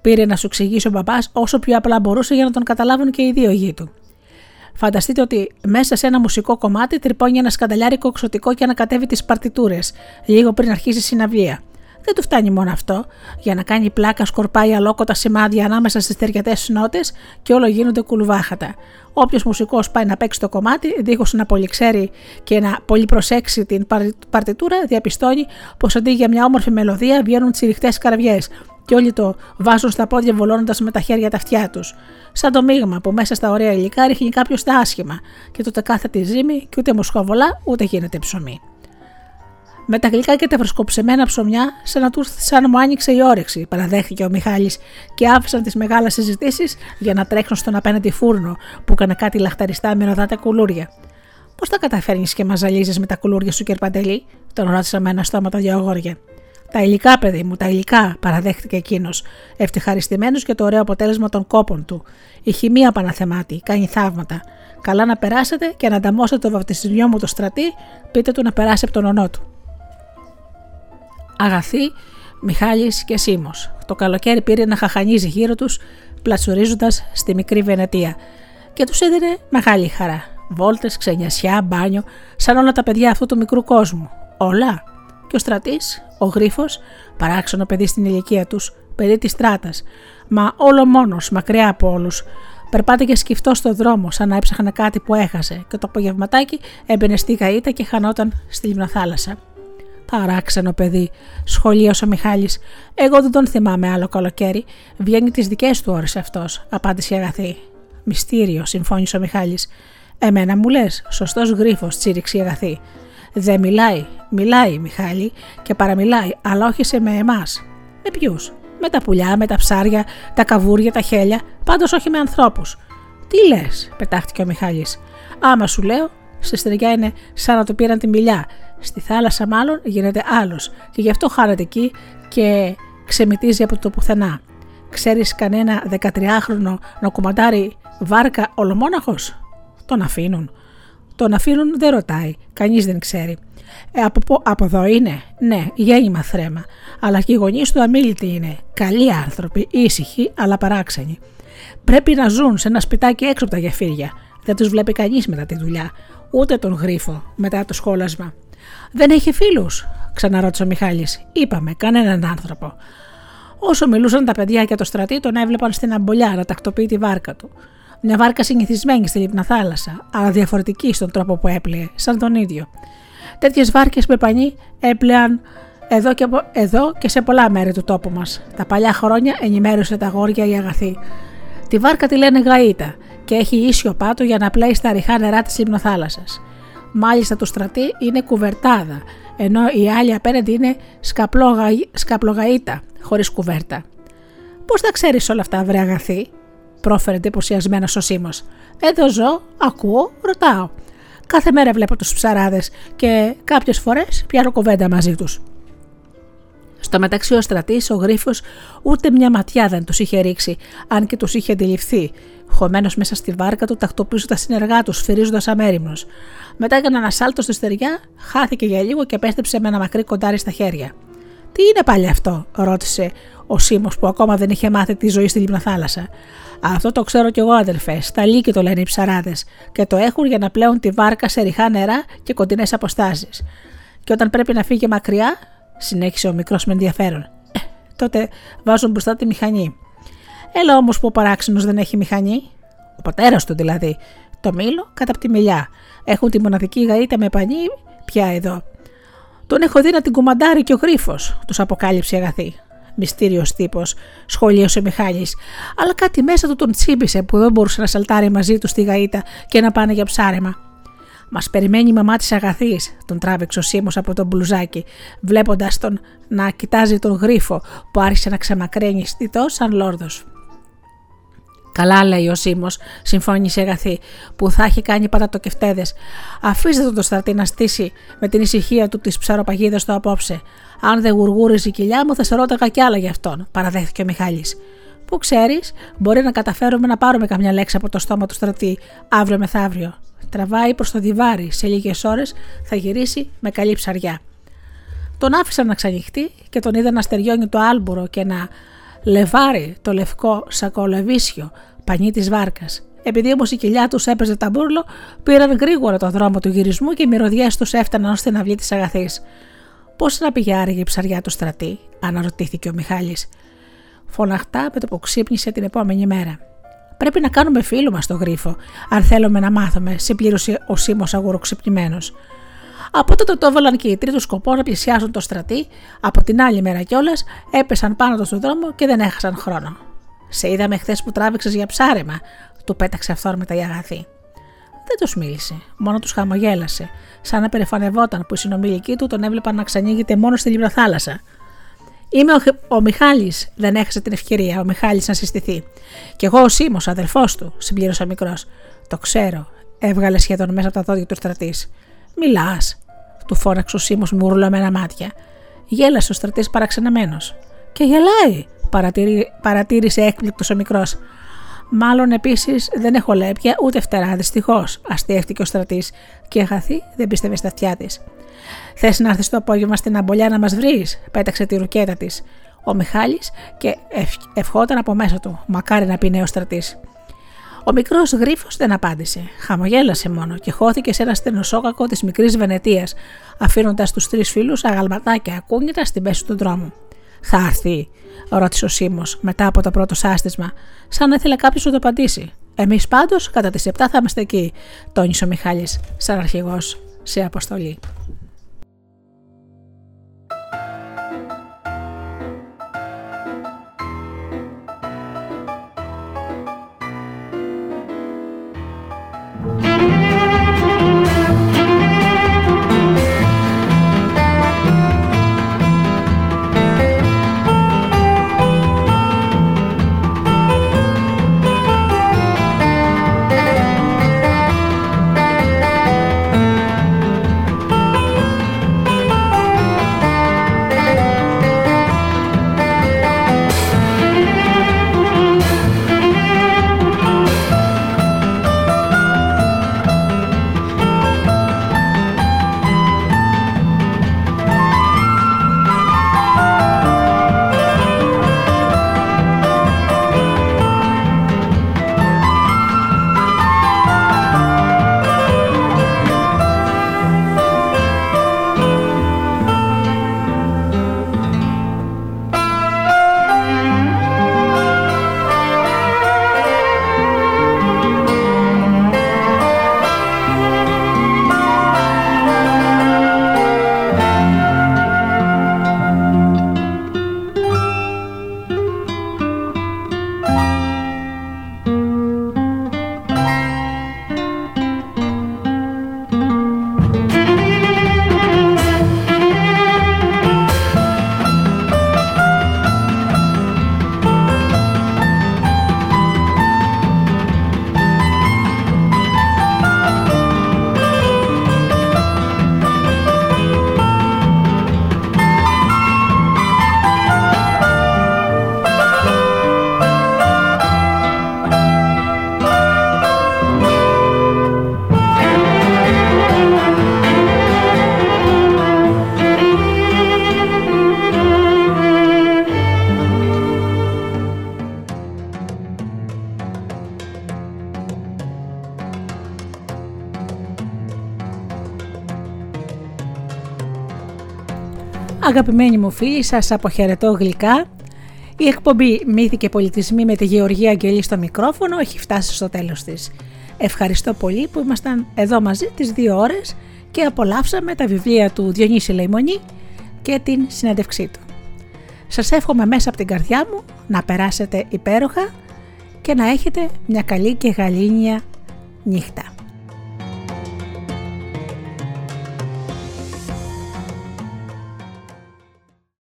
Πήρε να σου εξηγήσει ο μπαμπάς όσο πιο απλά μπορούσε για να τον καταλάβουν και οι δύο γη του. Φανταστείτε ότι μέσα σε ένα μουσικό κομμάτι τρυπώνει ένα σκανταλιάρικο εξωτικό και ανακατεύει τις παρτιτούρες, λίγο πριν αρχίσει η συναυλία. Δεν του φτάνει μόνο αυτό. Για να κάνει πλάκα, σκορπάει αλόκοτα σημάδια ανάμεσα στις ταιριατές νότε και όλο γίνονται κουλουβάχατα. Όποιος μουσικός πάει να παίξει το κομμάτι, δίχως να πολύ ξέρει και να πολύ προσέξει την παρτιτούρα, διαπιστώνει πως αντί για μια όμορφη μελωδία βγαίνουν τσιριχτές καραβιέ και όλοι το βάζουν στα πόδια βολώνοντας με τα χέρια τα αυτιά τους. Σαν το μείγμα που μέσα στα ωραία υλικά ρίχνει κάποιος τα άσχημα και τότε κάθεται ζύμη και ούτε μοσχοβολά ούτε γίνεται ψωμί. Με τα γλυκά και τα φρεσκοψεμένα ψωμιά, σαν να του σαν μου άνοιξε η όρεξη, παραδέχθηκε ο Μιχάλης και άφησαν τις μεγάλες συζητήσεις για να τρέξουν στον απέναντι φούρνο που έκανε κάτι λαχταριστά με ροδάτα κουλούρια. Πώς τα καταφέρνεις και μαζαλίζει με τα κουλούρια σου, Κερπαντελή, τον ρώτησα με ένα στόμα τα δύο αγόρια. Τα υλικά, παιδί μου, τα υλικά, παραδέχτηκε εκείνος, ευτυχαριστημένος για το ωραίο αποτέλεσμα των κόπων του. Η χημεία Παναθεμάτη κάνει θαύματα. Καλά να περάσετε και να ανταμώσετε το βαπτισμό μου το στρατή, πείτε του να περάσει από τον ονό του. Αγαθή, Μιχάλης και Σίμος. Το καλοκαίρι πήρε να χαχανίζει γύρω τους, πλατσουρίζοντας στη μικρή Βενετία και τους έδινε μεγάλη χαρά. Βόλτες, ξενιασιά, μπάνιο, σαν όλα τα παιδιά αυτού του μικρού κόσμου. Όλα. Και ο στρατής, ο γρίφος, παράξενο παιδί στην ηλικία τους, παιδί της στράτας, μα όλο μόνος, μακριά από όλους, Περπάτηκε σκυφτό στο δρόμο, σαν να έψαχνε κάτι που έχασε, και το απογευματάκι έμπαινε στη γαΐτα και χανόταν στη λιμνοθάλασσα. Παράξενο παιδί, σχολίασε ο Μιχάλης. Εγώ δεν τον θυμάμαι άλλο καλοκαίρι. Βγαίνει τις δικές του ώρες αυτός, απάντησε η αγαθή. Μυστήριο, συμφώνησε ο Μιχάλης. Εμένα μου λες, σωστός γρίφος, τσίριξε η αγαθή. Δεν μιλάει, μιλάει Μιχάλη και παραμιλάει, αλλά όχι σε με εμάς. Με ποιους, με τα πουλιά, με τα ψάρια, τα καβούρια, τα χέλια, πάντως όχι με ανθρώπους. Τι λες, πετάχτηκε ο Μιχάλης. Άμα σου λέω, στη στεριά είναι σαν να το πήραν τη μιλιά Στη θάλασσα μάλλον γίνεται άλλος και γι' αυτό χάρεται εκεί και ξεμητίζει από το πουθενά. Ξέρεις κανένα 13χρονο να κουμαντάρει βάρκα ολομόναχος; Τον αφήνουν. Τον αφήνουν δεν ρωτάει, κανείς δεν ξέρει. Ε, από, από εδώ είναι, ναι, γέννημα θρέμα. Αλλά και οι γονείς του αμήλυτοι είναι. Καλοί άνθρωποι, ήσυχοι, αλλά παράξενοι. Πρέπει να ζουν σε ένα σπιτάκι έξω από τα γεφύρια. Δεν τους βλέπει κανείς μετά τη δουλειά. Ούτε τον γρίφο μετά το σχόλασμα. Δεν έχει φίλους, ξαναρώτησε ο Μιχάλης. Είπαμε, κανέναν άνθρωπο. Όσο μιλούσαν τα παιδιά για το στρατή, τον έβλεπαν στην αμπολιά να τακτοποιεί τη βάρκα του. Μια βάρκα συνηθισμένη στη λίπνα θάλασσα, αλλά διαφορετική στον τρόπο που έπλεε, σαν τον ίδιο. Τέτοιες βάρκες με πανί έπλεαν εδώ και, εδώ και σε πολλά μέρη του τόπου μας. Τα παλιά χρόνια ενημέρωσε τα γόρια η αγαθή. Τη βάρκα τη λένε Γαΐτα και έχει ίσιο πάτο για να πλέει στα ριχά νερά της λιμνοθάλασσα. Μάλιστα το στρατή είναι κουβερτάδα, ενώ η άλλη απέναντι είναι σκαπλογαΐτα, χωρίς κουβέρτα. Πώς θα ξέρεις όλα αυτά, βρε αγαθή, πρόφερε εντυπωσιασμένος ο Σίμω. Εδώ ζω, ακούω, ρωτάω. Κάθε μέρα βλέπω τους ψαράδες και κάποιες φορές πιάνω κουβέντα μαζί τους. Στο μεταξύ ο στρατής, ο γρίφος, ούτε μια ματιά δεν τους είχε ρίξει, αν και τους είχε αντιληφθεί, χωμένος μέσα στη βάρκα του, τακτοποιούσε τα συνεργά τους, σφυρίζοντα αμέριμνος. Μετά έκανε ένα σάλτο στη στεριά, χάθηκε για λίγο και επέστρεψε με ένα μακρύ κοντάρι στα χέρια. Τι είναι πάλι αυτό, ρώτησε ο Σίμω που ακόμα δεν είχε μάθει τη ζωή στη λίμνα θάλασσα. Αυτό το ξέρω κι εγώ, αδελφέ. Στα λύκη το λένε οι ψαράδες και το έχουν για να πλέουν τη βάρκα σε ριχά νερά και κοντινές αποστάσεις. Και όταν πρέπει να φύγει μακριά, συνέχισε ο μικρός με ενδιαφέρον. Ε, τότε βάζουν μπροστά τη μηχανή. Έλα όμως που ο παράξενος δεν έχει μηχανή. Ο πατέρας του δηλαδή. Το μήλο κατά από τη μιλιά. Έχουν τη μοναδική γαΐτα με πανί πια εδώ. Τον έχω δει να την κουμαντάρει και ο γρίφος, τους αποκάλυψε η αγαθή. Μυστήριος τύπος, σχολίασε ο Μιχάλη, αλλά κάτι μέσα του τον τσίμπησε που δεν μπορούσε να σαλτάρει μαζί του στη γαΐτα και να πάνε για ψάρεμα. Μας περιμένει η μαμά της αγαθής, τον τράβηξε ο Σίμω από τον μπλουζάκι, βλέποντας τον να κοιτάζει τον γρίφο που άρχισε να ξεμακραίνει στιτό σαν λόρδος. Καλά, λέει ο Σίμω, συμφώνησε η αγαθή, που θα έχει κάνει πατατοκευτέδε. Αφήστε τον το στρατή να στήσει με την ησυχία του τις ψαροπαγίδες του απόψε. Αν δεν γουργούριζε η κοιλιά μου, θα σε ρώταγα κι άλλα για αυτόν, παραδέχθηκε ο Μιχάλης. Που ξέρεις, μπορεί να καταφέρουμε να πάρουμε καμιά λέξη από το στόμα του στρατή αύριο μεθαύριο. Τραβάει προς το διβάρι, σε λίγες ώρες θα γυρίσει με καλή ψαριά. Τον άφησαν να ξανοιχτεί και τον είδα να στεριώνει το άλμπορο και να λεβάρει το λευκό σακολεβίσιο πανί της βάρκας. Επειδή όμως η κοιλιά τους έπαιζε ταμπούρλο, πήραν γρήγορα το δρόμο του γυρισμού και οι μυρωδιές τους έφταναν ω την αυλή της αγαθής. Πώς να πήγε άραγε η ψαριά του στρατή, αναρωτήθηκε ο Μιχάλης. Φωναχτά με το που ξύπνησε την επόμενη μέρα. Πρέπει να κάνουμε φίλο μας το γρίφο, αν θέλουμε να μάθουμε, συμπλήρωσε ο Σίμω αγουροξυπνημένο. Από τότε το έβαλαν και οι τρίτου σκοπός να πλησιάσουν το στρατή, από την άλλη μέρα κιόλας έπεσαν πάνω τους στον δρόμο και δεν έχασαν χρόνο. Σε είδαμε χθες που τράβηξες για ψάρεμα, του πέταξε αυθόρμητα η αγαθή. Δεν τους μίλησε, μόνο τους χαμογέλασε, σαν να περηφανευόταν που οι συνομιλικοί του τον έβλεπαν να ξανοίγεται μόνο στη λιμπροθάλασσα. Είμαι ο, ο Μιχάλης, δεν έχασε την ευκαιρία ο Μιχάλης να συστηθεί. Κι εγώ ο Σίμω, αδελφός του, συμπλήρωσα μικρός. Το ξέρω, έβγαλε σχεδόν μέσα από τα δόντια του στρατής. Μιλάς, του φώναξε ο Σίμω με ουρλωμένα μάτια. Γέλασε ο στρατής παραξενεμένο. Και γελάει, παρατήρησε έκπληκτος ο μικρός. Μάλλον επίσης δεν έχω λέπια ούτε φτερά, δυστυχώς, αστείευτηκε ο στρατής και αγαθή δεν πίστευε στα αυτιά της. Θες να έρθεις το απόγευμα στην αμπολιά να μας βρεις, πέταξε τη ρουκέτα της ο Μιχάλης και ευχόταν από μέσα του. Μακάρι να πει νέος στρατής. Ο μικρός γρίφος δεν απάντησε. Χαμογέλασε μόνο και χώθηκε σε ένα στενοσόκακο της μικρής Βενετίας, αφήνοντας τους τρεις φίλους αγαλματάκια ακούγητα στην πέση του δρόμου. Θα έρθει, ρώτησε ο Σίμω μετά από το πρώτο σάστισμα, σαν να ήθελε κάποιος να το απαντήσει. Εμείς πάντως κατά τις 7 θα είμαστε εκεί, τόνισε ο Μιχάλης, σαν αρχηγός σε αποστολή. Αγαπημένοι μου φίλοι, σας αποχαιρετώ γλυκά. Η εκπομπή «Μύθοι και πολιτισμοί» με τη Γεωργία Αγγελή στο μικρόφωνο έχει φτάσει στο τέλος της. Ευχαριστώ πολύ που ήμασταν εδώ μαζί τις δύο ώρες και απολαύσαμε τα βιβλία του Διονύση Λεϊμονή και την συνέντευξή του. Σας εύχομαι μέσα από την καρδιά μου να περάσετε υπέροχα και να έχετε μια καλή και γαλήνια νύχτα.